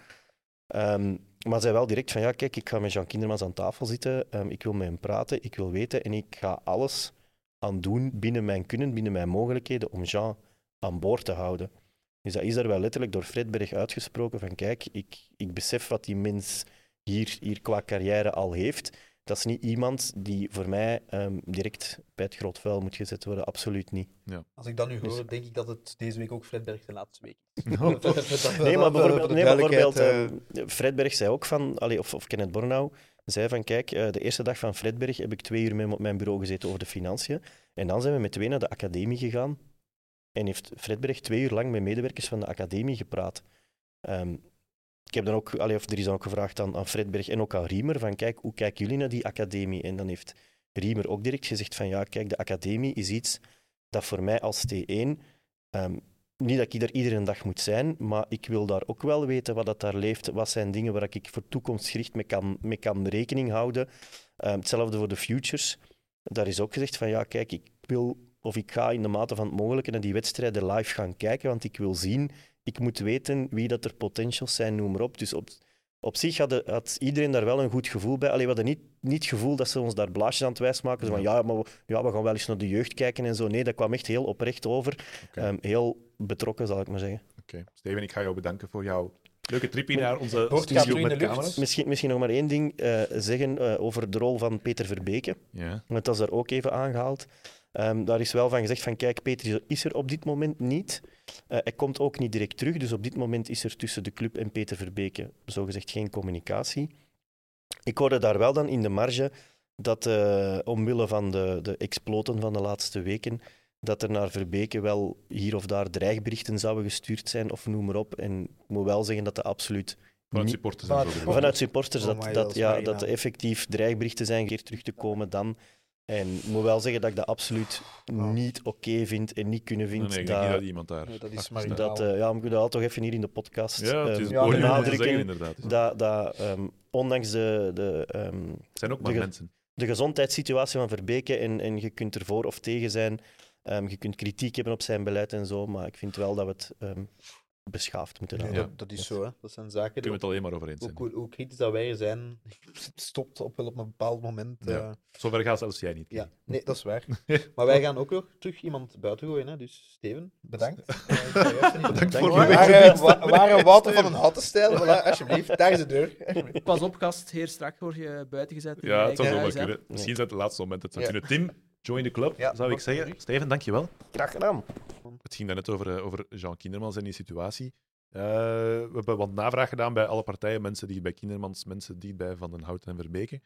Ehm, maar zei wel direct van, ja kijk, ik ga met Jean Kindermans aan tafel zitten, ehm, ik wil met hem praten, ik wil weten en ik ga alles aan doen binnen mijn kunnen, binnen mijn mogelijkheden, om Jean aan boord te houden. Dus dat is daar wel letterlijk door Fredberg uitgesproken van kijk, ik, ik besef wat die mens hier, hier qua carrière al heeft. Dat is niet iemand die voor mij ehm, direct bij het groot vuil moet gezet worden. Absoluut niet. als ik dat nu Dus- hoor, denk ik dat het deze week ook Fredberg de laatste week is. Nee, Dat- maar bijvoorbeeld, nee, bijvoorbeeld duidelijkheid, ehm, Fredberg zei ook van, allee, of, of Kenneth Bornau, zei van kijk, eh, de eerste dag van Fredberg heb ik twee uur met hem op mijn bureau gezeten over de financiën. En dan zijn we met twee naar de academie gegaan. En heeft Fredberg twee uur lang met medewerkers van de academie gepraat. Ehm, ik heb dan ook, allee, of er is dan ook gevraagd aan, aan Fredberg en ook aan Riemer van kijk, hoe kijken jullie naar die academie? En dan heeft Riemer ook direct gezegd van ja, kijk, de academie is iets dat voor mij als T1, ehm, niet dat ik daar iedere dag moet zijn, maar ik wil daar ook wel weten wat dat daar leeft, wat zijn dingen waar ik voor toekomstgericht mee kan, mee kan rekening houden. Ehm, hetzelfde voor de futures. Daar is ook gezegd van ja, kijk, ik wil of ik ga in de mate van het mogelijke naar die wedstrijden live gaan kijken, want ik wil zien, ik moet weten wie dat er potentials zijn, noem maar op. Dus op, op zich had, had iedereen daar wel een goed gevoel bij. Alleen we hadden niet, niet het gevoel dat ze ons daar blaasjes aan het wijsmaken. Zo van ja, maar we, ja, we gaan wel eens naar de jeugd kijken en zo. Nee, dat kwam echt heel oprecht over. Ehm, heel betrokken, zal ik maar zeggen. Oké. Steven, ik ga jou bedanken voor jouw leuke tripje naar onze studio met camera's. Misschien, misschien nog maar één ding eh, zeggen eh, over de rol van Peter Verbeke. Ja. Want dat is daar ook even aangehaald. Ehm, daar is wel van gezegd van kijk, Peter is er op dit moment niet. Eh, hij komt ook niet direct terug, dus op dit moment is er tussen de club en Peter Verbeke zogezegd geen communicatie. Ik hoorde daar wel dan in de marge dat eh, omwille van de, de exploten van de laatste weken, dat er naar Verbeke wel hier of daar dreigberichten zouden gestuurd zijn of noem maar op. En ik moet wel zeggen dat de absoluut Vanuit supporters Vanuit supporters, Oh dat, dat dat, ja, dat er effectief dreigberichten zijn keer terug te komen dan. En ik moet wel zeggen dat ik dat absoluut niet oké vind en niet kunnen Nee, vind. nee, ik denk niet dat, dat iemand daar... Nee, dat is maar dat, eh, ja, ik wil dat toch even hier in de podcast Ja, het is ehm, Ja, benadrukken. dat, dat ehm, ondanks de, de, ehm, Het zijn ook maar de mensen. de gezondheidssituatie van Verbeke en, en je kunt ervoor of tegen zijn, ehm, je kunt kritiek hebben op zijn beleid en zo, maar ik vind wel dat we het ehm, beschaafd moeten. Ja. dat, dat is zo, hè. Dat zijn zaken. Kunnen we het alleen maar over eens Hoe, zijn. hoe, hoe kritisch dat wij zijn, het stopt op wel op een bepaald moment. Ja. eh, Zover gaat zelfs jij niet. Ja, nee, dat is waar. Maar wij gaan ook nog terug iemand buiten gooien. Hè? Dus Steven, bedankt. Eh, Bedankt voor je eh, wa- Wouter van een Hattenstijl, voilà, alsjeblieft. Daar is de deur. Alsjeblieft. Pas op, gast. Heer strak word je buiten gezet. in Ja, het zou huis, hè. kunnen. Misschien zijn het de laatste. Het zou Ja. kunnen. Tim, join the club, Ja, zou ik zeggen. Steven, dankjewel. Graag gedaan. Het ging daarnet over, eh, over Jean Kindermans en die situatie. Eh, we hebben wat navraag gedaan bij alle partijen, mensen die bij Kindermans, mensen die bij Van den Houten en Verbeke.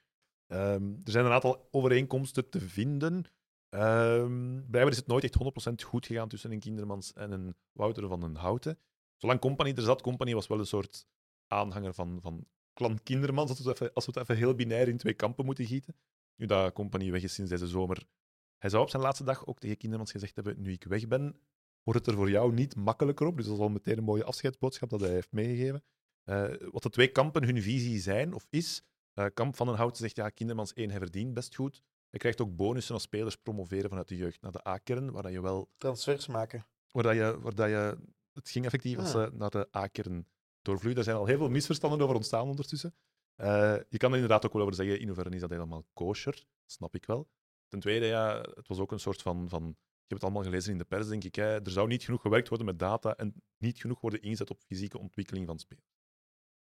Ehm, er zijn een aantal overeenkomsten te vinden. Ehm blijkbaar is het nooit echt 100% goed gegaan tussen een Kindermans en een Wouter van den Houten. Zolang Company er zat, Company was wel een soort aanhanger van, van clan Kindermans, als we, het even, als we het even heel binair in twee kampen moeten gieten. Nu dat Company weg is sinds deze zomer, hij zou op zijn laatste dag ook tegen Kindermans gezegd hebben, nu ik weg ben, wordt het er voor jou niet makkelijker op. Dus dat is al meteen een mooie afscheidsboodschap dat hij heeft meegegeven. Eh, wat de twee kampen hun visie zijn of is. eh, kamp van den Houten zegt, ja, Kindermans 1, hij verdient best goed. Hij krijgt ook bonussen als spelers promoveren vanuit de jeugd naar de A-kern, waar dat je wel... Transfers maken. Waar dat je, waar dat je, het ging effectief als Ah. ze naar de A-kern doorvloeien. Er zijn al heel veel misverstanden over ontstaan ondertussen. Eh, je kan er inderdaad ook wel over zeggen, in hoeverre is dat helemaal kosher? Snap ik wel. Ten tweede, ja, het was ook een soort van, van je hebt het allemaal gelezen in de pers, denk ik. Hè. Er zou niet genoeg gewerkt worden met data en niet genoeg worden ingezet op fysieke ontwikkeling van spelers.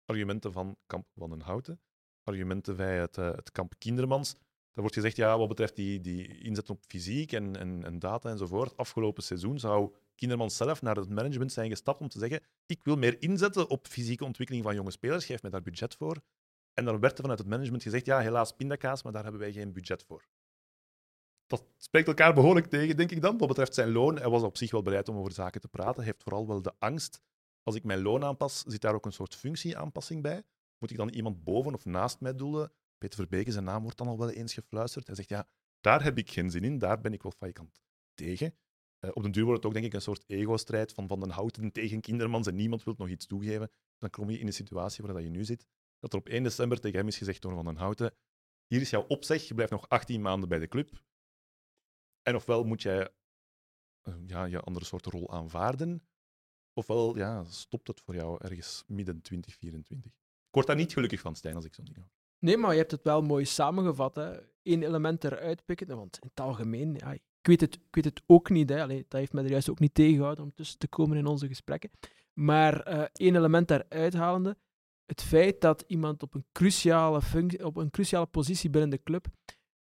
Argumenten van Kamp van den Houten, argumenten bij het, eh, het kamp Kindermans. Daar wordt gezegd, ja, wat betreft die, die inzet op fysiek en, en, en data enzovoort, afgelopen seizoen zou Kindermans zelf naar het management zijn gestapt om te zeggen, ik wil meer inzetten op fysieke ontwikkeling van jonge spelers, geef mij daar budget voor. En dan werd er vanuit het management gezegd, ja, helaas pindakaas, maar daar hebben wij geen budget voor dat spreekt elkaar behoorlijk tegen, denk ik dan. Wat betreft zijn loon, hij was op zich wel bereid om over zaken te praten. Hij heeft vooral wel de angst. Als ik mijn loon aanpas, zit daar ook een soort functieaanpassing bij. Moet ik dan iemand boven of naast mij doelen? Peter Verbeke, zijn naam wordt dan al wel eens gefluisterd. Hij zegt, ja, daar heb ik geen zin in, daar ben ik wel falikant tegen. Eh, op den duur wordt het ook, denk ik, een soort ego-strijd van Van den Houten tegen Kindermans en niemand wil nog iets toegeven. Dan kom je in de situatie waar dat je nu zit, dat er op 1 december tegen hem is gezegd door Van den Houten, hier is jouw opzeg, je blijft nog 18 maanden bij de club. En ofwel moet jij eh, ja, je andere soort rol aanvaarden, ofwel ja, stopt het voor jou ergens midden 2024. Ik word daar niet gelukkig van, Stijn, als ik zo'n ding hoor. Nee, maar je hebt het wel mooi samengevat. Hè. Eén element eruit pikken, want in het algemeen, ja, ik, weet het, ik weet het ook niet. Hè. Allee, dat heeft mij er juist ook niet tegengehouden om tussen te komen in onze gesprekken. Maar eh, één element daaruit halende, het feit dat iemand op een cruciale, functie, op een cruciale positie binnen de club,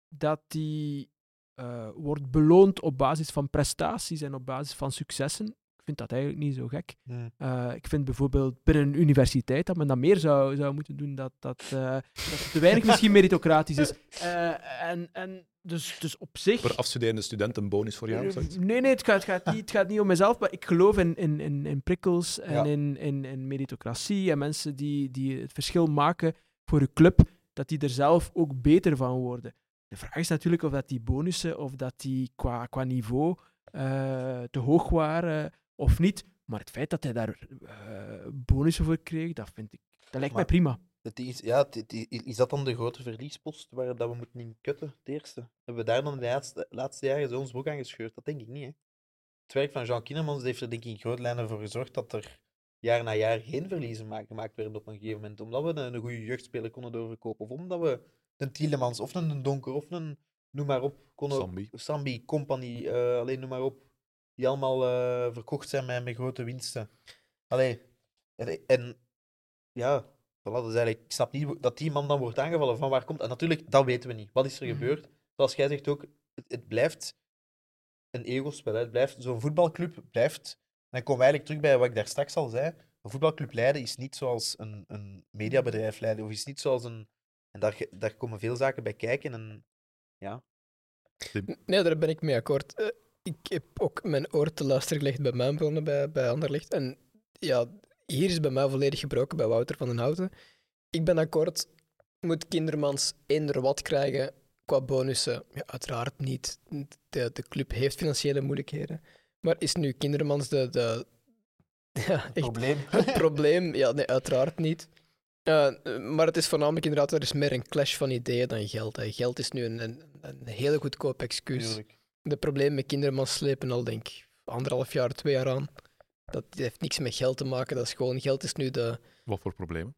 dat die eh, wordt beloond op basis van prestaties en op basis van successen. Ik vind dat eigenlijk niet zo gek. Eh, ik vind bijvoorbeeld binnen een universiteit dat men dat meer zou, zou moeten doen, dat, dat, eh, dat het te weinig misschien meritocratisch is. Eh, en, en dus, dus op zich... Voor afstuderende studenten een bonus voor jou? Nee, nee, het gaat, het, gaat niet, het gaat niet om mezelf, maar ik geloof in, in, in, in prikkels en Ja. in, in, in meritocratie en mensen die, die het verschil maken voor hun club, dat die er zelf ook beter van worden. De vraag is natuurlijk of dat die bonussen of dat die qua, qua niveau eh, te hoog waren of niet. Maar het feit dat hij daar eh, bonussen voor kreeg, dat vind ik. Dat lijkt mij prima. Het is, ja, het- is, dat dan de grote verliespost waar dat we moeten in kutten, het eerste? Hebben we daar dan de laatste, laatste jaren zo ons broek aan gescheurd? Dat denk ik niet, hè. Het werk van Jean Kinnemans heeft er denk ik in grote lijnen voor gezorgd dat er jaar na jaar geen verliezen ma- gemaakt werden op een gegeven moment. Omdat we een, een goede jeugdspeler konden doorverkopen. Of omdat we een Tielemans of een Donker of een, noem maar op, konden, Sambi. Sambi, Company, eh, alleen noem maar op, die allemaal eh, verkocht zijn met, met grote winsten. Allee, en, en ja, voilà, dus eigenlijk, ik snap niet dat die man dan wordt aangevallen. Van waar komt dat? Natuurlijk, dat weten we niet. Wat is er Mhm. gebeurd? Zoals jij zegt ook, het, het blijft een ego-spel. hè. Het blijft, zo'n voetbalclub blijft. En dan komen we eigenlijk terug bij wat ik daar straks al zei. Een voetbalclub leiden is niet zoals een, een mediabedrijf leiden, of is niet zoals een. En daar, daar komen veel zaken bij kijken. En Nee, daar ben ik mee akkoord. Eh, ik heb ook mijn oor te luisteren gelegd bij mijn bronnen bij, bij Anderlecht. En ja, hier is bij mij volledig gebroken bij Wouter van den Houten. Ik ben akkoord, moet Kindermans eender wat krijgen qua bonussen. Ja, uiteraard niet. De, de club heeft financiële moeilijkheden. Maar is nu Kindermans de, de, ja, echt probleem. het probleem? Ja, nee, uiteraard niet. Eh, maar het is voornamelijk inderdaad, er is meer een clash van ideeën dan geld. Hè. Geld is nu een, een, een hele goedkoop excuus. De problemen met kindermans slepen al, denk ik, anderhalf jaar, twee jaar aan. Dat heeft niks met geld te maken, dat is gewoon, geld is nu de Wat voor problemen?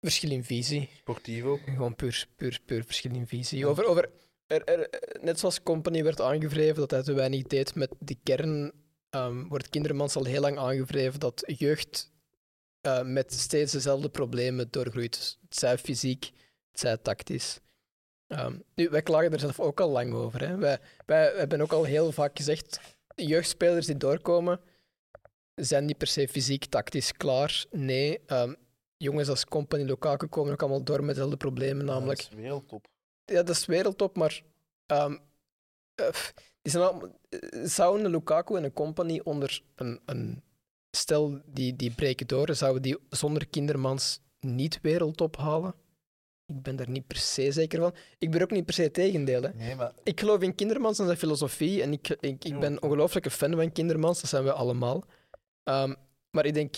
verschil in visie. Sportief ook. Gewoon puur, puur, puur verschil in visie. Over, over, er, er, net zoals Company werd aangevreven dat hij te weinig deed met die kern, ehm, wordt Kindermans al heel lang aangevreven dat jeugd eh, met steeds dezelfde problemen doorgroeit. Het zij fysiek, het zij tactisch. Ehm, nu, wij klagen er zelf ook al lang over. Hè. Wij, wij hebben ook al heel vaak gezegd, jeugdspelers die doorkomen, zijn niet per se fysiek, tactisch klaar. Nee, ehm, jongens als Company, Lukaku komen ook allemaal door met dezelfde problemen, namelijk Dat is wereldtop. ja, dat is wereldtop, maar die zijn zou een Lukaku en een company onder een, een stel die, die breken door, zouden die zonder kindermans niet wereldtop halen? Ik ben daar niet per se zeker van. Ik ben ook niet per se tegendeel. Hè. Nee, maar Ik geloof in Kindermans en zijn filosofie. En ik, ik, ik ben ongelooflijke fan van Kindermans, dat zijn we allemaal. Ehm, maar ik denk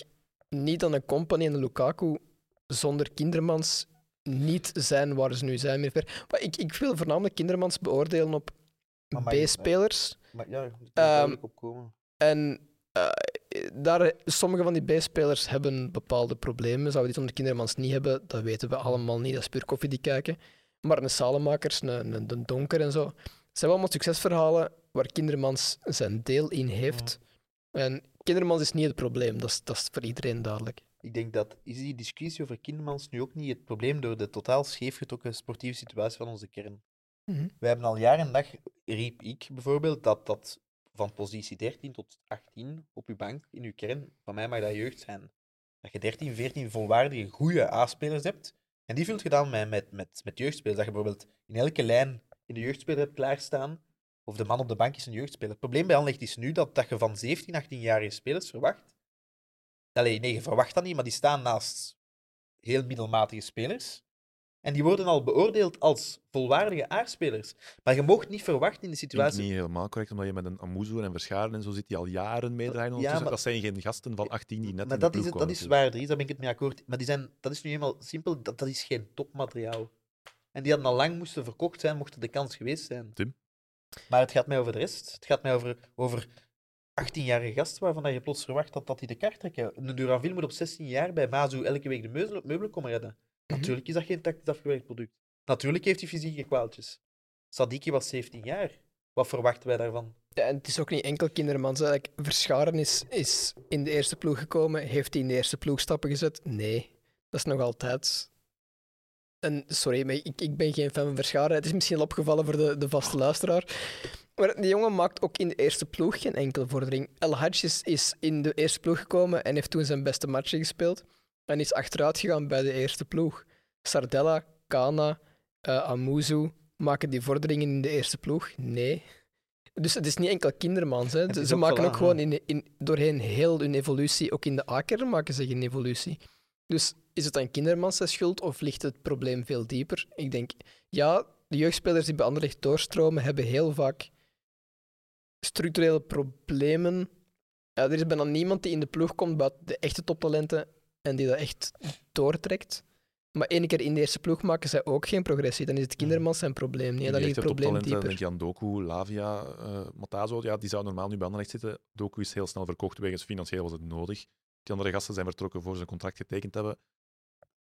niet dat een Company en een Lukaku zonder Kindermans niet zijn waar ze nu zijn. Meer. Maar ik, ik wil voornamelijk Kindermans beoordelen op B-spelers. Maar ja, er Ehm, duidelijk op komen. En eh, daar, sommige van die B-spelers hebben bepaalde problemen. Zouden die zonder Kindermans niet hebben, dat weten we allemaal niet. Dat is puur koffie die kijken. Maar een Salemakers, een, een, een Donker en zo. Het zijn allemaal succesverhalen waar Kindermans zijn deel in heeft. En Kindermans is niet het probleem, dat is, dat is voor iedereen duidelijk. Ik denk dat is die discussie over Kindermans nu ook niet het probleem door de totaal scheefgetrokken sportieve situatie van onze kern. Mhm. We hebben al jaren en dag, riep ik bijvoorbeeld, dat dat van positie 13 tot 18 op uw bank in uw kern, van mij mag dat jeugd zijn. Dat je 13, 14 volwaardige, goede A-spelers hebt. En die vult je dan met, met, met, met jeugdspelers. Dat je bijvoorbeeld in elke lijn in de jeugdspeler hebt klaarstaan. Of de man op de bank is een jeugdspeler. Het probleem bij Anderlecht is nu dat, dat je van 17, 18-jarige spelers verwacht. Allee, nee, je verwacht dat niet, maar die staan naast heel middelmatige spelers. En die worden al beoordeeld als volwaardige aardspelers. Maar je mocht niet verwachten in de situatie. niet helemaal correct, omdat je met een Amuzu en Verscharen en zo zit die al jaren meedraaien. Ja, maar- Dat zijn geen gasten van 18 die net maar in dat de is, het, dat is waar, daar ben ik het mee akkoord. Maar die zijn, dat is nu eenmaal simpel, dat, dat is geen topmateriaal. En die hadden al lang moesten verkocht zijn, mocht er de kans geweest zijn. Tim? Maar het gaat mij over de rest. Het gaat mij over, over 18-jarige gasten waarvan dat je plots verwacht dat, dat die de kaart trekken. Een Duranville moet op 16 jaar bij Mazu elke week de meubelen komen redden. Natuurlijk is dat geen tactisch afgewerkt product. Natuurlijk heeft hij fysieke kwaaltjes. Sadiki was 17 jaar. Wat verwachten wij daarvan? Ja, en het is ook niet enkel. Like, Verscharen is, is in de eerste ploeg gekomen. Heeft hij in de eerste ploeg stappen gezet? Nee. Dat is nog altijd... En, sorry, maar ik, ik ben geen fan van Verscharen. Het is misschien al opgevallen voor de, de vaste luisteraar. Maar die jongen maakt ook in de eerste ploeg geen enkele vordering. El Hadj is, is in de eerste ploeg gekomen en heeft toen zijn beste matchen gespeeld. En is achteruit gegaan bij de eerste ploeg. Sardella, Kana, eh Amuzu maken die vorderingen in de eerste ploeg? Nee. Dus het is niet enkel kindermans. Hè. Ze ook maken ook gewoon in, in, doorheen heel hun evolutie, ook in de A-kern maken ze geen evolutie. Dus is het dan kindermans zijn schuld of ligt het probleem veel dieper? Ik denk, ja, de jeugdspelers die bij Anderlecht doorstromen, hebben heel vaak structurele problemen. Ja, er is bijna niemand die in de ploeg komt buiten de echte toptalenten en die dat echt doortrekt. Maar één keer in de eerste ploeg maken zij ook geen progressie. Dan is het Kindermans zijn probleem niet. Dan ligt het probleem toptalenten, dieper. denk je aan Doku, Lavia, eh Matazo. Ja, die zou normaal nu bij Anderlecht zitten. Doku is heel snel verkocht, wegens financieel was het nodig. Die andere gasten zijn vertrokken voor ze een contract getekend hebben.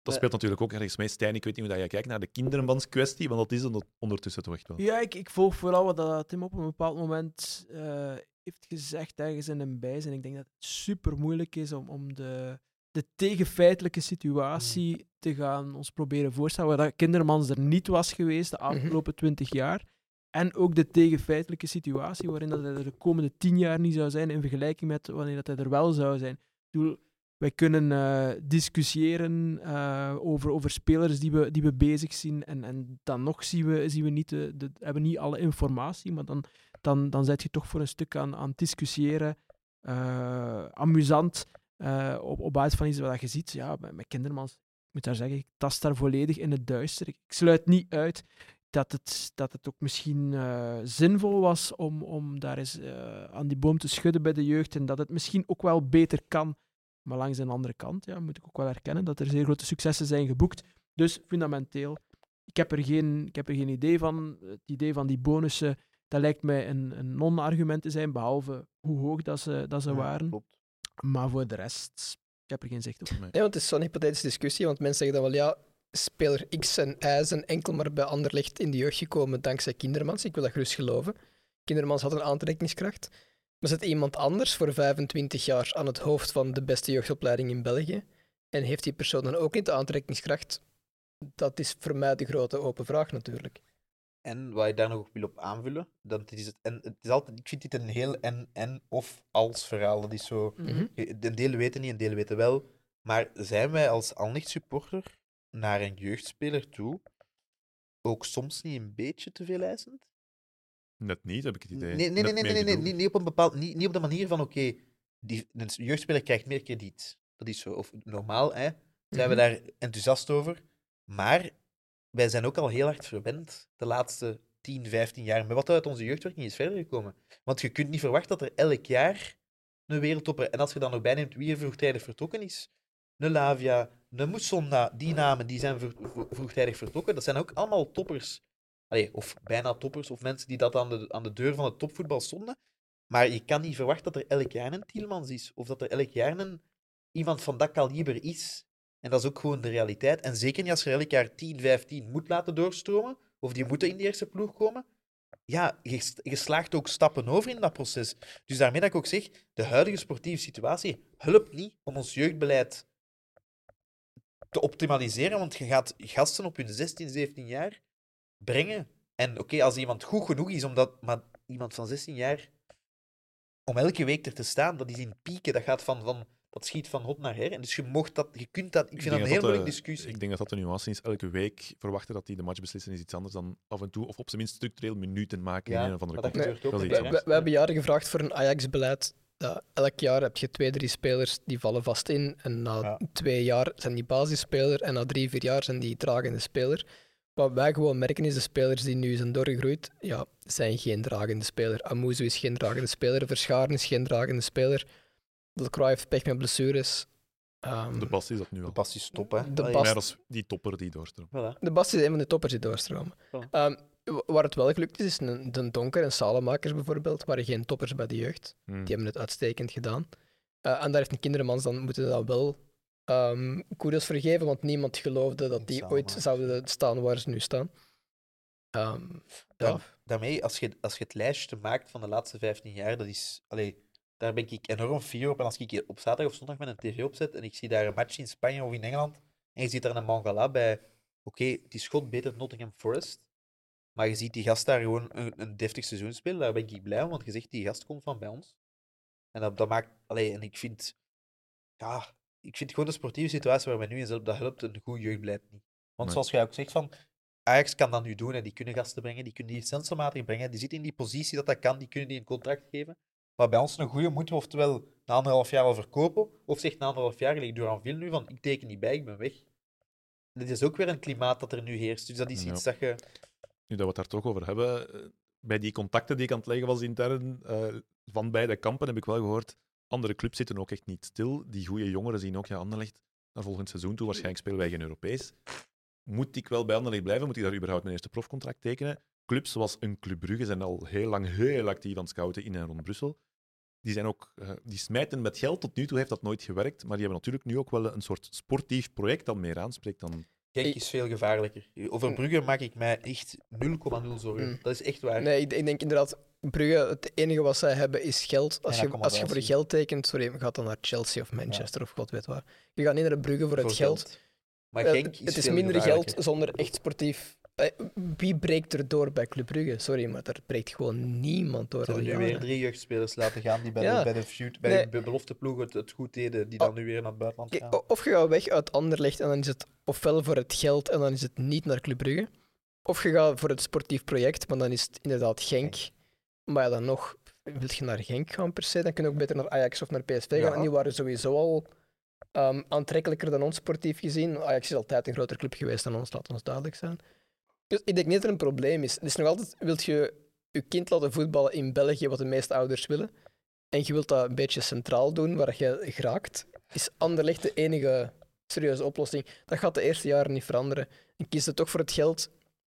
Dat Eh. speelt natuurlijk ook ergens mee. Stijn, ik weet niet hoe dat jij kijkt naar de kindermanskwestie, want dat is ondertussen toch echt wel. Ja, ik, ik volg vooral wat dat Tim op een bepaald moment eh, heeft gezegd ergens in een bijzin. Ik denk dat het super moeilijk is om, om de, de tegenfeitelijke situatie te gaan ons proberen voorstellen, waar dat Kindermans er niet was geweest de afgelopen twintig jaar. En ook de tegenfeitelijke situatie waarin dat hij er de komende tien jaar niet zou zijn in vergelijking met wanneer dat hij er wel zou zijn. Ik bedoel, wij kunnen eh, discussiëren eh, over, over spelers die we, die we bezig zien. En, en dan nog zien we, zien we niet, de, de, hebben niet alle informatie. Maar dan, dan, dan zet je toch voor een stuk aan, aan het discussiëren. eh, amusant. Eh, op, op basis van iets wat je ziet. Ja, met, Kindermans, ik moet daar zeggen, ik tast daar volledig in het duister. Ik, sluit niet uit dat het, dat het ook misschien eh, zinvol was om, om daar eens eh, aan die boom te schudden bij de jeugd. En dat het misschien ook wel beter kan. Maar langs de andere kant ja, moet ik ook wel erkennen dat er zeer grote successen zijn geboekt. Dus fundamenteel, ik heb er geen, ik heb er geen idee van. Het idee van die bonussen, dat lijkt mij een, een non-argument te zijn, behalve hoe hoog dat ze, dat ze Ja, waren. klopt. Maar voor de rest, ik heb er geen zicht op. Nee, want het is zo'n hypothetische discussie, want mensen zeggen dan wel, ja, speler X en Y zijn enkel maar bij Anderlecht in de jeugd gekomen dankzij Kindermans. Ik wil dat gerust geloven. Kindermans had een aantrekkingskracht. Maar zet iemand anders voor 25 jaar aan het hoofd van de beste jeugdopleiding in België en heeft die persoon dan ook niet de aantrekkingskracht? Dat is voor mij de grote open vraag natuurlijk. En wat ik daar nog op wil op aanvullen, dat is het, en het is altijd, ik vind dit een heel en, en of als verhaal. Dat is zo, Mhm. je- een deel weten niet, een deel weten wel. Maar zijn wij als Alnicht supporter naar een jeugdspeler toe ook soms niet een beetje te veel eisend? Net niet, heb ik het idee. Nee, nee, nee, nee, nee, nee, niet, niet op een bepaald, niet, niet op de manier van, oké, die een jeugdspeler krijgt meer krediet. Dat is zo, of normaal, hè. Zijn we Mhm. daar enthousiast over. Maar wij zijn ook al heel hard verwend de laatste 10, 15 jaar met wat uit onze jeugdwerking is verder gekomen. Want je kunt niet verwachten dat er elk jaar een wereldtopper... En als je dan nog bijneemt wie er vroegtijdig vertrokken is, een Lavia, een Moussonda, die namen die zijn vroegtijdig vertrokken, dat zijn ook allemaal toppers. Of bijna toppers, of mensen die dat aan de, aan de deur van het topvoetbal stonden. Maar je kan niet verwachten dat er elk jaar een Tielmans is, of dat er elk jaar een, iemand van dat kaliber is. En dat is ook gewoon de realiteit. En zeker niet als je elk jaar 10, 15 moet laten doorstromen, of die moeten in de eerste ploeg komen. Ja, je slaagt ook stappen over in dat proces. Dus daarmee dat ik ook zeg, de huidige sportieve situatie helpt niet om ons jeugdbeleid te optimaliseren, want je gaat gasten op hun 16, 17 jaar brengen. En oké, als iemand goed genoeg is, omdat, maar iemand van 16 jaar, om elke week er te staan, dat is in pieken, dat gaat van, van dat schiet van hot naar her. En dus je mocht dat, je kunt dat, ik vind dat een heel moeilijke discussie. Ik denk dat dat de nuance is. Elke week verwachten dat die de match beslissen is iets anders dan af en toe, of op zijn minst structureel minuten maken Ja, in een of andere maar dat gebeurt ook dat is wel, iets hè. We, we hebben jaren gevraagd voor een Ajax-beleid. Ja, elk jaar heb je twee, drie spelers die vallen vast in. En na Ja. twee jaar zijn die basisspeler. En na drie, vier jaar zijn die dragende speler. Wat wij gewoon merken is de spelers die nu zijn doorgegroeid, ja, zijn geen dragende speler. Amuzu is geen dragende speler. Verscharen is geen dragende speler. Delcroix heeft pech met blessures. Ehm, De Bas is dat nu De al. passie stop, hè. De Allee, Bas- Maar dat is die topper die doorstroomt. voilà. De Bast is een van de toppers die doorstromen. Ehm, wa- waar het wel gelukt is, is een, de Donker en Salemakers bijvoorbeeld, waren geen toppers bij de jeugd. Hmm. Die hebben het uitstekend gedaan. Eh, en daar heeft een kindermans dan moeten dat wel ehm kudos voor geven, want niemand geloofde dat die ooit zouden staan waar ze nu staan. Ehm, ja, daarmee, als je, als je het lijstje maakt van de laatste 15 jaar, dat is, allee, daar ben ik enorm fier op. En als ik hier op zaterdag of zondag met een tv opzet en ik zie daar een match in Spanje of in Engeland, en je ziet daar een Mangala bij, oké, is god beter Nottingham Forest, maar je ziet die gast daar gewoon een, een deftig seizoen spelen, daar ben ik blij om, want je zegt, die gast komt van bij ons. En dat, dat maakt, allee, en ik vind, ja, ik vind gewoon de sportieve situatie waar we nu in zitten, dat helpt een goed jeugdbeleid niet. Want Nee. zoals jij ook zegt, van, Ajax kan dat nu doen en die kunnen gasten brengen, die kunnen die stelselmatig brengen, die zitten in die positie dat dat kan, die kunnen die een contract geven. Maar bij ons een goede moeten we oftewel na anderhalf jaar al verkopen, of zegt na anderhalf jaar, gelijk Duranville nu, van ik teken niet bij, ik ben weg. Dit is ook weer een klimaat dat er nu heerst, dus dat is Ja. iets dat je... nu dat we het daar toch over hebben, eh, bij die contacten die ik aan het leggen was intern eh, van beide kampen, heb ik wel gehoord, andere clubs zitten ook echt niet stil. Die goede jongeren zien ook, ja, Anderlecht, naar volgend seizoen toe, waarschijnlijk spelen wij geen Europees. Moet ik wel bij Anderlecht blijven? Moet ik daar überhaupt mijn eerste profcontract tekenen? Clubs zoals een Club Brugge zijn al heel lang heel actief aan het scouten in en rond Brussel. Die, zijn ook, eh, die smijten met geld. Tot nu toe heeft dat nooit gewerkt. Maar die hebben natuurlijk nu ook wel een soort sportief project dat meer aanspreekt dan Genk Ik- is veel gevaarlijker. Over Brugge maak ik mij echt 0,0 zorgen. Mm. Dat is echt waar. Nee, ik, ik denk inderdaad, Brugge, het enige wat zij hebben is geld. Als, je, als je voor geld tekent, sorry, gaat dan naar Chelsea of Manchester of god weet waar. Je gaat niet naar Brugge voor, Voor het geld. Maar Eh, Genk het- is het is veel minder geld zonder echt sportief. Eh, wie breekt er door bij Club Brugge? Sorry, maar daar breekt gewoon niemand door. Ze hebben nu weer drie jeugdspelers laten gaan die bij Ja. de, bij de, feud, bij Nee. de belofteploeg het, het goed deden, die dan Oh. nu weer naar het buitenland gaan. Of je gaat weg uit Anderlecht en dan is het ofwel voor het geld en dan is het niet naar Club Brugge. Of je gaat voor het sportief project, maar dan is het inderdaad Genk. Maar ja, dan nog, wil je naar Genk gaan per se, dan kun je ook beter naar Ajax of naar PSV gaan. Ja. En die waren sowieso al ehm, aantrekkelijker dan ons sportief gezien. Ajax is altijd een grotere club geweest dan ons, laat ons duidelijk zijn. Dus ik denk niet dat er een probleem is. Het is nog altijd, wilt je je kind laten voetballen in België, wat de meeste ouders willen, en je wilt dat een beetje centraal doen, waar je geraakt, is Anderlecht de enige serieuze oplossing. Dat gaat de eerste jaren niet veranderen. En kies je toch voor het geld,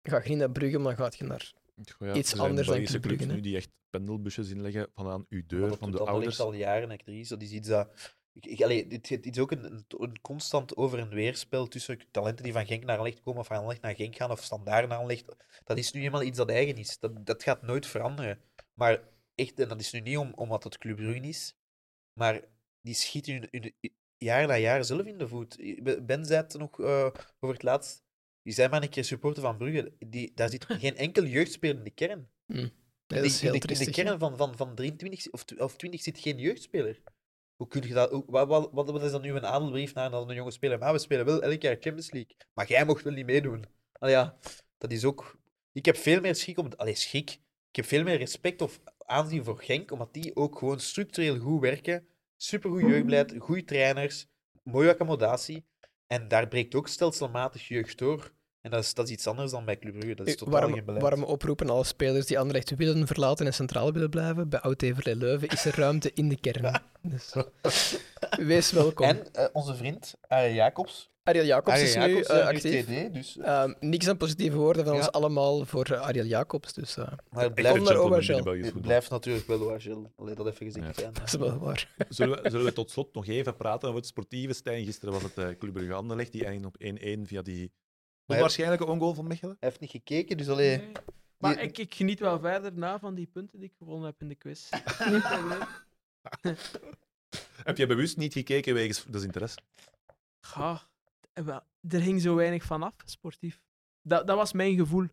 ga je niet naar Brugge, maar gaat je naar... Ja, Iets er zijn anders dan clubs Brugge, nu die echt pendelbusjes inleggen van aan uw deur, dat van de ouders. al jaren, actrice. Dat is iets dat... Ik, ik, allee, dit, dit is ook een, een, constant over- en weerspel tussen talenten die van Genk naar Anderlecht komen of van Anderlecht naar Genk gaan of standaard naar Anderlecht. Dat is nu eenmaal iets dat eigen is. Dat, dat gaat nooit veranderen. Maar echt, en dat is nu niet om, omdat het Club Brugge is, maar die schieten hun, hun- jaar na jaar zelf in de voet. Ben zei het nog eh, over het laatst. Die zijn maar een keer supporter van Brugge. Die, daar zit geen enkel jeugdspeler in de kern. In dat de- is heel in, de, in de kern van, van, van 23 of, of 20 zit geen jeugdspeler. Hoe kun je dat, wat, wat, wat, is dan nu een adelbrief naar een jonge speler? Maar we spelen wel elk jaar Champions League. Maar jij mocht wel niet meedoen. Al ja, dat is ook. Ik heb veel meer schrik op. Allee, schrik. Ik heb veel meer respect of aanzien voor Genk, omdat die ook gewoon structureel goed werken. Supergoed jeugdbeleid, goede trainers, mooie accommodatie. En daar breekt ook stelselmatig jeugd door. En dat is, dat is iets anders dan bij Club Brugge. Dat is totaal warm, geen beleid. warm oproepen alle spelers die Anderlecht willen verlaten en centraal willen blijven. Bij Oud-Everlee Leuven is er ruimte in de kern. Dus, wees welkom. En eh, onze vriend Arjen Jacobs. Ariel Jacobs is nu Jacobs, eh, eh, actief. TD, dus, eh, Ehm, niks aan positieve woorden van Ja. ons allemaal voor eh, Ariel Jacobs. Dus eh, maar het blijft, het natuurlijk wel Oagel. Allee, dat even gezegd Ja. zijn. dat is wel waar. Zullen we, zullen we tot slot nog even praten over het sportieve, Stijn? Gisteren was het uh, Club Brugge Anderlecht, die eindigde op 1-1 via die onwaarschijnlijke ongoal van Mechelen. Hij heeft niet gekeken, dus allee... Nee. Maar Die- ik, ik geniet wel verder na van die punten die ik gewonnen heb in de quiz. Geen probleem. Heb je bewust niet gekeken wegens desinteresse? Ga, eh, wel, er hing zo weinig van af, sportief. Dat, dat was mijn gevoel.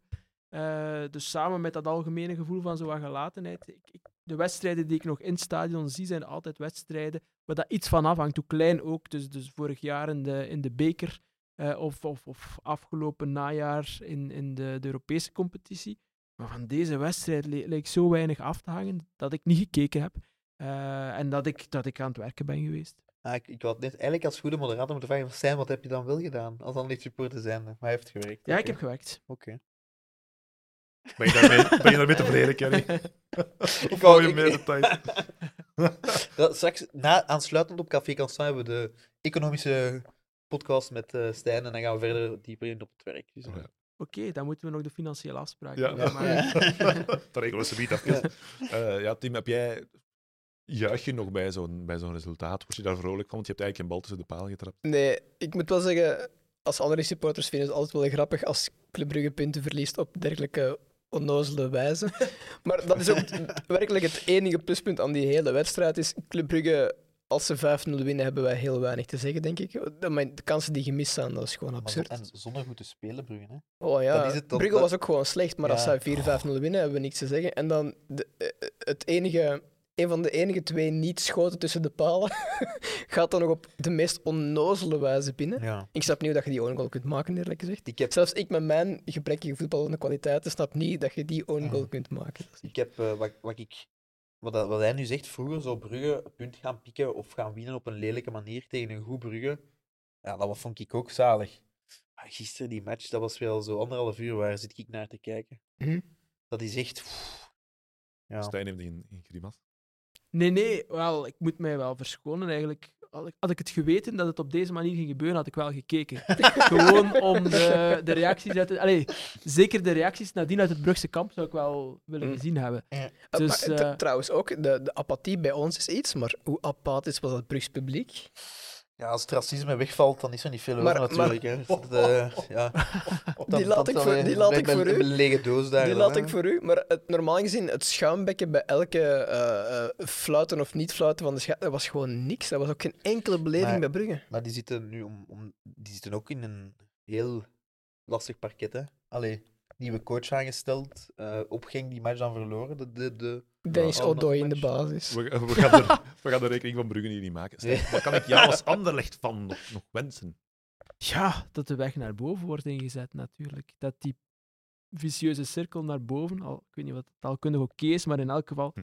Eh, dus samen met dat algemene gevoel van zo'n gelatenheid. Ik, ik, de wedstrijden die ik nog in het stadion zie, zijn altijd wedstrijden waar dat iets van afhangt. Hoe klein ook. Dus, dus vorig jaar in de, in de beker eh, of, of, of afgelopen najaar in, in de, de Europese competitie. Maar van deze wedstrijd le- leek zo weinig af te hangen dat ik niet gekeken heb. Eh, en dat ik, dat ik aan het werken ben geweest. Ah, ik, ik had net eigenlijk als goede moderator moeten vragen van Sam, wat heb je dan wel gedaan? Als dan niet supporter zijn. Maar hij heeft gewerkt. Ja, ik heb gewerkt. Oké. Ben je daarmee, ben je daarmee tevreden, Kenny? Of wou- je meer details? Ja, straks, na, aansluitend op Café Constant, hebben we de economische podcast met eh Stijn. En dan gaan we verder dieper in op het werk. Dus, Oh ja. Oké, dan moeten we nog de financiële afspraken Ja. Dat regelen we ze even. Eh, ja, Tim, heb jij... Juich je nog bij zo'n bij zo'n resultaat? Word je daar vrolijk van? Want je hebt eigenlijk een bal tussen de paal getrapt. Nee, ik moet wel zeggen, als andere supporters vinden het altijd wel grappig als Club Brugge punten verliest op dergelijke onnozele wijze. Maar dat is ook werkelijk het enige pluspunt aan die hele wedstrijd. Is Club Brugge, als ze 5-0 winnen, hebben wij heel weinig te zeggen, denk ik. De kansen die gemist zijn, dat is gewoon absurd. en zonder goed te spelen, Brugge. Hè? Oh ja, dat is het dan- Brugge was ook gewoon slecht, maar als zij 4-5-0 winnen, hebben we niks te zeggen. En dan de, eh, het enige, een van de enige twee niet-schoten tussen de palen gaat dan nog op de meest onnozele wijze binnen. Ja. Ik snap niet hoe dat je die own goal kunt maken, eerlijk gezegd. Ik heb, Zelfs ik met mijn gebrekkige voetballende kwaliteiten snap niet dat je die own goal Mhm. kunt maken. ik heb eh, wat, wat, ik, wat, dat- wat hij nu zegt, vroeger zou Brugge een punt gaan pikken of gaan winnen op een lelijke manier tegen een goed Brugge. Ja, dat vond ik ook zalig. Ah, Gisteren die match, dat was wel zo anderhalf uur, waar zit ik naar te kijken? Mhm. Dat is echt... pff, Ja. Stijn heeft in, in grimas. Nee, nee, wel, ik moet mij wel verschonen eigenlijk. Had ik, had ik het geweten dat het op deze manier ging gebeuren, had ik wel gekeken. Gewoon om de, de reacties uit... Allee, zeker de reacties nadien uit het Brugse kamp zou ik wel willen Mm. gezien hebben. Dus, maar, eh, trouwens ook, de, de apathie bij ons is iets, maar hoe apathisch was het Brugs publiek? Ja, als het racisme wegvalt, dan is er niet veel over Maar- natuurlijk. hè. Dus dat, eh, ja. Dan- Die laat ik voor- die laat ik voor u. mijn lege doos daar. Die dan, laat hè. ik voor u, maar het, normaal gezien, het schuimbekken bij elke eh, fluiten of niet fluiten van de schat, dat was gewoon niks. Dat was ook geen enkele beleving Maar- bij Brugge. Maar die zitten nu om, om, die zitten ook in een heel lastig parket. Hè? Allee, nieuwe coach aangesteld. eh opging die match dan verloren. De, de, de, Dennis oh, Odoi in de basis. We, we, gaan er, we gaan de rekening van Brugge hier niet maken. Nee. Wat kan ik jou als Anderlecht van nog, nog wensen? Ja, dat de weg naar boven wordt ingezet natuurlijk. Dat die vicieuze cirkel naar boven, al, ik weet niet wat het taalkundig oké is, maar in elk geval Hm.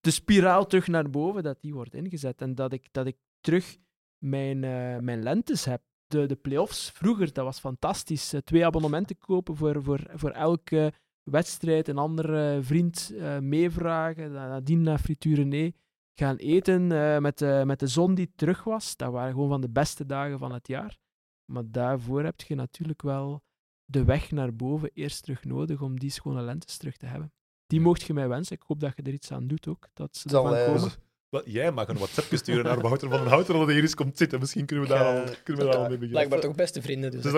de spiraal terug naar boven, dat die wordt ingezet. En dat ik, dat ik terug mijn, eh, mijn lentes heb. De, de play-offs vroeger, dat was fantastisch. Eh, twee abonnementen kopen voor, voor, voor elke wedstrijd, een andere vriend eh, meevragen, nadien naar Frituur nee gaan eten eh, met, de, met de zon die terug was. Dat waren gewoon van de beste dagen van het jaar. Maar daarvoor heb je natuurlijk wel de weg naar boven eerst terug nodig om die schone lentes terug te hebben. Die mocht je mij wensen. Ik hoop dat je er iets aan doet ook. Dat ze Zal, ervan komen. Wel, jij mag een WhatsApp sturen naar Wouter van den Houten dat hij hier eens komt zitten. Misschien kunnen we daar Ja, al, kunnen we daar al mee beginnen. Blijkbaar toch beste vrienden. Dus Dus.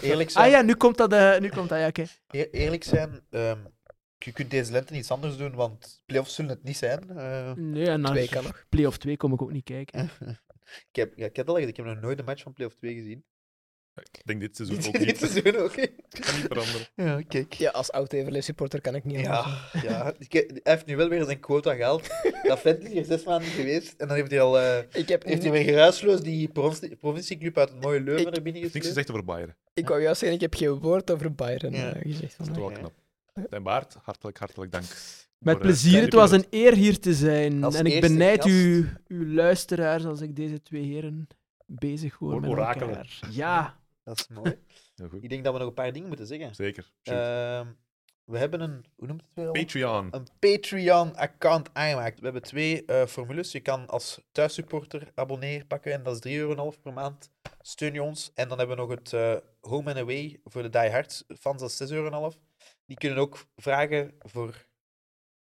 Eerlijk zijn, Ah ja, nu komt dat. eh, nu komt dat ja, oké. eer- eerlijk zijn ehm, je kunt deze lente iets anders doen, want playoffs zullen het niet zijn. Eh, Nee, en naar Twee kan nog. Play of 2 kom ik ook niet kijken. ik, heb, ja, ik heb al gezegd, ik heb nog nooit een match van playoff 2 gezien. Ik denk dit seizoen ook Dit niet. seizoen ook. hè. kan niet veranderen. Ja, kijk. Ja, als oud-Everlee supporter kan ik niet Ja, anders. ja. Ik heb- hij heeft nu wel weer zijn quota gehaald. Dat vent is hier zes maanden geweest en dan heeft hij al eh, Ik, heb, heeft hij weer geruisloos die provincie- provincieclub uit het mooie Leuven Ik- er binnen Niks gesleept. gezegd over Bayern. ik wou juist zeggen, ik heb geen woord over Bayern Ja. eh, gezegd. Dat is toch wel knap. Stijn Baart, hartelijk, hartelijk dank. Met voor, eh, plezier. Het was een eer hier te zijn. Als en ik eerste benijd gast. u, uw luisteraars als ik deze twee heren bezig hoor Or- met elkaar. Ja. Dat is mooi. Heel goed. Ik denk dat we nog een paar dingen moeten zeggen. Zeker. Ehm, we hebben een, hoe noemt het weer? al? Patreon. Een Patreon-account aangemaakt. We hebben twee eh, formules. Je kan als thuissupporter abonneer pakken en dat is 3,5 euro per maand. Steun je ons. En dan hebben we nog het eh, Home and Away voor de Die Hard fans, dat is 6,5 euro. Die kunnen ook vragen voor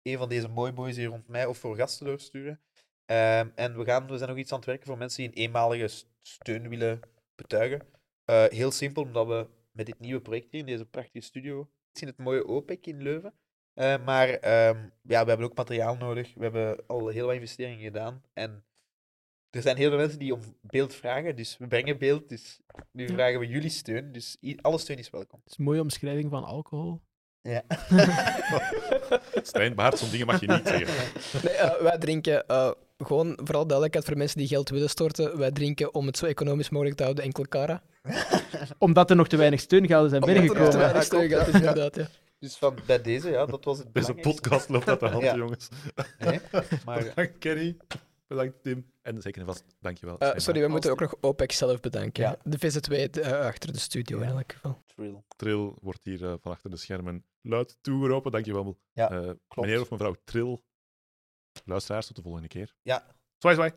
een van deze mooi boys hier rond mij of voor gasten doorsturen. Ehm, en we, gaan, we zijn nog iets aan het werken voor mensen die een eenmalige steun willen betuigen. Eh, heel simpel, omdat we met dit nieuwe project hier in deze prachtige studio, in het mooie OPEC in Leuven, eh, maar ehm, ja, we hebben ook materiaal nodig. We hebben al heel wat investeringen gedaan. En er zijn heel veel mensen die om beeld vragen. Dus we brengen beeld. Dus nu Ja. vragen we jullie steun. Dus alle steun is welkom. Dat is een mooie omschrijving van alcohol. Ja. Stijn Baart, zo'n dingen mag je niet zeggen. Nee, eh, wij drinken, eh, gewoon vooral duidelijkheid voor mensen die geld willen storten, wij drinken om het zo economisch mogelijk te houden enkel Cara. Omdat er nog te weinig steungelden zijn Omdat er nog te binnengekomen. weinig steun gaat, is inderdaad, ja. Dus van, bij deze, ja, dat was het Deze podcast loopt uit de hand, Ja. jongens. Nee, maar Bedankt, Kenny. Bedankt, Tim. En zeker en vast, dankjewel. Eh, Stijn sorry, we moeten ook nog OPEC zelf bedanken. Ja. De VZW eh, achter de studio in Ja. elk geval. Trill. Trill wordt hier eh, van achter de schermen luid toegeroepen. Dankjewel, Ja, eh, klopt. meneer of mevrouw Trill. Luisteraars, tot de volgende keer. Ja. Zwaai, zwaai.